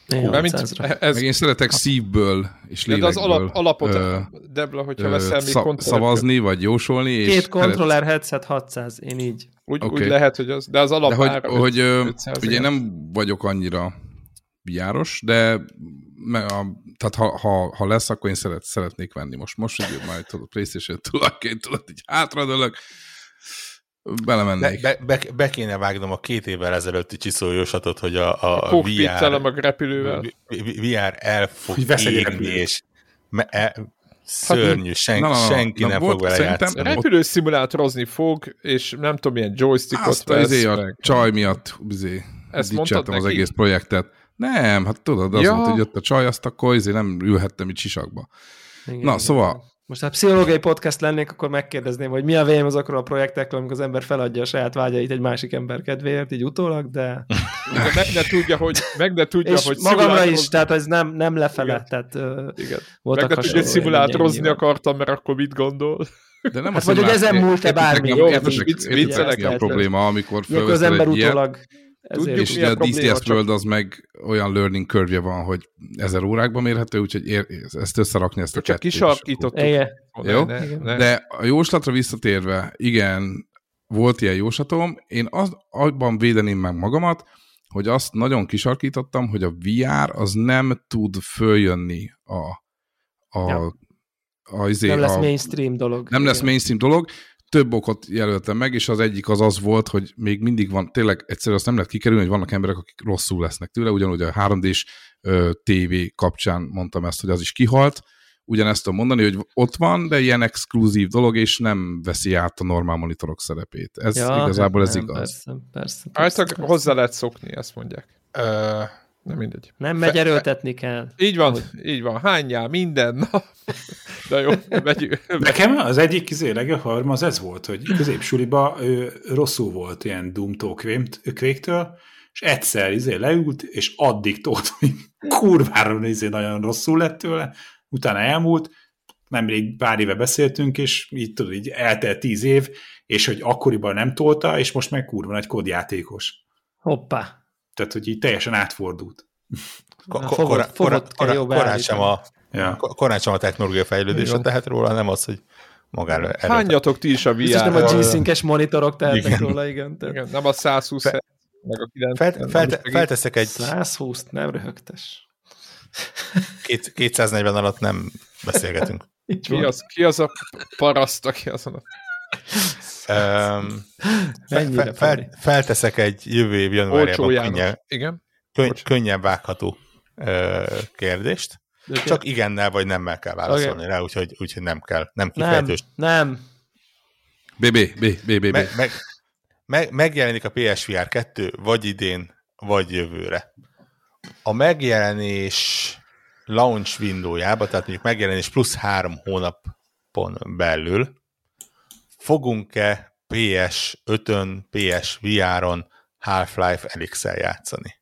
Én mint ez, Meg én szeretek szívből és lélekből. De az alap, alapot, ö, Debla, hogyha veszel még szav, Szavazni, vagy jósolni. És Két kontroller headset 600, én így. Úgy, okay. úgy lehet, hogy az, de az alap de hogy, hogy, 500, hogy én nem vagyok annyira járos, de a, tehát ha, ha, ha, lesz, akkor én szeret, szeretnék venni. Most, most hogy majd tudod, PlayStation [LAUGHS] tulajként tudod, így hátradőlök, belemennék. Be, be, be, kéne vágnom a két évvel ezelőtti csiszoljósatot, hogy a, a, a VR, a repülővel. VR el fog égni, és me, e, szörnyű, sen, na, na, na, senki na, nem volt, fog vele játszani. Repülő szimulátorozni fog, és nem tudom, milyen joystickot Azt vesz. Izé a csaj miatt izé, Ezt mondtad az egész projektet. Nem, hát tudod, az ja. volt, hogy jött a csaj, azt akkor izé nem ülhettem itt sisakba. Igen, Na, igen. szóval most ha pszichológiai podcast lennék, akkor megkérdezném, hogy mi a vélemény azokról a projektekről, amikor az ember feladja a saját vágyait egy másik ember kedvéért, így utólag, de... de meg ne tudja, hogy, meg ne tudja, és hogy magamra is, tehát ez nem, nem lefele, Igen. tehát Igen. Voltak meg ne tudja, hogy szimulátorozni akartam, mert akkor mit gondol? De nem hát vagy, hogy ezen múlt-e bármi. Jó, viccelek a probléma, amikor fölveszel az ember utólag Tudjuk, hogy a DCS World az meg olyan learning curve van, hogy ezer órákban mérhető, úgyhogy ér, ezt összerakni ezt a Csak kisarkítottuk. Jó? Ne, ne. De a jóslatra visszatérve, igen, volt ilyen jóslatom, én az, abban védeném meg magamat, hogy azt nagyon kisarkítottam, hogy a VR az nem tud följönni a, a, ja. a, izé, nem lesz a, mainstream dolog. Nem igen. lesz mainstream dolog, több okot jelöltem meg, és az egyik az az volt, hogy még mindig van, tényleg egyszerűen azt nem lehet kikerülni, hogy vannak emberek, akik rosszul lesznek tőle, ugyanúgy a 3D-s TV kapcsán mondtam ezt, hogy az is kihalt, ugyanezt tudom mondani, hogy ott van, de ilyen exkluzív dolog, és nem veszi át a normál monitorok szerepét. Ez ja, igazából ez nem, igaz. Persze, persze. persze, persze. hozzá lehet szokni, ezt mondják. Uh, nem mindegy. Nem megy, erőltetni kell. Így van, így van. Hányjál minden nap. [LAUGHS] De jó, megyünk. Nekem az egyik izé, legjobb az ez volt, hogy középsuliba ő, rosszul volt ilyen Doom-tól, Quake-től, és egyszer izé leült, és addig tolt, hogy kurvára izé nagyon rosszul lett tőle, utána elmúlt, nemrég pár éve beszéltünk, és így tudod, így eltelt tíz év, és hogy akkoriban nem tolta, és most meg kurva nagy kodjátékos. Hoppá. Tehát, hogy így teljesen átfordult. [LAUGHS] Korán sem a korán sem a technológia fejlődése tehet róla, nem az, hogy magára Hányatok ti is a VR? Ez nem a G-Sync-es monitorok tehetnek igen. róla, igen. Tehát. igen. Nem a 120 Fe, meg a 90. Fel, fel, felteszek egy... 120, nem röhögtes. 240 alatt nem beszélgetünk. ki, az, ki az a paraszt, aki azon a... Um, fe, fel, felteszek egy jövő év januárjában könnyen, Igen? Könny, könnyen vágható uh, kérdést. De Csak igen. igennel vagy nemmel kell válaszolni okay. rá, úgyhogy, úgyhogy nem kell. Nem kifejtős. Nem, nem. BB, B, B, B, B. Meg, meg, meg, megjelenik a PSVR 2 vagy idén, vagy jövőre. A megjelenés launch windowjába, tehát mondjuk megjelenés plusz három hónapon belül fogunk-e PS5-ön, PSVR-on Half-Life elix játszani?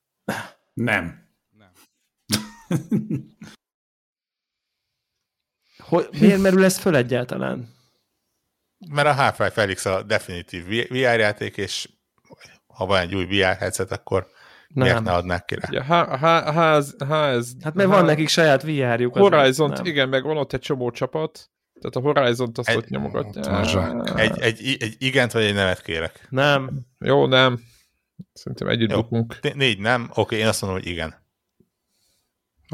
Nem. Nem. Hogy, miért merül ez föl egyáltalán? Mert a Half-Life Elix a definitív VR játék, és ha van egy új VR headset, akkor nem. miért ne adnák ki rá? Ja, ha, ha, ha, ez, ha ez, hát mert ha, van nekik saját VR-juk. horizon igen, meg van ott egy csomó csapat, tehát a Horizon-t azt egy, ott nyomogatja. Egy, egy, egy igent vagy egy nevet kérek? Nem. Jó, nem. Szerintem együtt Jó, bukunk. Négy nem, oké, én azt mondom, hogy igen.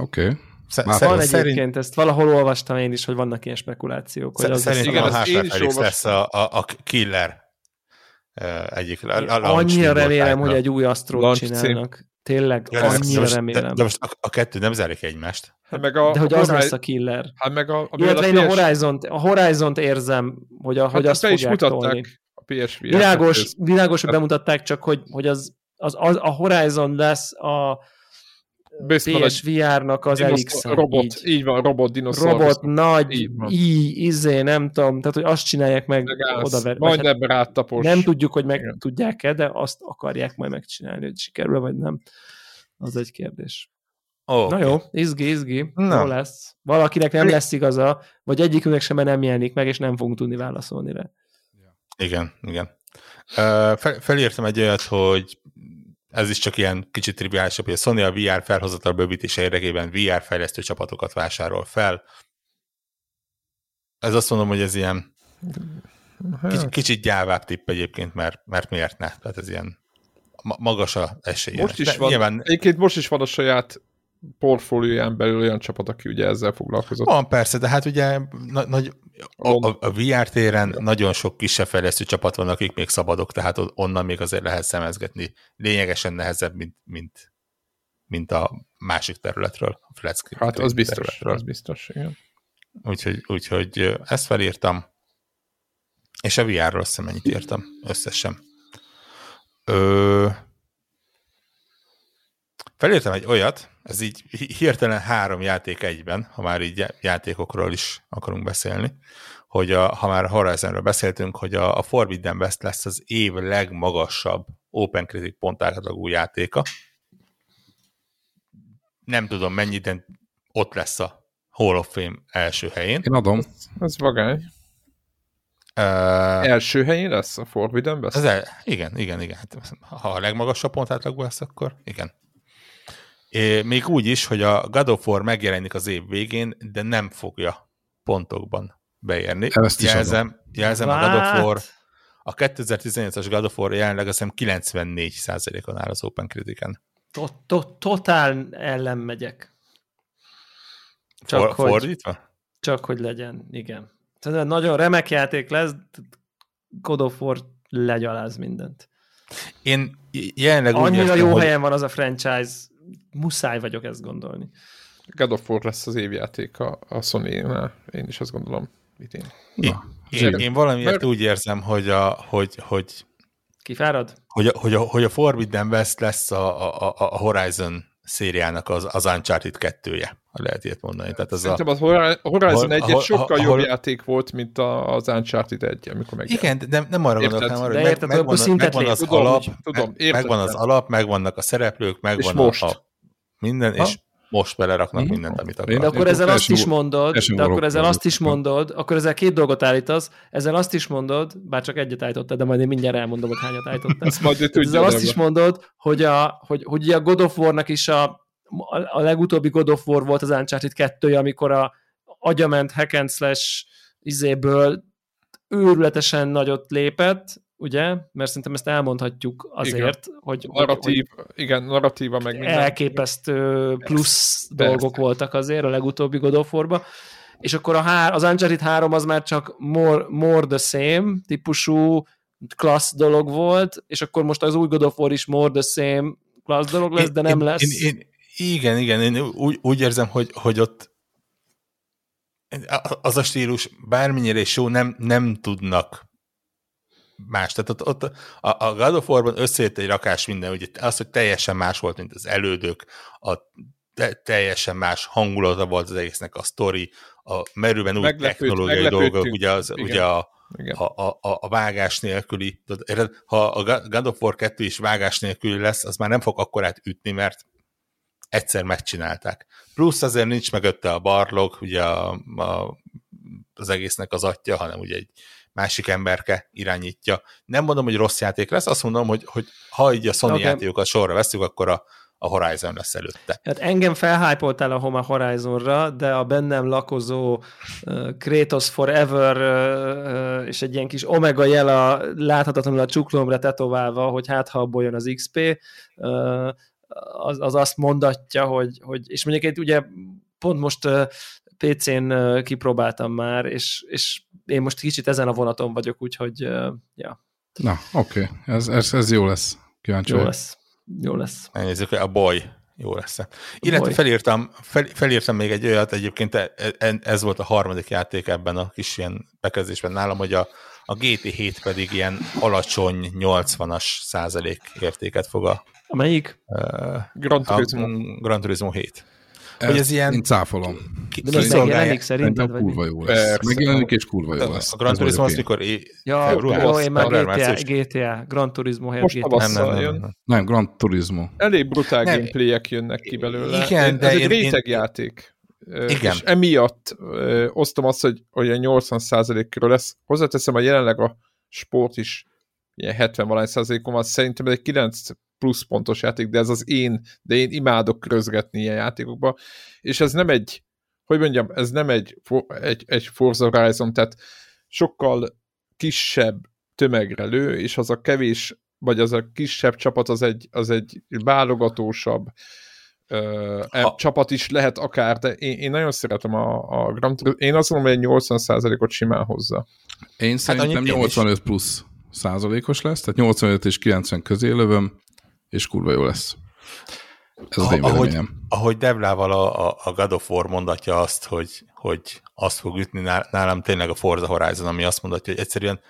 Oké. Okay. Sz- Már van szerint... egyébként, ezt valahol olvastam én is, hogy vannak ilyen spekulációk. Hogy az szerintem igen, a Half-Life lesz a, a, a killer egyik. A, a annyira remélem, hogy egy új asztrót csinálnak. Tényleg, ja, annyira most, remélem. De, de most a, a kettő nem zárik egymást. Hát meg a, de hogy a az lesz a killer. Hát meg a, a, Illetve én a Horizon-t, a Horizon-t érzem, hogy, a, hát hogy azt fogják tolni. A PSV. Világos, világos, hogy bemutatták, csak hogy, hogy az, az, az, a Horizon lesz a, PSVR-nak az elix Robot, így. így van, robot dinoszaurusz. Robot, nagy, így, izé, nem tudom, tehát hogy azt csinálják meg oda Majd hát, ebben áttapos. Nem tudjuk, hogy meg tudják-e, de azt akarják majd megcsinálni, hogy sikerül vagy nem. Az egy kérdés. Oh, Na jó, izgi, izgi, Na. jó lesz. Valakinek nem lesz igaza, vagy egyikünknek sem nem jelenik meg, és nem fogunk tudni válaszolni rá. Igen, igen. Uh, fel, felírtam egy olyat, hogy ez is csak ilyen kicsit triviálisabb, hogy a Sony a VR felhozatal bővítése érdekében VR fejlesztő csapatokat vásárol fel. Ez azt mondom, hogy ez ilyen kicsit, kicsit gyávább tipp egyébként, mert, mert miért ne? Tehát ez ilyen magas a esélye. Most is De van, nyilván... egyébként most is van a saját portfólióján belül olyan csapat, aki ugye ezzel foglalkozott. Van persze, de hát ugye na, nagy, a, a, a VR téren ja. nagyon sok kisebb fejlesztő csapat van, akik még szabadok, tehát onnan még azért lehet szemezgetni. Lényegesen nehezebb, mint, mint, mint a másik területről, a flat Hát az biztos, területről. az biztos, igen. Úgyhogy, úgyhogy ezt felírtam, és a VR-ról azt mennyit írtam összesen. Ö, felírtam egy olyat, ez így hirtelen három játék egyben, ha már így játékokról is akarunk beszélni, hogy a, ha már Horizonről beszéltünk, hogy a, a Forbidden West lesz az év legmagasabb Open Critic pontátlagú játéka. Nem tudom mennyi, de ott lesz a Hall of Fame első helyén. Én adom. Ez vagány. Uh, első helyén lesz a Forbidden West? Ez el, igen, igen, igen. Hát, ha a legmagasabb pontátlagú lesz, akkor igen. É, még úgy is, hogy a God of War megjelenik az év végén, de nem fogja pontokban beérni. Ezt jelzem, jelzem a God of War, a 2018-as God of War jelenleg azt hiszem 94%-on áll az Open Critic-en. Totál ellen megyek. Csak For, hogy, fordítva? Csak hogy legyen, igen. Tehát nagyon remek játék lesz, God of War legyaláz mindent. Én jelenleg Annyira úgy értem, jó hogy... helyen van az a franchise, muszáj vagyok ezt gondolni. God of War lesz az évjáték a, a Sony-nál, én is azt gondolom idén. Én, én, én valamiért Mert... úgy érzem, hogy a, hogy, hogy Kifárad? Hogy a, hogy a, hogy a Forbidden West lesz a, a, a Horizon szériának az, az Uncharted kettője, ha lehet ilyet mondani. Tehát az Szerintem a, a Horizon 1 egy sokkal ahol, jobb játék volt, mint a, az Uncharted 1, amikor meg. Igen, de nem, nem arra gondolok, hanem arra, hogy meg, megvan, megvan az tudom, alap, tudom, megvan az alap, megvannak a szereplők, megvan a, a minden, ha? és most beleraknak hmm. mindent, amit akarnak. De akkor ezzel azt is mondod, de akkor ezzel azt is mondod, akkor ezzel két dolgot állítasz, ezzel azt is mondod, bár csak egyet állítottad, de majd én mindjárt elmondom, hogy hányat állítottad. [LAUGHS] Ezt majd ezzel azt is mondod, hogy a, hogy, hogy a God of War-nak is a, a legutóbbi God of War volt az Uncharted 2 amikor a agyament hack and slash izéből őrületesen nagyot lépett, ugye? Mert szerintem ezt elmondhatjuk azért, igen. hogy... Narratív, hogy, igen, narratíva meg minden. Elképesztő plusz Persze. dolgok voltak azért a legutóbbi God of War-ba. És akkor a hár, az Uncharted 3 az már csak more, more the same típusú klassz dolog volt, és akkor most az új God of War is more the same klassz dolog lesz, de nem én, lesz. Én, én, igen, igen, én úgy, úgy érzem, hogy, hogy ott az a stílus bármennyire is jó, nem, nem tudnak más. Tehát ott, ott a, a God of War-ban összejött egy rakás minden, ugye az, hogy teljesen más volt, mint az elődök, a te, teljesen más hangulata volt az egésznek, a sztori, a merőben új technológiai dolgok, ugye, az, ugye a, A, a, a, vágás nélküli, ha a God of War 2 is vágás nélküli lesz, az már nem fog akkorát ütni, mert egyszer megcsinálták. Plusz azért nincs mögötte a barlog, ugye a, a, az egésznek az atya, hanem ugye egy másik emberke irányítja. Nem mondom, hogy rossz játék lesz, azt mondom, hogy, hogy ha így a Sony okay. játékokat sorra veszünk, akkor a, a Horizon lesz előtte. Hát engem felhájpoltál a Homa Horizonra, de a bennem lakozó uh, Kratos Forever uh, és egy ilyen kis omega jel a láthatatlanul a csuklomra tetoválva, hogy hát ha abból jön az XP, uh, az, az azt mondatja, hogy, hogy és mondjuk egy ugye pont most PC-n kipróbáltam már, és, és én most kicsit ezen a vonaton vagyok, úgyhogy ja. Na, oké, okay. ez, ez, ez jó lesz. Kíváncsi jó lesz. Jó lesz. Elnézzük, a boy jó lesz. Illetve felírtam, fel, felírtam még egy olyat, egyébként e, e, ez volt a harmadik játék ebben a kis ilyen bekezdésben nálam, hogy a, a GT7 pedig ilyen alacsony 80-as százalék értéket fog a A melyik? Uh, Gran Turismo. Gran Turismo 7. Hogy ez ilyen... Én cáfolom. De ez megjelenik szerinted? Vagy kurva jó lesz. Megjelenik és kurva jó lesz. A Gran Turismo az mikor? Ja, jó, én már GTA, GTA, Gran Turismo Most GTA. Nem, nem, nem, nem. Gran Turismo. Elég brutál gameplayek jönnek ki belőle. Igen, de ez egy rétegjáték. Igen. És emiatt ö, osztom azt, hogy olyan 80% körül lesz. Hozzáteszem, hogy jelenleg a sport is ilyen 70 valány százalékon van, szerintem ez egy 9 plusz pontos játék, de ez az én, de én imádok közgetni ilyen játékokba, és ez nem egy, hogy mondjam, ez nem egy, egy, egy Forza Horizon, tehát sokkal kisebb tömegre lő, és az a kevés, vagy az a kisebb csapat, az egy, az egy válogatósabb uh, ha. csapat is lehet akár, de én, én nagyon szeretem a, a Grand Turismo, én azt mondom, hogy egy 80%-ot simán hozza. Én hát szerintem 85 plusz százalékos lesz, tehát 85 és 90 közé lövöm, és kurva jó lesz. Ez az én ahogy, ahogy Devlával a, a God of War mondatja azt, hogy, hogy azt fog ütni nálam tényleg a Forza Horizon, ami azt mondatja, hogy egyszerűen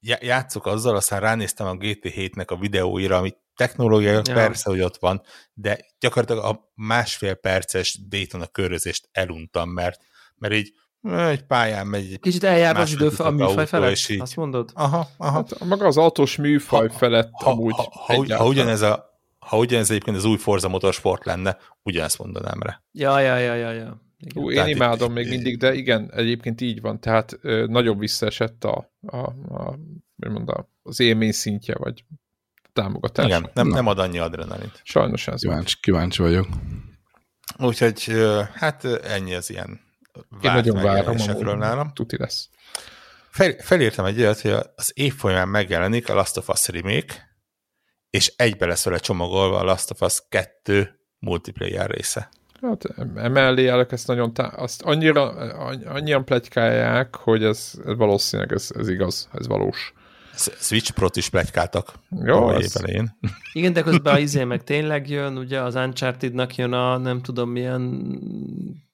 játszok azzal, aztán ránéztem a GT7-nek a videóira, ami technológia ja. persze, hogy ott van, de gyakorlatilag a másfél perces Daytona körözést eluntam, mert, mert így egy pályán megy. Kicsit eljár az idő a műfaj felett, így... azt mondod? Aha, aha. Hát, maga az autós műfaj ha, felett ha, amúgy ha, ha, ha, ugyanez a, ha ugyanez egyébként az új Forza Motorsport lenne, ugyanezt mondanám rá. Ja, ja, ja, ja, ja. Igen. Ú, én tehát imádom itt, még mindig, de igen, egyébként így van, tehát ö, nagyobb visszaesett a, a, a, mondom, az élmény szintje, vagy támogatás. Igen, nem, nem ad annyi adrenalint. Sajnos ez kíváncsi, kíváncsi vagyok. Úgyhogy hát ennyi az ilyen én nagyon várom, nálam. tuti lesz. Fel, felírtam egy olyat, hogy az év folyamán megjelenik a Last of Us remake, és egybe lesz vele csomagolva a Last of Us 2 multiplayer része. Hát emellé állok ezt nagyon, tá- azt annyira, annyian plegykálják, hogy ez, ez valószínűleg ez, ez igaz, ez valós. Switch Pro-t is plegykáltak Jó, az... elején. Igen, de közben az [LAUGHS] izé meg tényleg jön, ugye az Uncharted-nak jön a nem tudom milyen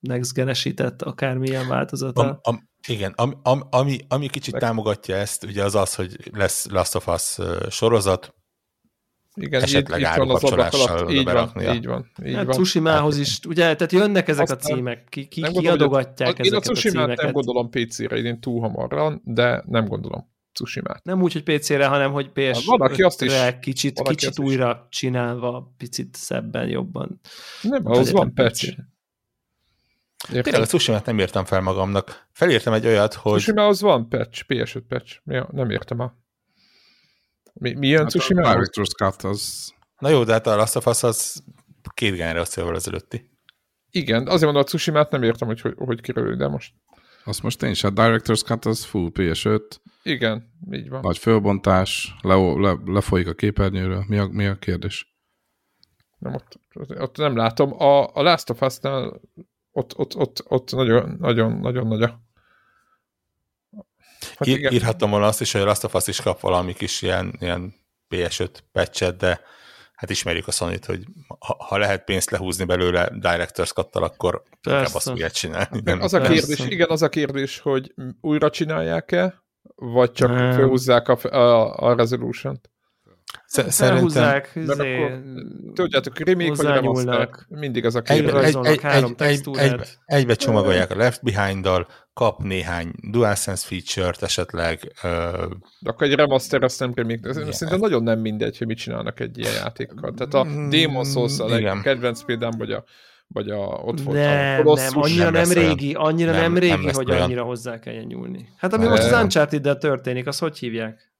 next genesített akármilyen változata. Am, am, igen, am, am, ami, ami kicsit meg... támogatja ezt, ugye az az, hogy lesz Last of Us sorozat, igen, esetleg itt, itt van az ablak alatt, így van, így van. Így hát van. Tsushimához is, ugye, tehát jönnek ezek Aztán a címek, ki, ki, kiadogatják ezeket én a, a címeket. nem gondolom PC-re idén túl hamar, de nem gondolom. Tsushima-t. Nem úgy, hogy PC-re, hanem hogy ps hát, van, aki azt is, kicsit, kicsit újra is. csinálva, picit szebben, jobban. Nem, ahhoz van patch. Tényleg a tsushima nem írtam fel magamnak. Felírtam egy olyat, hogy... tsushima az van patch, PS5 patch. Ja, nem értem a... Mi, mi jön hát tsushima A Director's Cut az... Na jó, de hát a Last of Us az két generációval ezelőtti. Igen, azért mondom, a tsushima nem értem, hogy hogy, hogy kerül, de most... Azt most én is, a Director's Cut az full PS5, igen, így van. Nagy fölbontás, le, le, lefolyik a képernyőről. Mi a, mi a kérdés? Nem, ott, ott nem látom. A, a Last of Us-nál ott, ott, ott, ott nagyon, nagyon, nagyon nagy a... Hát Ír, írhattam volna azt is, hogy a Last of Us is kap valami kis ilyen, ilyen PS5 patchet, de hát ismerjük a sony hogy ha, ha lehet pénzt lehúzni belőle Director's cut akkor Persze. inkább azt fogják csinálni. Nem? Az a kérdés, igen, az a kérdés, hogy újra csinálják-e, vagy csak nem. felhúzzák a, a, a resolution-t? Szerintem... Izé, tudjátok, remake vagy remaster, mindig az a kérdés. Egy, egy, egy, egy, egy, egybe csomagolják a Left Behind-dal, kap néhány DualSense feature-t esetleg. Uh... De akkor egy remaster, azt nem remake. Szerintem nagyon nem mindegy, hogy mit csinálnak egy ilyen játékkal. Tehát a mm, Demon Souls a kedvenc példám, vagy a vagy a, ott volt nem, a nem, annyira nem, nem régi, annyira nem, nem régi, nem hogy olyan. annyira hozzá kelljen nyúlni. Hát ami most az uncharted történik, az hogy hívják?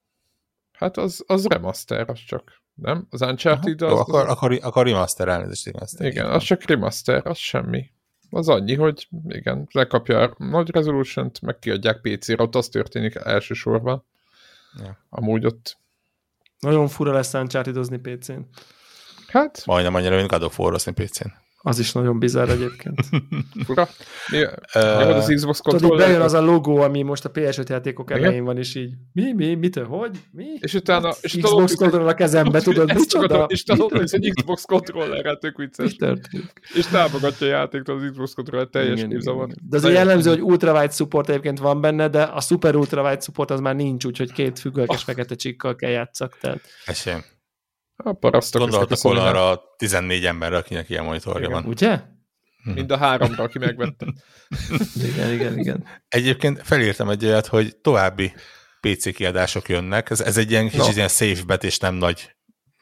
Hát az, az remaster, az csak, nem? Az Uncharted az... Jó, akkor, akkor, akkor remaster elnézést, remaster. Igen, az csak remaster, az semmi. Az annyi, hogy igen, lekapja a nagy resolution-t, meg kiadják PC-re, ott az történik elsősorban. Ja. Amúgy ott... Nagyon fura lesz uncharted PC-n. Hát... Majdnem annyira, mint God of War PC-n. Az is nagyon bizarr egyébként. [LAUGHS] Fura. Mi, mi az Xbox Tudod, bejön az a logó, ami most a PS5 játékok Igen? elején van, és így mi, mi, mitől, hogy, mi? És utána... Hát, és Xbox controller a kezembe, tudod, [LAUGHS] micsoda? És tudod, hogy egy Xbox controller, hát tök vicces. És támogatja a játékt az Xbox controller teljes névzavar. De az a jellemző, hogy ultrawide support egyébként van benne, de a super ultrawide support az már nincs, úgyhogy két függőkes oh. fekete csikkal kell játszak. Tehát... Esély. A parasztok Gondoltak volna arra 14 emberre, akinek ilyen monitorja van. Ugye? Mind a háromra, aki megvette. [LAUGHS] igen, igen, igen. Egyébként felírtam egy olyat, hogy további PC kiadások jönnek. Ez, ez egy ilyen kicsit no. ilyen safe bet, és nem nagy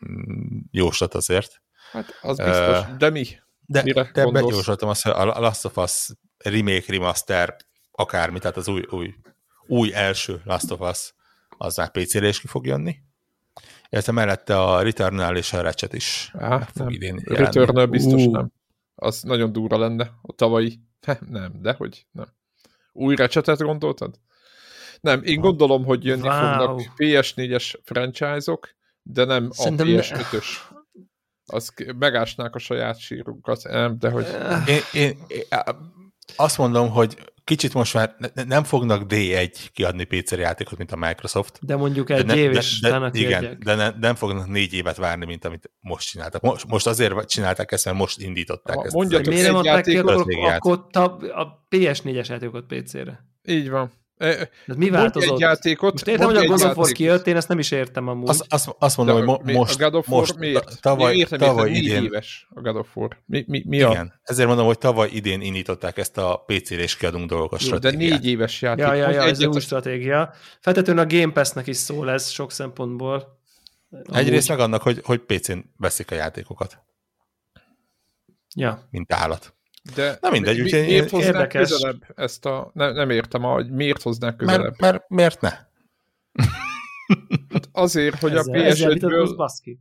mm, jóslat azért. Hát az biztos. Uh, de mi? De, Mire de bejósoltam azt, hogy a Last of Us remake, remaster, akármi, tehát az új, új, új első Last of Us, az már PC-re is ki fog jönni. Illetve mellette a Returnal és a Ratchet is Á, nem. idén Returnal biztos uh. nem. Az nagyon durva lenne a tavalyi. nem, de hogy nem. Új Ratchetet gondoltad? Nem, én gondolom, hogy jönni wow. fognak PS4-es franchise-ok, de nem Szerintem a PS5-ös. Az megásnák a saját sírukat, nem, de hogy... Én, én, én azt mondom, hogy kicsit most már nem fognak D1 kiadni PC játékot, mint a Microsoft. De mondjuk egy de, év is de, de, Igen, de ne, nem fognak négy évet várni, mint amit most csináltak. Most, most azért csinálták ezt, mert most indították ha, ezt. Mondjatok, miért nem adták ki akkor, akkor a PS4-es játékot PC-re? Így van. Ez mi változott? Egy játékot, most értem, hogy a God of War kijött, én ezt nem is értem amúgy. Azt, azt, azt mondom, De, hogy mo- most, a God of War most miért? tavaly, értem, tavaly értem, idén. éves a God of War. Mi, mi, mi Igen, a... ezért mondom, hogy tavaly idén indították ezt a PC-re és kiadunk dolgokat Jó, De négy éves játék. Ja, ja, ja, ez új stratégia. Feltetően a Game Pass-nek is szól ez sok szempontból. Egyrészt meg annak, hogy, hogy PC-n veszik a játékokat. Ja. Mint állat. De Na mindegy, mi, úgyhogy miért hoznák érdekes. közelebb ezt a... Ne, nem értem, hogy miért hoznák közelebb. Mert, mert miért ne? Hát azért, hogy ezzel, a PS5-ből...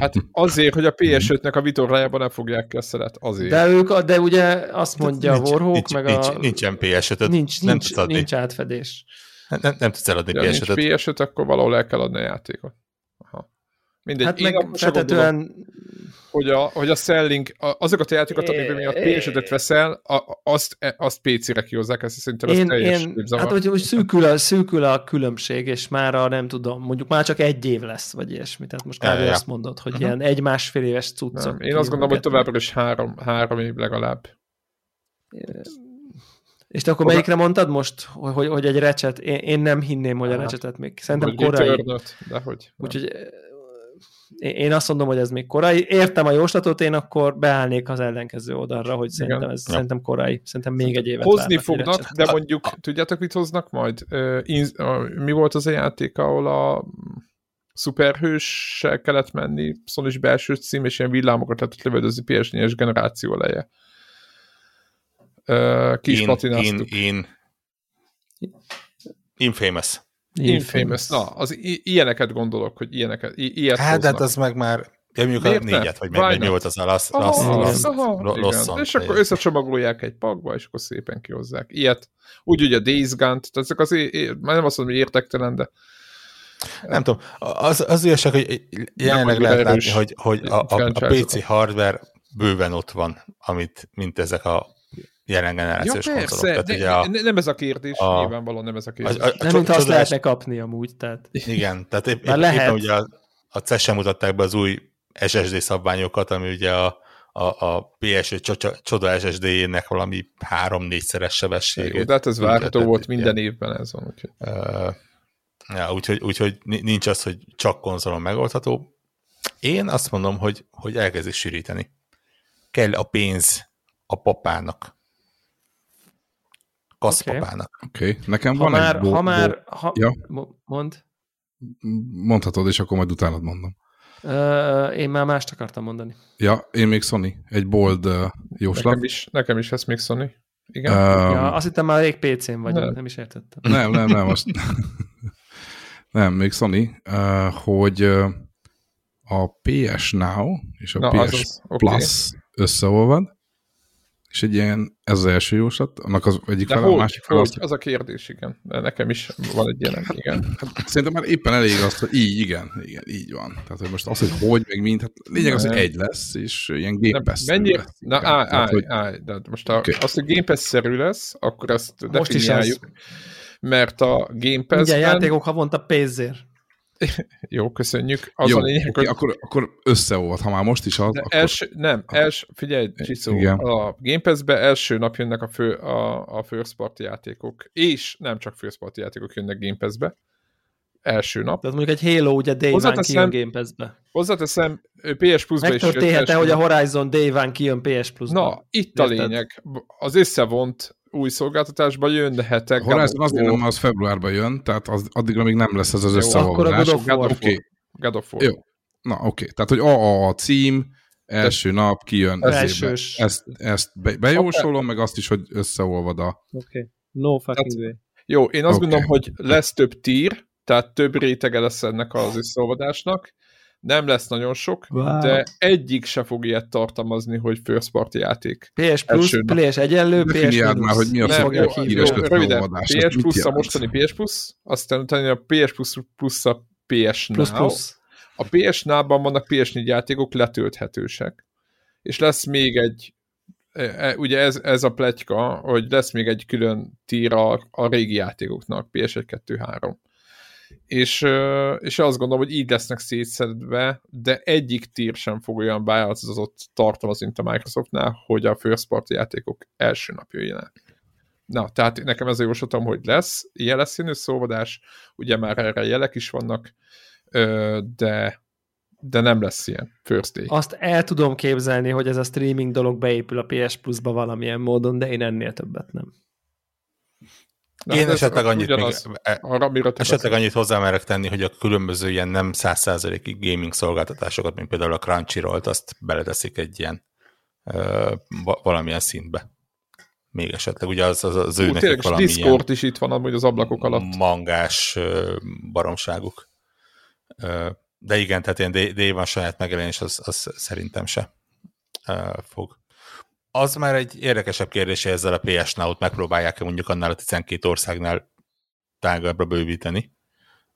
Hát azért, hogy a PS5-nek a vitorlájában nem fogják szeret, azért. De ők, de ugye azt mondja nincs, a Warhawk, nincs, meg nincs, a... Nincsen PS5-öd. Nincs, nem nincs, nincs átfedés. Nem, nem, nem tudsz eladni ja, PS5-öt. Nincs PS5, akkor valahol el kell adni a játékot. Aha. Mindegy, hát meg feltetően hogy a, hogy a selling, azokat a játékokat, amiben miatt PS5-öt veszel, a, azt, e, azt PC-re kihozzák, ezt szerintem ez én, teljes én, Hát, hogy, hogy szűkül, a, szűkül a különbség, és már a, nem tudom, mondjuk már csak egy év lesz, vagy ilyesmi. Tehát most kb. azt mondod, hogy uh-huh. ilyen egy-másfél éves cuccok. Nem, én azt gondolom, hogy továbbra is három, három év legalább. És te akkor Oda... melyikre mondtad most, hogy, hogy egy recset? Én, én nem hinném, hogy a recsetet még. Szerintem korai. De hogy. Úgyhogy én azt mondom, hogy ez még korai. Értem a jóslatot, én akkor beállnék az ellenkező oldalra, hogy szerintem ez ja. szerintem korai. Szerintem még egy évet Hozni fognak, de mondjuk, tudjátok, mit hoznak majd? Mi volt az a játék, ahol a szuperhőssel kellett menni, szóval is belső cím, és ilyen villámokat lehetett lövöldözni PS4-es generáció eleje. Kis in, patináztuk. In, in. Infamous. Infamous. Na, az ilyeneket gondolok, hogy ilyeneket, i- ilyet Hát, de hát az meg már Ja, mondjuk a négyet, vagy meg, mi volt az a lasz, aha, lasz, aha, lasz, És akkor összecsomagolják egy pakba, és akkor szépen kihozzák. Ilyet. Úgy ugye a Days Gun-t, tehát ezek az, már nem azt mondom, hogy értektelen, de nem tudom, az, az igazság, hogy jelenleg lehet látni, hogy, hogy a, a, a PC hardware bőven ott van, amit, mint ezek a jelen generációs ja, persze, konzolok. Tehát, de, ugye a, nem ez a kérdés, a, nyilvánvalóan nem ez a kérdés. A, a, a, nem, mint azt lehetne kapni amúgy, tehát. Igen, tehát épp, épp, lehet. éppen ugye a, a CES mutatták be az új SSD szabványokat, ami ugye a, a, a PS csoda SSD-jének valami három-négyszeres sebességét. de hát ez várható volt minden évben ez van. Úgyhogy. Uh, ja, úgyhogy, úgyhogy nincs az, hogy csak konzolon megoldható. Én azt mondom, hogy, hogy elkezdik sűríteni. Kell a pénz a papának kaszpapának. Oké, okay. nekem ha van már, egy... Bo- ha már, ha, ja. mond. Mondhatod, és akkor majd utánad mondom. Uh, én már mást akartam mondani. Ja, én még Sony. Egy bold uh, jóslat. Nekem is, nekem is lesz még Sony. Igen? Um, ja, azt hittem már elég PC-n vagy, nem. nem is értettem. Nem, nem, nem, azt... [LAUGHS] nem, még Sony, uh, hogy uh, a PS Now és a Na, PS az, Plus okay. összeolvad, és egy ilyen, ez az első jóslat, annak az egyik fel, a másik fel. Az... az a kérdés, igen. De nekem is van egy ilyen, igen. Hát, szerintem már éppen elég az, hogy így, igen, igen, így van. Tehát, hogy most az, hogy hogy, meg mint, hát lényeg az, hogy egy lesz, és ilyen Game Pass Mennyi? Lesz, Na, állj, állj, hogy... állj, de most a, okay. azt, hogy Game Pass-szerű lesz, akkor ezt most definiáljuk. Is mert a Game Pass-ben... Igen, játékok havonta pénzért. [LAUGHS] Jó, köszönjük. Az Jó, a lényeg, okay, hogy... akkor, akkor összeolvad, ha már most is az, akkor... első, Nem, els, figyelj, Csiszó, a Game Pass-be első nap jönnek a, fő, a, a first party játékok, és nem csak first party játékok jönnek Game Pass-be, első nap. Tehát mondjuk egy Halo ugye Day One kijön Game Pass-be. Hozzáteszem, PS Plus-ba is Megtörténhet-e, hogy a Horizon Day One kijön PS Plus-ba? Na, itt a lényeg. Az összevont új szolgáltatásba jönhetek. A Horizon azért nem, az februárban jön, tehát az, addigra még nem lesz ez az összeolvadás. Akkor a God of War. God of War. Jó. Na, oké. Okay. Tehát, hogy a, a cím, első Te nap kijön Elsős. Ezt, ezt be, bejósolom, okay. meg azt is, hogy összeolvad a... Oké. Okay. No fucking way. Jó, én azt okay. gondolom, hogy lesz több tír, tehát több rétege lesz ennek az összeolvadásnak, nem lesz nagyon sok, wow. de egyik se fog ilyet tartalmazni, hogy first party játék. PS Plus, PS egyenlő, PS Minus. már, hogy mi a híres röviden, PS Plus, a mostani PS Plus, aztán utána a PS Plus plusz a PS Now. Plus, plus. A PS Now-ban vannak PS4 játékok letölthetősek. És lesz még egy e, e, ugye ez, ez a pletyka, hogy lesz még egy külön tír a, a régi játékoknak, PS1, 2, 3 és, és azt gondolom, hogy így lesznek szétszedve, de egyik tír sem fog olyan beállítozott tartalmazni, a Microsoftnál, hogy a first party játékok első nap jöjjenek. Na, tehát nekem ez a jóslatom, hogy lesz, ilyen lesz színű szóvadás, ugye már erre jelek is vannak, de de nem lesz ilyen first day. Azt el tudom képzelni, hogy ez a streaming dolog beépül a PS Plus-ba valamilyen módon, de én ennél többet nem. Na, Én hát esetleg annyit, ugyanaz, még, e- arra, esetleg annyit hozzámerek tenni, hogy a különböző ilyen nem 100%-ig gaming szolgáltatásokat, mint például a Crunchyroll-t, azt beleteszik egy ilyen ö, valamilyen szintbe. Még esetleg, ugye az, az, az ő Ú, nekik valami Discord is itt van amúgy az ablakok alatt. Mangás ö, baromságuk. Ö, de igen, tehát ilyen D van saját megjelenés, az, az szerintem se ö, fog az már egy érdekesebb kérdés, hogy ezzel a PS Now-t megpróbálják-e mondjuk annál a 12 országnál tágabbra bővíteni.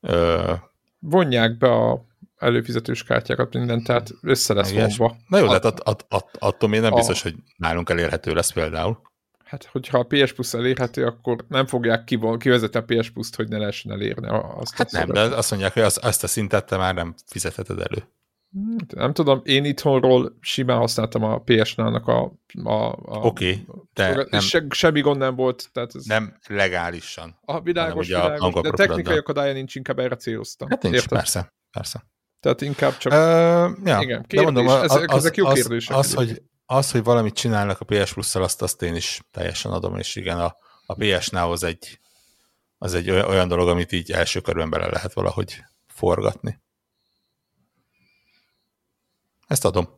Ö... Vonják be a előfizetős kártyákat, mindent, tehát össze lesz vonva. Na jó, de att, att, att, attól még nem a... biztos, hogy nálunk elérhető lesz például. Hát, hogyha a PS Plus elérhető, akkor nem fogják kivezetni a PS Plus-t, hogy ne lehessen elérni azt. Hát nem, de azt mondják, hogy az, azt a szintet te már nem fizetheted elő. Nem tudom, én itthonról simán használtam a PS-nának a... a, a Oké, okay, de nem, se, semmi gond nem volt. Tehát ez nem legálisan. A világos, világos a de technikai akadálya nincs, inkább erre céloztam. Hát nincs, Érted? persze, persze. Tehát inkább csak... Uh, ja, igen, kérdés, de mondom, az, ezek, az, ezek jó az, kérdések. Az, hogy, az, hogy valamit csinálnak a PS Plus-szal, azt, azt én is teljesen adom, és igen, a, a PS Now az egy, az egy olyan dolog, amit így első körben bele lehet valahogy forgatni. Ezt adom.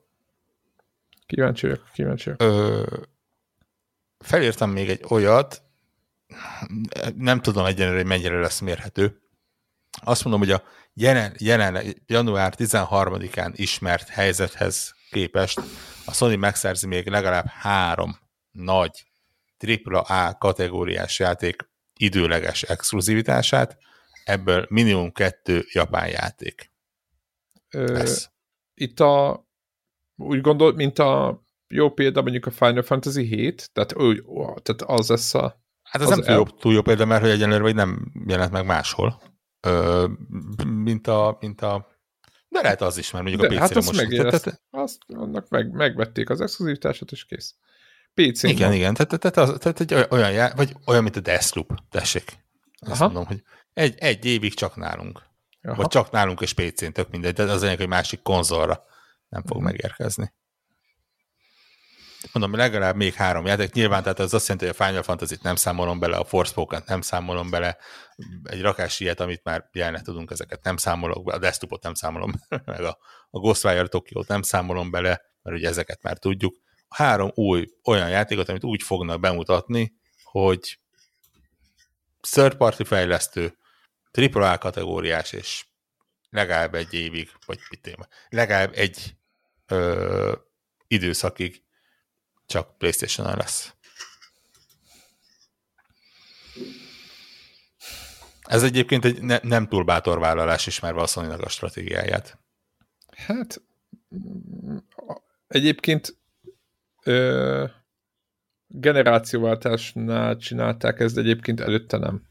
Kíváncsi vagyok, kíváncsi vagyok. Ö, felírtam még egy olyat, nem tudom egyenlőre, hogy mennyire lesz mérhető. Azt mondom, hogy a jelen, jelen január 13-án ismert helyzethez képest a Sony megszerzi még legalább három nagy AAA kategóriás játék időleges exkluzivitását, ebből minimum kettő japán játék. Ö, itt a, úgy gondol, mint a jó példa mondjuk a Final Fantasy 7, tehát, úgy, tehát az lesz a... Hát ez az nem túl jó, túl jó példa, mert hogy egyenlőre vagy nem jelent meg máshol, Ö, mint a, mint a de lehet az is, mert mondjuk De, a PC-re hát most... Tehát, azt, annak meg, megvették az exkluzivitását, és kész. PC Igen, igen, tehát, tehát, tehát, tehát egy olyan, vagy olyan, mint a Deathloop, tessék. Azt Aha. mondom, hogy egy, egy évig csak nálunk. Aha. Vagy csak nálunk és PC-n, tök mindegy, de az egyik, hogy másik konzolra nem fog mm. megérkezni. Mondom, legalább még három játék. Nyilván, tehát az azt jelenti, hogy a Final Fantasy-t nem számolom bele, a Forspoken nem számolom bele, egy rakás ilyet, amit már jelnek tudunk, ezeket nem számolok bele, a Desktopot nem számolom, [LAUGHS] meg a, a Ghostwire Tokyo-t nem számolom bele, mert ugye ezeket már tudjuk. Három új olyan játékot, amit úgy fognak bemutatni, hogy third party fejlesztő, AAA kategóriás, és legalább egy évig, vagy mit téma, legalább egy ö, időszakig csak Playstation-on lesz. Ez egyébként egy ne, nem túl bátor vállalás ismerve a sony a stratégiáját. Hát egyébként ö, generációváltásnál csinálták ezt, egyébként előtte nem.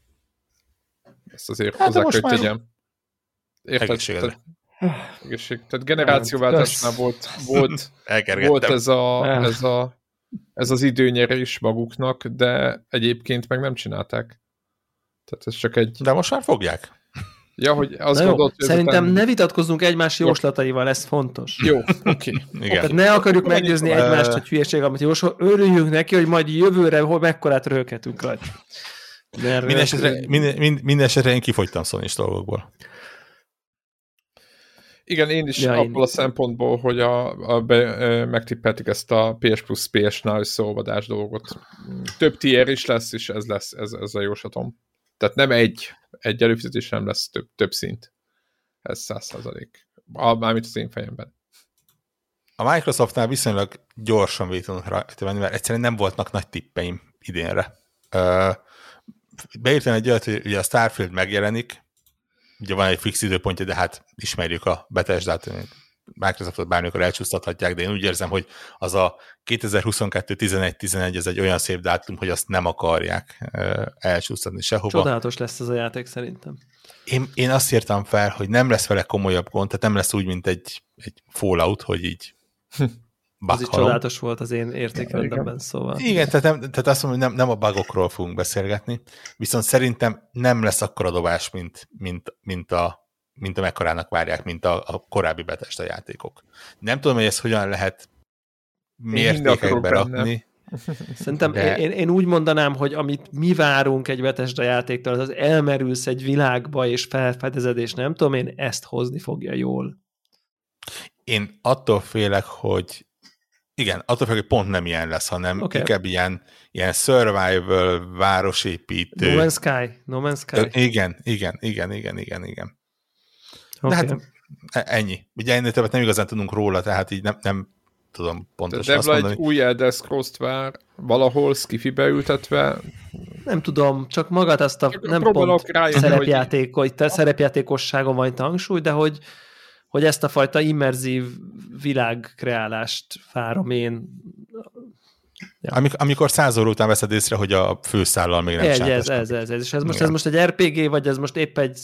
Ezt azért hát hozzá kell, hogy tegyem. Érted? Tehát, egészség. Tehát generációváltásnál volt, volt, [LAUGHS] volt ez, a, ez, a, ez az időnyerés maguknak, de egyébként meg nem csinálták. Tehát ez csak egy... De most már fogják. Ja, hogy azt gondolt, hogy Szerintem ezután... ne vitatkozzunk egymás jóslataival, ez fontos. Jó, oké. Okay. [LAUGHS] Igen. Tehát ne akarjuk Menjünk meggyőzni egymást, hogy hülyeség, amit jósol. Örüljünk neki, hogy majd jövőre hol mekkorát röhöghetünk rajta. Mindenesetre, minden, mind, minden esetre én kifogytam sony dolgokból. Igen, én is Ja, ja, én abból a szempontból, hogy a, a be, ö, megtippeltik ezt a PS Plus PS Now összeolvadás dolgot. Több tier is lesz, és ez lesz, ez, ez a jóslatom. Tehát nem egy, egy előfizetés nem lesz több, több szint. Ez száz százalék. Mármint az én fejemben. A Microsoftnál viszonylag gyorsan végig tudunk rajta venni, mert egyszerűen nem voltnak nagy tippeim idénre. Ö, beírtam egy olyat, hogy ugye a Starfield megjelenik, ugye van egy fix időpontja, de hát ismerjük a Bethesda-t, Microsoftot bármikor elcsúsztathatják, de én úgy érzem, hogy az a 2022-11-11 ez egy olyan szép dátum, hogy azt nem akarják elcsúsztatni sehova. Csodálatos lesz ez a játék szerintem. Én, én azt írtam fel, hogy nem lesz vele komolyabb gond, tehát nem lesz úgy, mint egy, egy Fallout, hogy így [LAUGHS] Az is csodálatos volt az én értékrendemben, szóval. Igen, tehát, nem, tehát azt mondom, hogy nem, nem a bugokról fogunk beszélgetni, viszont szerintem nem lesz akkora dobás, mint, mint, mint a mint amekkorának várják, mint a, a korábbi Bethesda játékok. Nem tudom, hogy ezt hogyan lehet mértékekbe rakni. Szerintem De- én, én úgy mondanám, hogy amit mi várunk egy Bethesda játéktól, az az elmerülsz egy világba és felfedezed, és nem tudom én, ezt hozni fogja jól. Én attól félek, hogy igen, attól félek, hogy pont nem ilyen lesz, hanem okay. inkább ilyen, ilyen survival, városépítő. No Man's Sky, No Man's Sky. Igen, igen, igen, igen, igen, igen. Okay. hát E- Ennyi. Ugye ennél többet nem igazán tudunk róla, tehát így nem, nem tudom pontosan azt Devla egy mondani. új Elder Scrolls-t vár, valahol skifibe ültetve. nem tudom, csak magát azt a Csak nem próbálok pont rájönni, szerepjáték, hogy te szerepjátékosságon van itt hangsúly, de hogy, hogy ezt a fajta immerzív világkreálást várom én. Ja. Amik, amikor száz óra után veszed észre, hogy a főszállal még nem Ez, sántás ez, ez, ez, ez, és ez most, Igen. ez most egy RPG, vagy ez most épp egy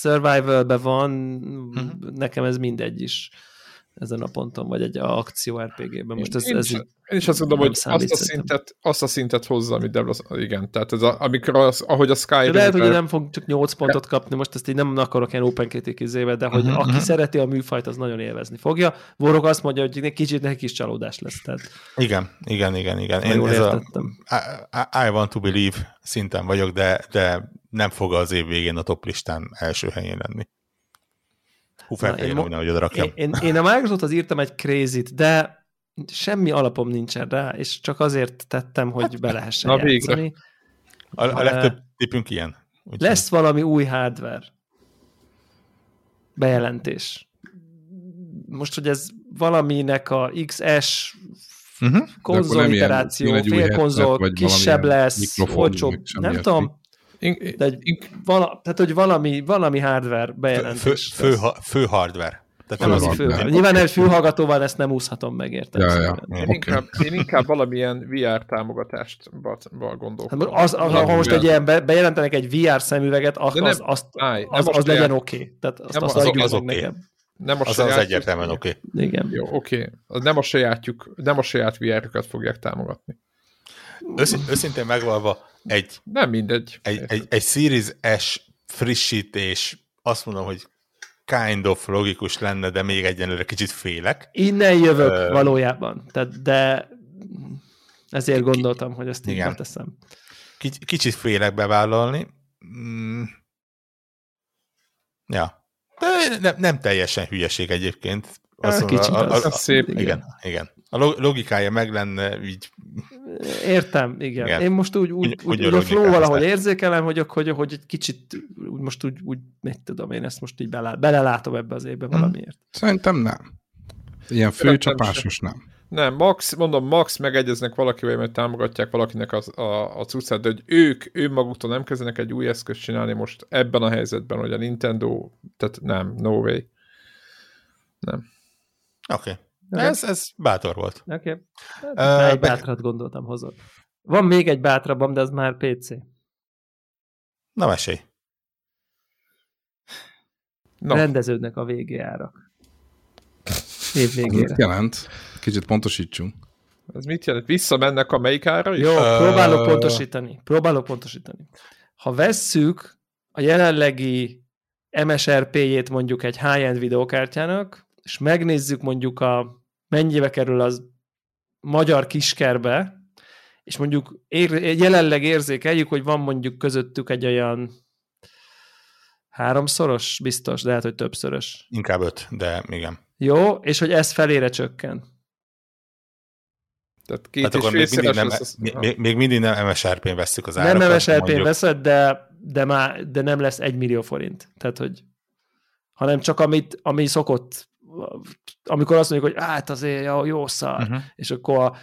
survival van, Mhm. nekem ez mindegy is ezen a ponton, vagy egy akció RPG-ben. Most ez, én, ez is, így, én is azt gondolom, hogy azt a, szintet, azt a szintet hozza, amit Devla, igen, tehát ez a, amikor az, ahogy a Sky de lehet, hogy nem fog csak 8 pontot kapni, most ezt így nem akarok ilyen open critic izébe, de hogy Mhm, aki mhm. szereti a műfajt, az nagyon élvezni fogja. Vorog azt mondja, hogy egy kicsit neki is csalódás lesz. Tehát Igen, igen, igen, igen. Én jól ez a, értettem. I, I- I want to believe szinten vagyok, de, de nem fog az év végén a top listán első helyén lenni. Hú, fel Na, kell én írnom, mo- hogy oda rakjam. Én, én, én a Microsofthoz írtam egy crazy de semmi alapom nincsen rá, és csak azért tettem, hogy be lehessen na végre. játszani. A, a legtöbb tippünk ilyen. Úgyhogy- Lesz valami új hardware. Bejelentés. Most, hogy ez valaminek a XS Mhm. akkor konzol iteráció, vagy kisebb lesz, olcsóbb, nem tudom, de egy, vala, tehát, hogy valami, valami hardware Fő, bejelentés. fő, lesz. fő, fő hardware. Tehát nem az, nem, Nyilván egy fülhallgatóval ezt nem úszhatom meg, érted? Ja, ja. Én, Oké. inkább, én inkább valamilyen VR támogatást Hát gondolkodom. most az, az, ha most egy ilyen be, bejelentenek egy VR szemüveget, az, nem- az, azt, Állj, nem az, most az legyen oké. Okay. Tehát azt, Nem azt az- adjuk az meg oké. nekem. nem a az, az saját- egyértelműen oké. Okay. Igen. Jó, oké. Az nem a sajátjuk, nem a saját VR-üket fogják támogatni. Őszint, őszintén megvalva egy, Nem mindegy. egy, egy, egy Series S frissítés, azt mondom, hogy kind of logikus lenne, de még egyenlőre kicsit félek. Innen jövök Ö, valójában. Tehát, de ezért gondoltam, hogy ezt így Igen. Kic- Kicsit félek bevállalni. Mm. Ja. De nem, nem teljesen hülyeség egyébként. Kicsit a, a, az. a, Az szép. igen, igen. A lo- logikája meg lenne, így Értem, igen. Igen. Én most úgy, úgy, Úgy- úgy, úgy a flow valahogy érzékelem, hogy, hogy, hogy egy kicsit úgy, most úgy, úgy, mit tudom én, ezt most így belá, belelátom ebbe az évbe valamiért. Szerintem nem. Ilyen főcsapásos nem. Nem, max, mondom, max megegyeznek valakivel, mert támogatják valakinek az, a, a cuccát, de hogy ők önmaguktól nem kezdenek egy új eszközt csinálni most ebben a helyzetben, hogy a Nintendo, tehát nem, no way. Nem. oké. Okay. Oké. Ez, ez bátor volt. Oké. Okay. Hát, egy meg- bátrat gondoltam hozott. Van még egy bátrabbam, de az már PC. Na mesélj. Na, Rendeződnek a VGA-rak. Év végére. mit jelent? Kicsit pontosítsunk. ez mit jelent? Visszamennek a melyik ára is? Jó, próbálok pontosítani. Próbálok pontosítani. Ha vesszük a jelenlegi MSRP-jét mondjuk egy high-end videokártyának, és megnézzük mondjuk a mennyibe kerül az magyar kiskerbe, és mondjuk ér, jelenleg érzékeljük, hogy van mondjuk közöttük egy olyan háromszoros biztos, de lehet, hogy többszörös. Inkább öt, de igen. Jó, és hogy ez felére csökken. Tehát két hát akkor még mindig, nem, az... még, még mindig nem MSRP-n veszük az árakat. Nem MSRP-n veszed, de, de, már, de nem lesz egy millió forint. Tehát, hogy hanem csak amit, ami szokott amikor azt mondjuk, hogy hát azért jó, jó szar, uh-huh. és akkor a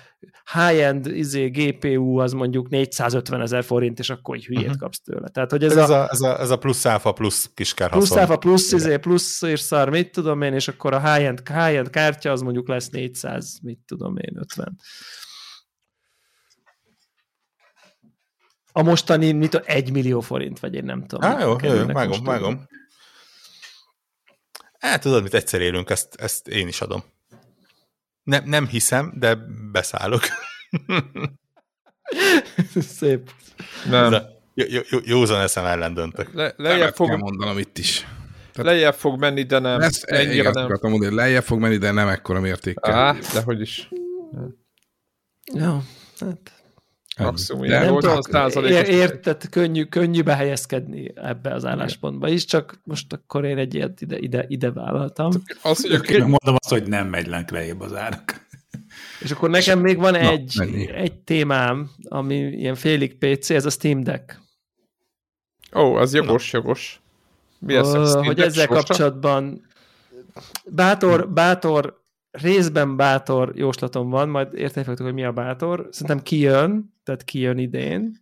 high-end izé, GPU az mondjuk 450 ezer forint, és akkor egy hülyét uh-huh. kapsz tőle. Tehát, hogy ez, ez, a, a, ez, a, ez a plusz alfa, plusz kiskár Plusz alfa, plusz, izé, plusz és szar, mit tudom én, és akkor a high-end, high-end kártya az mondjuk lesz 400, mit tudom én, 50. A mostani, mit a 1 millió forint, vagy én nem tudom. Á, jó, jó, jó, vágom, vágom. Hát tudod, mit egyszer élünk, ezt, ezt én is adom. Ne, nem hiszem, de beszállok. [LAUGHS] Szép. Nem. Jó, jó, jó, józan eszem ellen döntök. Le, lejjebb fog... mondanom itt is. Tehát lejjebb fog menni, de nem. Lesz, ennyire nem. mondani, lejjebb fog menni, de nem ekkora mértékkel. Á, de hogy is. Jó, hát Maximum ilyen 80 Érted, könnyű, könnyű behelyezkedni ebbe az álláspontba is, csak most akkor én egy ilyet ide, ide, ide vállaltam. Az, hogy én mondom azt, hogy nem megy lejjebb az árak. És akkor nekem még van Na, egy, egy témám, ami ilyen félig PC, ez a Steam Deck. Ó, az jogos, Na. jogos. Mi az, uh, hogy ezzel sorsa? kapcsolatban bátor, bátor részben bátor jóslatom van, majd érteni hogy mi a bátor. Szerintem kijön, tehát kijön idén.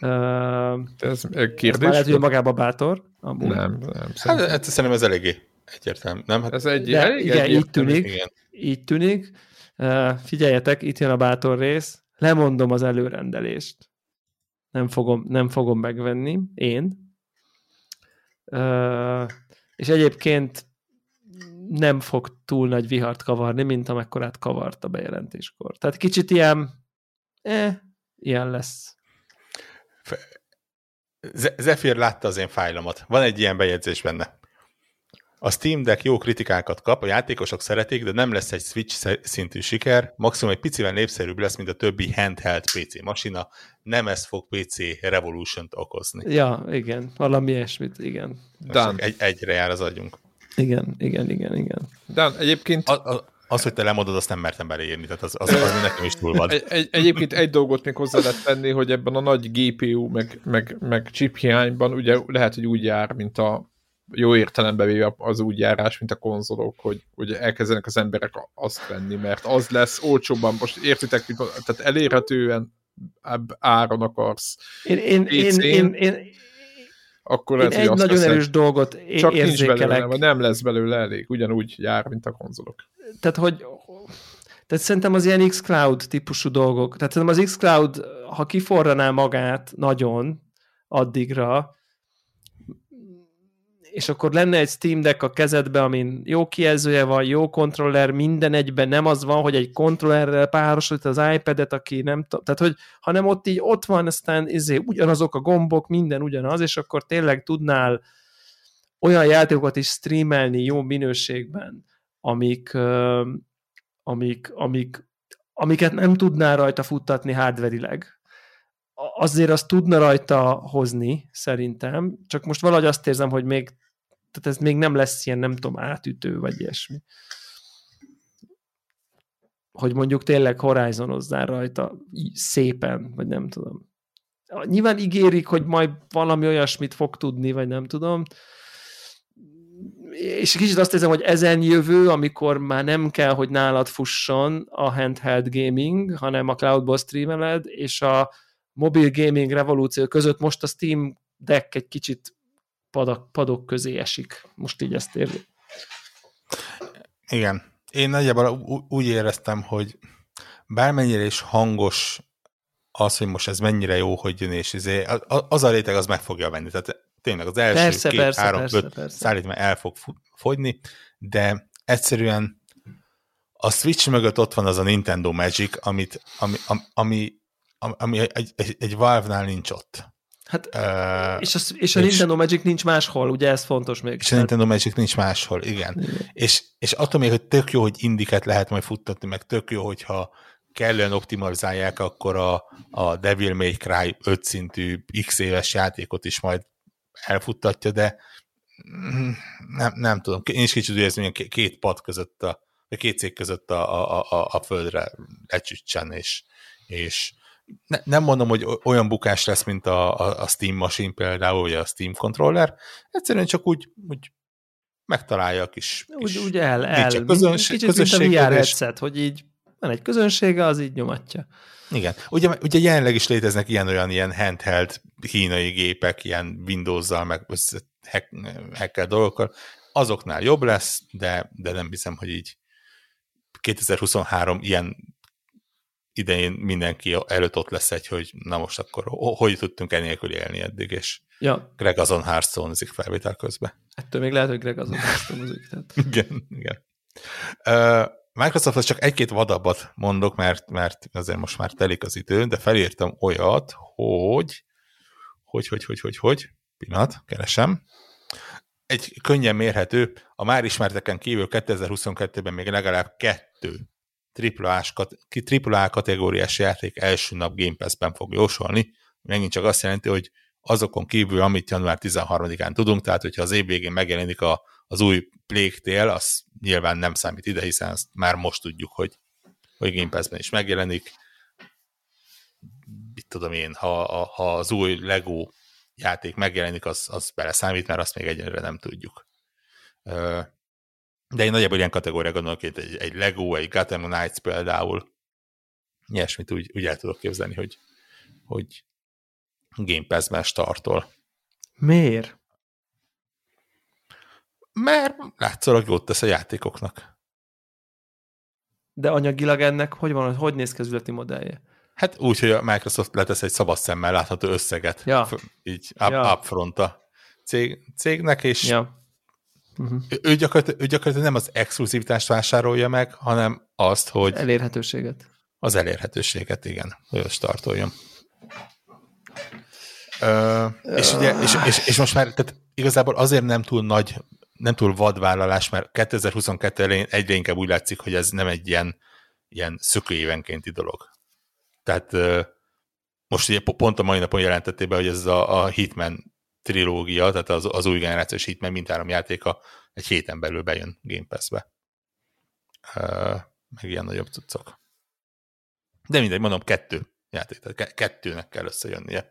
Uh, ez kérdés? Lehet, hogy magába bátor. Amúgy. Nem, nem. Hát, szerintem. Hát, hát szerintem ez eléggé egyértelmű, nem? Hát ez egy, de, elég igen, így tűnik. Igen. Így tűnik. Uh, figyeljetek, itt jön a bátor rész. Lemondom az előrendelést. Nem fogom, nem fogom megvenni, én. Uh, és egyébként nem fog túl nagy vihart kavarni, mint amekkorát kavart a bejelentéskor. Tehát kicsit ilyen, eh, ilyen lesz. Zephyr látta az én fájlomat. Van egy ilyen bejegyzés benne. A Steam Deck jó kritikákat kap, a játékosok szeretik, de nem lesz egy Switch szintű siker, maximum egy picivel népszerűbb lesz, mint a többi handheld PC masina, nem ez fog PC Revolution-t okozni. Ja, igen, valami ilyesmit, igen. Egy, egyre jár az agyunk. Igen, igen, igen, igen. De egyébként... A, a, az, hogy te lemondod, azt nem mertem beleírni, tehát az, az, az nekem is túl van. Egy, egy, egyébként egy dolgot még hozzá lehet tenni, hogy ebben a nagy GPU, meg, meg, meg chip hiányban ugye lehet, hogy úgy jár, mint a jó értelembe véve az úgy járás, mint a konzolok, hogy hogy elkezdenek az emberek azt venni, mert az lesz olcsóbban, most értitek, tehát elérhetően áron akarsz. Én, én, én, én, én, akkor Én egy nagyon erős dolgot csak érzékelek. Nincs belőle, nem lesz belőle elég, ugyanúgy jár, mint a konzolok. Tehát, hogy tehát szerintem az ilyen xCloud típusú dolgok, tehát szerintem az xCloud, ha kiforraná magát nagyon addigra, és akkor lenne egy Steam Deck a kezedbe, amin jó kijelzője van, jó kontroller, minden egyben nem az van, hogy egy kontrollerrel párosít az iPad-et, aki nem tudom, tehát hogy, hanem ott így ott van, aztán izé, ugyanazok a gombok, minden ugyanaz, és akkor tényleg tudnál olyan játékokat is streamelni jó minőségben, amik, amik, amik, amiket nem tudnál rajta futtatni hardverileg azért azt tudna rajta hozni, szerintem, csak most valahogy azt érzem, hogy még tehát ez még nem lesz ilyen, nem tudom, átütő, vagy ilyesmi. Hogy mondjuk tényleg horizonozzál rajta szépen, vagy nem tudom. Nyilván ígérik, hogy majd valami olyasmit fog tudni, vagy nem tudom. És kicsit azt érzem, hogy ezen jövő, amikor már nem kell, hogy nálad fusson a handheld gaming, hanem a cloudból streameled, és a mobil gaming revolúció között most a Steam Deck egy kicsit padak, padok közé esik. Most így ezt érzi. Igen. Én nagyjából úgy éreztem, hogy bármennyire is hangos az, hogy most ez mennyire jó, hogy jön, és izé, az a réteg az meg fogja venni. Tehát tényleg az első persze, két, persze, három, persze, öt persze. szállítmány el fog fogyni, de egyszerűen a Switch mögött ott van az a Nintendo Magic, amit, ami, ami, ami, ami egy, egy, egy Valve-nál nincs ott. Hát, uh, és, az, és a és, Nintendo Magic nincs máshol, ugye ez fontos még. És a Nintendo Magic nincs máshol, igen. igen. És, és attól még, hogy tök jó, hogy indiket lehet majd futtatni, meg tök jó, hogyha kellően optimalizálják, akkor a, a Devil May Cry 5 szintű x éves játékot is majd elfuttatja, de nem, nem tudom. Én is kicsit érzem, hogy két pad között, a, a két cég között a, a, a, a földre lecsütsen, és, és ne, nem mondom, hogy olyan bukás lesz, mint a, a, a Steam Machine például, vagy a Steam Controller, egyszerűen csak úgy, úgy megtalálja a kis, úgy, úgy el, el. Közönség, kicsit mint a VR headset, hogy így van egy közönsége, az így nyomatja. Igen. Ugye, ugye jelenleg is léteznek ilyen-olyan ilyen handheld kínai gépek, ilyen Windows-zal, meg hack, hacker dolgokkal. Azoknál jobb lesz, de, de nem hiszem, hogy így 2023 ilyen idején mindenki előtt ott lesz egy, hogy na most akkor hogy tudtunk enélkül élni eddig, és ja. Greg azon hearthstone felvétel közben. Ettől még lehet, hogy Greg azon hearthstone Tehát... [LAUGHS] igen, igen. Uh, Microsofthoz csak egy-két vadabbat mondok, mert, mert azért most már telik az idő, de felírtam olyat, hogy hogy, hogy, hogy, hogy, hogy, pillanat, keresem. Egy könnyen mérhető, a már ismerteken kívül 2022-ben még legalább kettő AAA kategóriás játék első nap Game Pass-ben fog jósolni. Megint csak azt jelenti, hogy azokon kívül, amit január 13-án tudunk, tehát hogyha az év végén megjelenik a, az új Plague az nyilván nem számít ide, hiszen azt már most tudjuk, hogy, hogy Game Pass-ben is megjelenik. Mit tudom én, ha, ha az új Lego játék megjelenik, az, az beleszámít, mert azt még egyelőre nem tudjuk. De én nagyjából ilyen kategória gondolok, hogy egy, egy Lego, egy Gotham Knights például, ilyesmit úgy, úgy el tudok képzelni, hogy, hogy Game Pass-ben startol. Miért? Mert látszólag jót tesz a játékoknak. De anyagilag ennek hogy van, hogy néz ki az üzleti modellje? Hát úgy, hogy a Microsoft letesz egy szabad szemmel látható összeget, ja. így up, ja. upfront a cég, cégnek, és ja. Uh-huh. Ő, gyakorlatilag, ő gyakorlatilag nem az exkluzivitást vásárolja meg, hanem azt, hogy... Elérhetőséget. Az elérhetőséget, igen, hogy startoljon. Ö, és, ugye, és, és, és most már tehát igazából azért nem túl nagy, nem túl vadvállalás, mert 2022 elején egyre inkább úgy látszik, hogy ez nem egy ilyen, ilyen szökőévenkénti dolog. Tehát most ugye pont a mai napon jelentették be, hogy ez a, a Hitman trilógia, tehát az, az új generációs Hitman mindhárom játéka egy héten belül bejön Game Pass-be. meg ilyen nagyobb cuccok. De mindegy, mondom, kettő játék, tehát kettőnek kell összejönnie.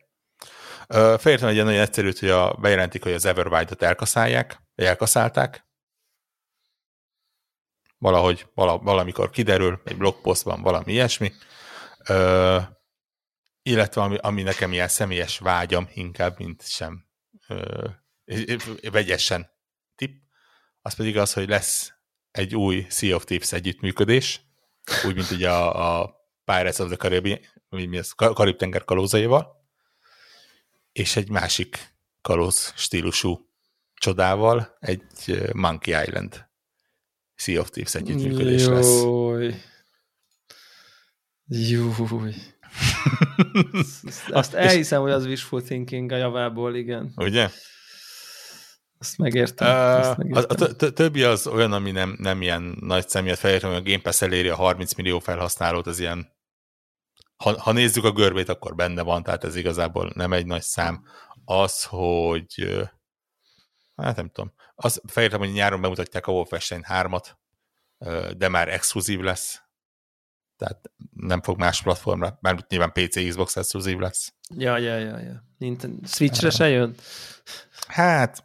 Felértem egy ilyen nagyon egyszerűt, hogy a, bejelentik, hogy az Everwild-ot elkaszálják, elkaszálták. Valahogy, vala, valamikor kiderül, egy blogpostban valami ilyesmi. Ö, illetve ami, ami nekem ilyen személyes vágyam inkább, mint sem vegyesen tip, az pedig az, hogy lesz egy új Sea of Thieves együttműködés, úgy, mint ugye a, a Pirates of the Caribbean, mi az, Karib-tenger kalózaival, és egy másik kalóz stílusú csodával, egy Monkey Island Sea of Thieves együttműködés Júj. lesz. Júj. [LAUGHS] Azt elhiszem, hogy az wishful thinking a javából, igen. Ugye? Azt megértem. Uh, azt megértem. A, a, többi az olyan, ami nem, nem ilyen nagy személyet felértem, hogy a Game Pass eléri a 30 millió felhasználót, az ilyen ha, ha nézzük a görbét, akkor benne van, tehát ez igazából nem egy nagy szám. Az, hogy hát nem tudom, az felírtam, hogy nyáron bemutatják a Wolfenstein 3-at, de már exkluzív lesz, tehát nem fog más platformra, mert nyilván PC, Xbox exkluzív lesz. Ja, ja, ja, ja. Nintendo Switchre se jön? Hát,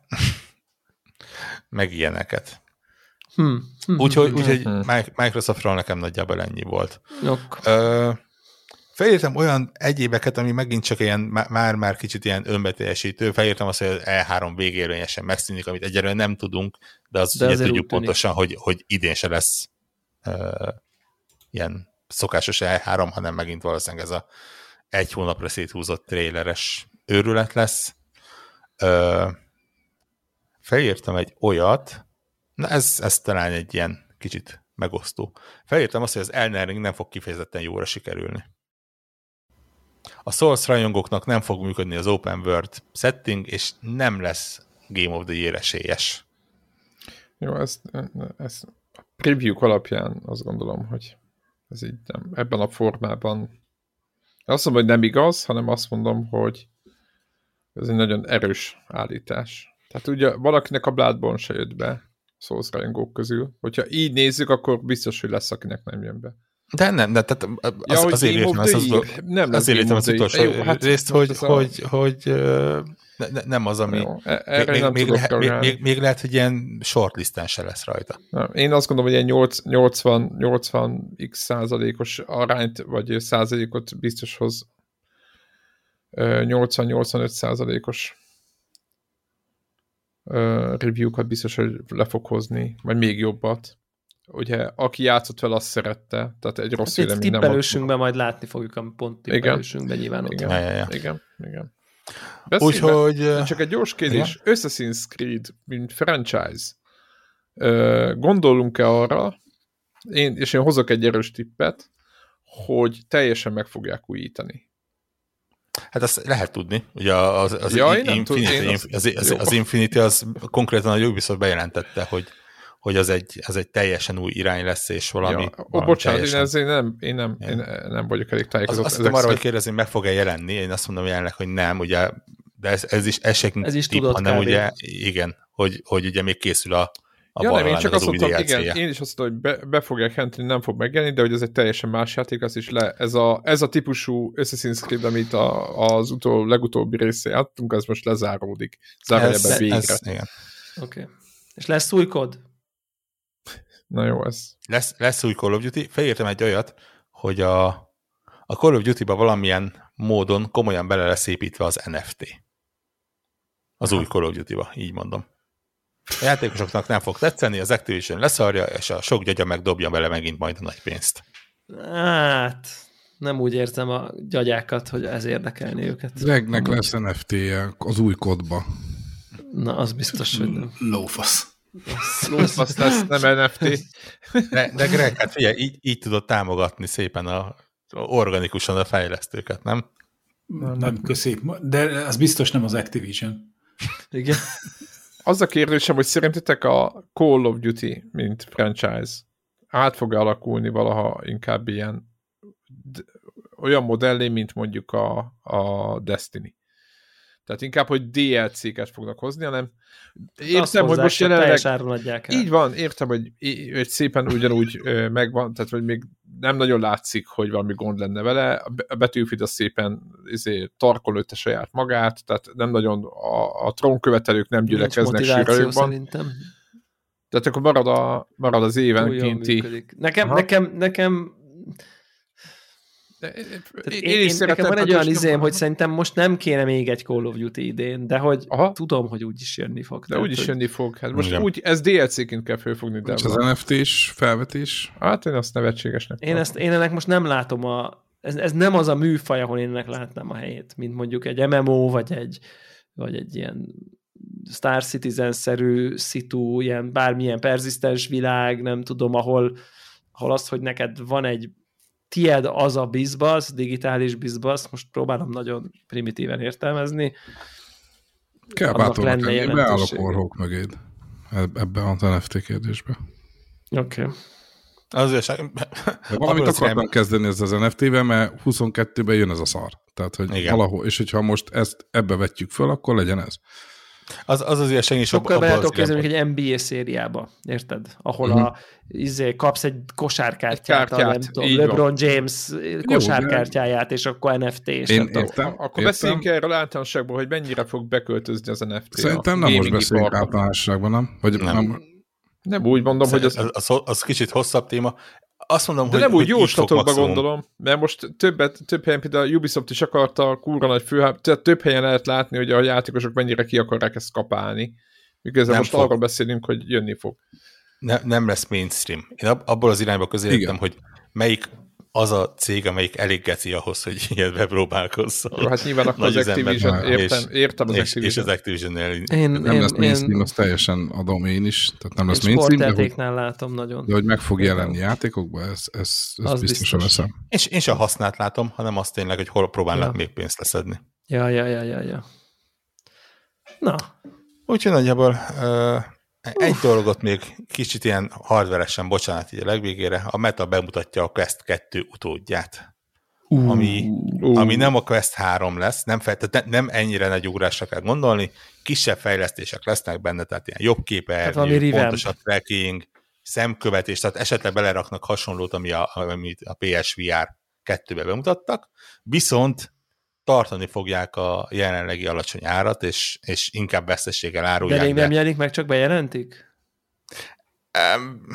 meg ilyeneket. Hmm. Hmm. Úgyhogy úgy, hmm. Microsoftról nekem nagyjából ennyi volt. Ok. Ö, felírtam olyan egyébeket, ami megint csak ilyen, már-már kicsit ilyen önbeteljesítő. Felírtam azt, hogy az E3 végérvényesen megszűnik, amit egyelőre nem tudunk, de, az de ugye tudjuk pontosan, hogy, hogy idén se lesz uh, ilyen szokásos E3, hanem megint valószínűleg ez a egy hónapra széthúzott tréleres őrület lesz. Uh, felírtam egy olyat, na ez, ez talán egy ilyen kicsit megosztó. Felírtam azt, hogy az Elden Ring nem fog kifejezetten jóra sikerülni. A Souls rajongóknak nem fog működni az Open World setting, és nem lesz Game of the Year esélyes. Jó, ezt, ezt preview alapján azt gondolom, hogy ez így nem, ebben a formában azt mondom, hogy nem igaz, hanem azt mondom, hogy ez egy nagyon erős állítás. Tehát ugye valakinek a Bloodborne se jött be Souls rajongók közül. Hogyha így nézzük, akkor biztos, hogy lesz, akinek nem jön be. De nem, de tehát az, ja, az, azért értem ezt az, nem azért értem az utolsó Jó, hát részt, hogy, hogy, a... hogy ne, ne, nem az, ami Jó, e- erre még, nem még, lehet, még, még, még, lehet, hogy ilyen shortlisten se lesz rajta. Nem, én azt gondolom, hogy ilyen 80, 80 x százalékos arányt, vagy százalékot biztos hoz 80-85 százalékos review-kat biztos, hogy le fog hozni, vagy még jobbat. Ugye, aki játszott vele, azt szerette, tehát egy rossz hát vélemény nem tippelősünkben majd látni fogjuk, ami pont tippelősünkben nyilván ott igen, ja, ja, ja. igen, igen. Úgyhogy... Csak egy gyors kérdés. Igen? Assassin's Creed, mint franchise, gondolunk-e arra, én, és én hozok egy erős tippet, hogy teljesen meg fogják újítani. Hát azt lehet tudni. Ugye az, az, ja, Infinity, én az, az, az, az Infinity az konkrétan a Ubisoft bejelentette, hogy hogy az egy, az egy teljesen új irány lesz, és valami... Ja, ó, bocsánat, teljesen... én, ezért nem, én, nem, én nem vagyok elég tájékozott. Az, azt tudom arra, hogy kérdezni, meg fog-e jelenni, én azt mondom jelenleg, hogy nem, ugye, de ez, ez is, ez, ez is tip, hanem ugye, igen, hogy, hogy ugye még készül a, a ja, nem, én csak azt mondtam, igen, én is azt mondtam, hogy be, be fogják jelenteni, nem fog megjelenni, de hogy ez egy teljesen más játék, az is le, ez a, ez a típusú Assassin's Creed, amit a, az utol, legutóbbi része játtunk, az most lezáródik. Zárójelben végre. Ez, Oké. Okay. És lesz új kod? Na jó, ez. Lesz, lesz új Call of Duty. Felírtam egy olyat, hogy a, a Call of Duty-ba valamilyen módon komolyan bele lesz építve az NFT. Az új Call of Duty-ba, így mondom. A játékosoknak nem fog tetszeni, az Activision leszarja, és a sok gyagya megdobja bele megint majd a nagy pénzt. Hát, nem úgy értem a gyagyákat, hogy ez érdekelni őket. Regnek lesz NFT-je az új kodba. Na, az biztos, hogy nem. Lófasz. Azt lesz, nem NFT. De, de Greg, hát figyelj, így, így tudod támogatni szépen a, organikusan a fejlesztőket, nem? Nem, nem köszi. De az biztos nem az Activision. Igen. Az a kérdésem, hogy szerintetek a Call of Duty, mint franchise, át fog alakulni valaha inkább ilyen olyan modellé, mint mondjuk a, a Destiny. Tehát inkább, hogy DLC-ket fognak hozni, hanem értem, hogy most jelenleg... adják el. Így van, értem, hogy, hogy szépen ugyanúgy megvan, tehát hogy még nem nagyon látszik, hogy valami gond lenne vele. A Battlefield az szépen izé, tarkol a saját magát, tehát nem nagyon a, a trónkövetelők nem gyülekeznek sírajokban. Tehát akkor marad, a, marad az évenkénti... Nekem, nekem, nekem én, én, is én nekem van egy olyan izém, hogy szerintem most nem kéne még egy Call of Duty idén, de hogy Aha. tudom, hogy úgy is jönni fog. De úgy is jönni fog. Hát most Igen. úgy, ez DLC-ként kell fölfogni. De az NFT-s felvetés? Hát én azt nevetségesnek. Én, ezt, én ennek most nem látom a... Ez, ez nem az a műfaj, ahol én ennek látnám a helyét, mint mondjuk egy MMO, vagy egy, vagy egy ilyen Star Citizen-szerű szitu, ilyen bármilyen perzisztens világ, nem tudom, ahol, ahol az, hogy neked van egy tied az a bizbasz, digitális bizbasz, most próbálom nagyon primitíven értelmezni. Kell bátornak lenni, beállok orhók mögéd ebben az NFT kérdésbe. Oké. Okay. Azért valamit akartam kezdeni ezzel az NFT-vel, mert 22-ben jön ez a szar. Tehát, hogy Igen. valahol, és hogyha most ezt ebbe vetjük föl, akkor legyen ez. Az az, az ilyen Sokkal be tudok kezdeni, hogy egy NBA szériába, érted? Ahol uh-huh. a, izé, kapsz egy kosárkártyát, egy a, nem tudom, LeBron van. James kosárkártyáját, és akkor NFT. És Én értem, értem. Akkor értem. beszéljünk erről általánosságban, hogy mennyire fog beköltözni az NFT. Szerintem nem most beszéljünk általánosságban, nem? Vagy nem. nem. Nem úgy mondom, hogy az... Az, az... az kicsit hosszabb téma. Azt mondom, De hogy, nem úgy jó statokba gondolom, mert most többet, több helyen például a Ubisoft is akarta kurva nagy fő, tehát több helyen lehet látni, hogy a játékosok mennyire ki akarják ezt kapálni. Miközben most fog. arról beszélünk, hogy jönni fog. Ne, nem lesz mainstream. Én ab, abból az irányba közéltem, hogy melyik az a cég, amelyik elég geci ahhoz, hogy [LAUGHS] ilyet bepróbálkozzon. Jó, hát nyilván akkor az Activision, értem, értem az és, Activision. És az Activision-nél én, nem én, lesz mainstream, én, az teljesen adom én is, tehát nem lesz mainstream, de hogy, látom nagyon. De hogy meg fog jelenni játékokban, ez, ez, ez az biztosan biztos. veszem. És én sem használt látom, hanem azt tényleg, hogy hol próbálnak ja. még pénzt leszedni. Ja, ja, ja, ja, ja. Na. Úgyhogy nagyjából uh, egy Uf. dolgot még kicsit ilyen hardveresen, bocsánat, így a legvégére, a Meta bemutatja a Quest 2 utódját. Uh, ami, uh. ami nem a Quest 3 lesz, nem, fel, tehát nem ennyire nagy ugrásra kell gondolni, kisebb fejlesztések lesznek benne, tehát ilyen jobb képernyő, pontosabb tracking, szemkövetés, tehát esetleg beleraknak hasonlót, ami a, amit a PSVR 2-be bemutattak, viszont tartani fogják a jelenlegi alacsony árat, és, és inkább veszteséggel árulják. De még nem jelenik meg, csak bejelentik? Um,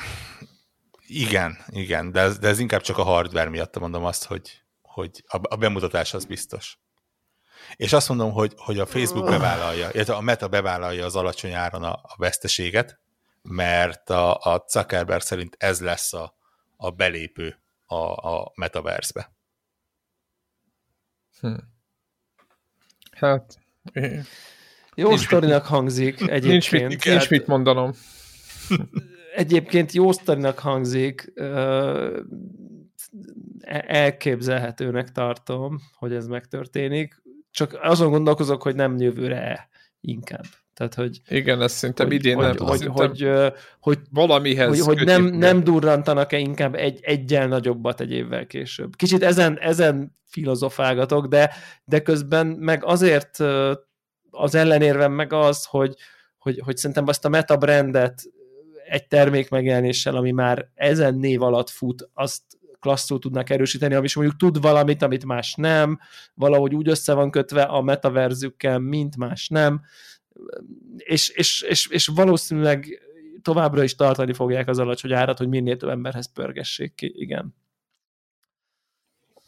igen, igen, de ez, de ez inkább csak a hardware miatt mondom azt, hogy, hogy a, a bemutatás az biztos. És azt mondom, hogy, hogy a Facebook bevállalja, illetve a Meta bevállalja az alacsony áron a, a veszteséget, mert a, a Zuckerberg szerint ez lesz a, a belépő a, a metaverse-be. Hm. Hát... Jó nincs sztorinak hangzik egyébként. Nincs mit, nincs mit mondanom. Egyébként jó sztorinak hangzik, elképzelhetőnek tartom, hogy ez megtörténik, csak azon gondolkozok, hogy nem jövőre inkább. Tehát, hogy, Igen, ez szerintem hogy, idén hogy, nem. Hogy, hogy, hogy, hogy, valamihez hogy, hogy nem, nem durrantanak-e inkább egy, egyel nagyobbat egy évvel később. Kicsit ezen, ezen filozofálgatok, de, de közben meg azért az ellenérvem meg az, hogy, hogy, hogy szerintem azt a meta brandet egy termék megjelenéssel, ami már ezen név alatt fut, azt klasszul tudnak erősíteni, ami is mondjuk tud valamit, amit más nem, valahogy úgy össze van kötve a metaverzükkel, mint más nem, és, és, és, és valószínűleg továbbra is tartani fogják az alacsony árat, hogy minél több emberhez pörgessék ki, igen.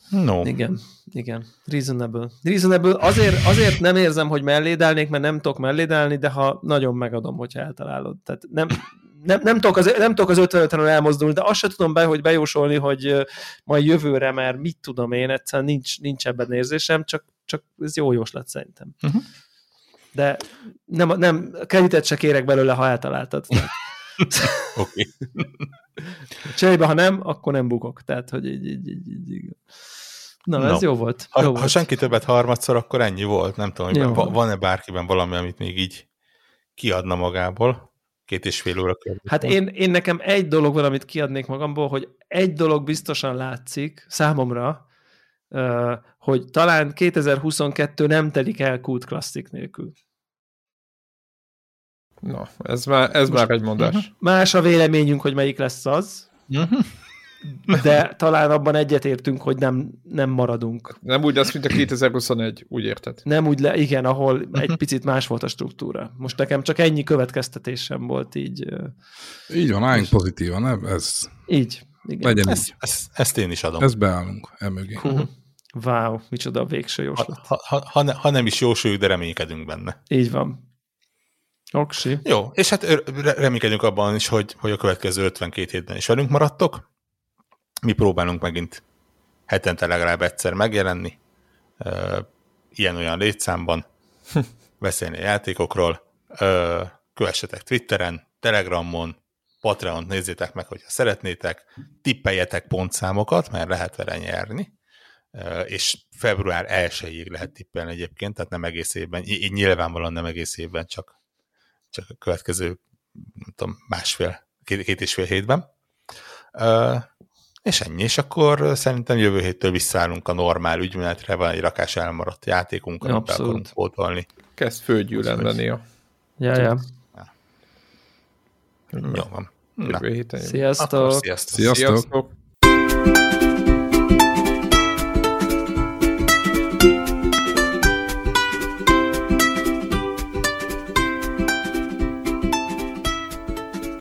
No. Igen, igen. Reasonable. Reasonable. Azért, azért nem érzem, hogy mellédelnék, mert nem tudok mellédelni, de ha nagyon megadom, hogyha eltalálod. Tehát nem, nem, nem, tudok az, nem tudok az 55 elmozdulni, de azt sem tudom be, hogy bejósolni, hogy majd jövőre, mert mit tudom én, egyszerűen nincs, nincs ebben érzésem, csak, csak ez jó jóslat szerintem. Uh-huh. De nem, nem kreditet se kérek belőle, ha eltaláltad. [LAUGHS] Oké. [LAUGHS] Cserébe, ha nem, akkor nem bukok. Tehát, hogy így, így, így, így. Na, no. ez jó volt. Ha, jó ha volt. senki többet harmadszor, akkor ennyi volt. Nem tudom, hogy van-e bárkiben valami, amit még így kiadna magából. Két és fél óra körül. Hát én, én nekem egy dolog van, amit kiadnék magamból, hogy egy dolog biztosan látszik számomra, hogy talán 2022 nem telik el Kult Classic nélkül. Na, ez már, ez már egy mondás. Más a véleményünk, hogy melyik lesz az, de talán abban egyetértünk, hogy nem, nem maradunk. Nem úgy lesz, mint a 2021, úgy érted? Nem úgy, le, igen, ahol egy picit más volt a struktúra. Most nekem csak ennyi következtetésem volt így. Így van, álljunk pozitívan, nem? Ez... Így, igen. Legyen ezt, így. Ezt, ezt én is adom. Ezt beállunk emögé. Uh-huh. Wow, micsoda a végső jóslat. Ha, ha, ha, ne, ha nem is jósoljuk, de reménykedünk benne. Így van. Oksi. Jó, és hát reménykedünk abban is, hogy, hogy a következő 52 hétben is velünk maradtok. Mi próbálunk megint hetente legalább egyszer megjelenni, ilyen-olyan létszámban, [LAUGHS] beszélni a játékokról, kövessetek Twitteren, Telegramon, Patreon nézzétek meg, hogyha szeretnétek, tippeljetek pontszámokat, mert lehet vele nyerni, és február 1-ig lehet tippelni egyébként, tehát nem egész évben, így nyilvánvalóan nem egész évben, csak csak a következő, nem tudom, másfél, két, két és fél hétben. És ennyi, és akkor szerintem jövő héttől visszaállunk a normál ügymenetre, van egy rakás elmaradt játékunk, amit be akarunk pótolni. Kezd főgyűlen lenni a... Ja, ja. Jó van. Jövő héten. Sziasztok! sziasztok! Sziasztok! sziasztok.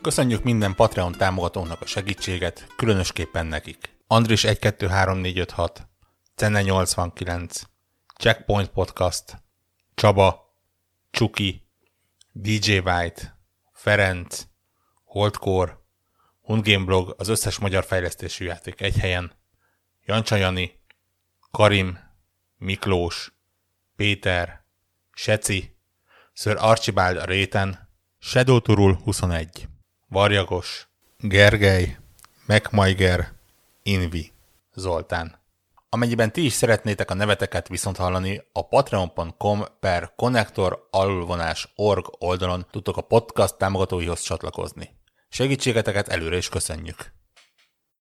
Köszönjük minden Patreon támogatónak a segítséget, különösképpen nekik. Andris 123456, Cenne 89, Checkpoint Podcast, Csaba, Csuki, DJ White, Ferenc, Holdcore, Hundgame Blog, az összes magyar fejlesztésű játék egy helyen, Jancsa Karim, Miklós, Péter, Seci, Sir Archibald Réten, Shadow Turul 21, Varjagos, Gergely, MacMaiger, Invi, Zoltán. Amennyiben ti is szeretnétek a neveteket viszont hallani, a patreon.com per connector org oldalon tudtok a podcast támogatóihoz csatlakozni. Segítségeteket előre is köszönjük!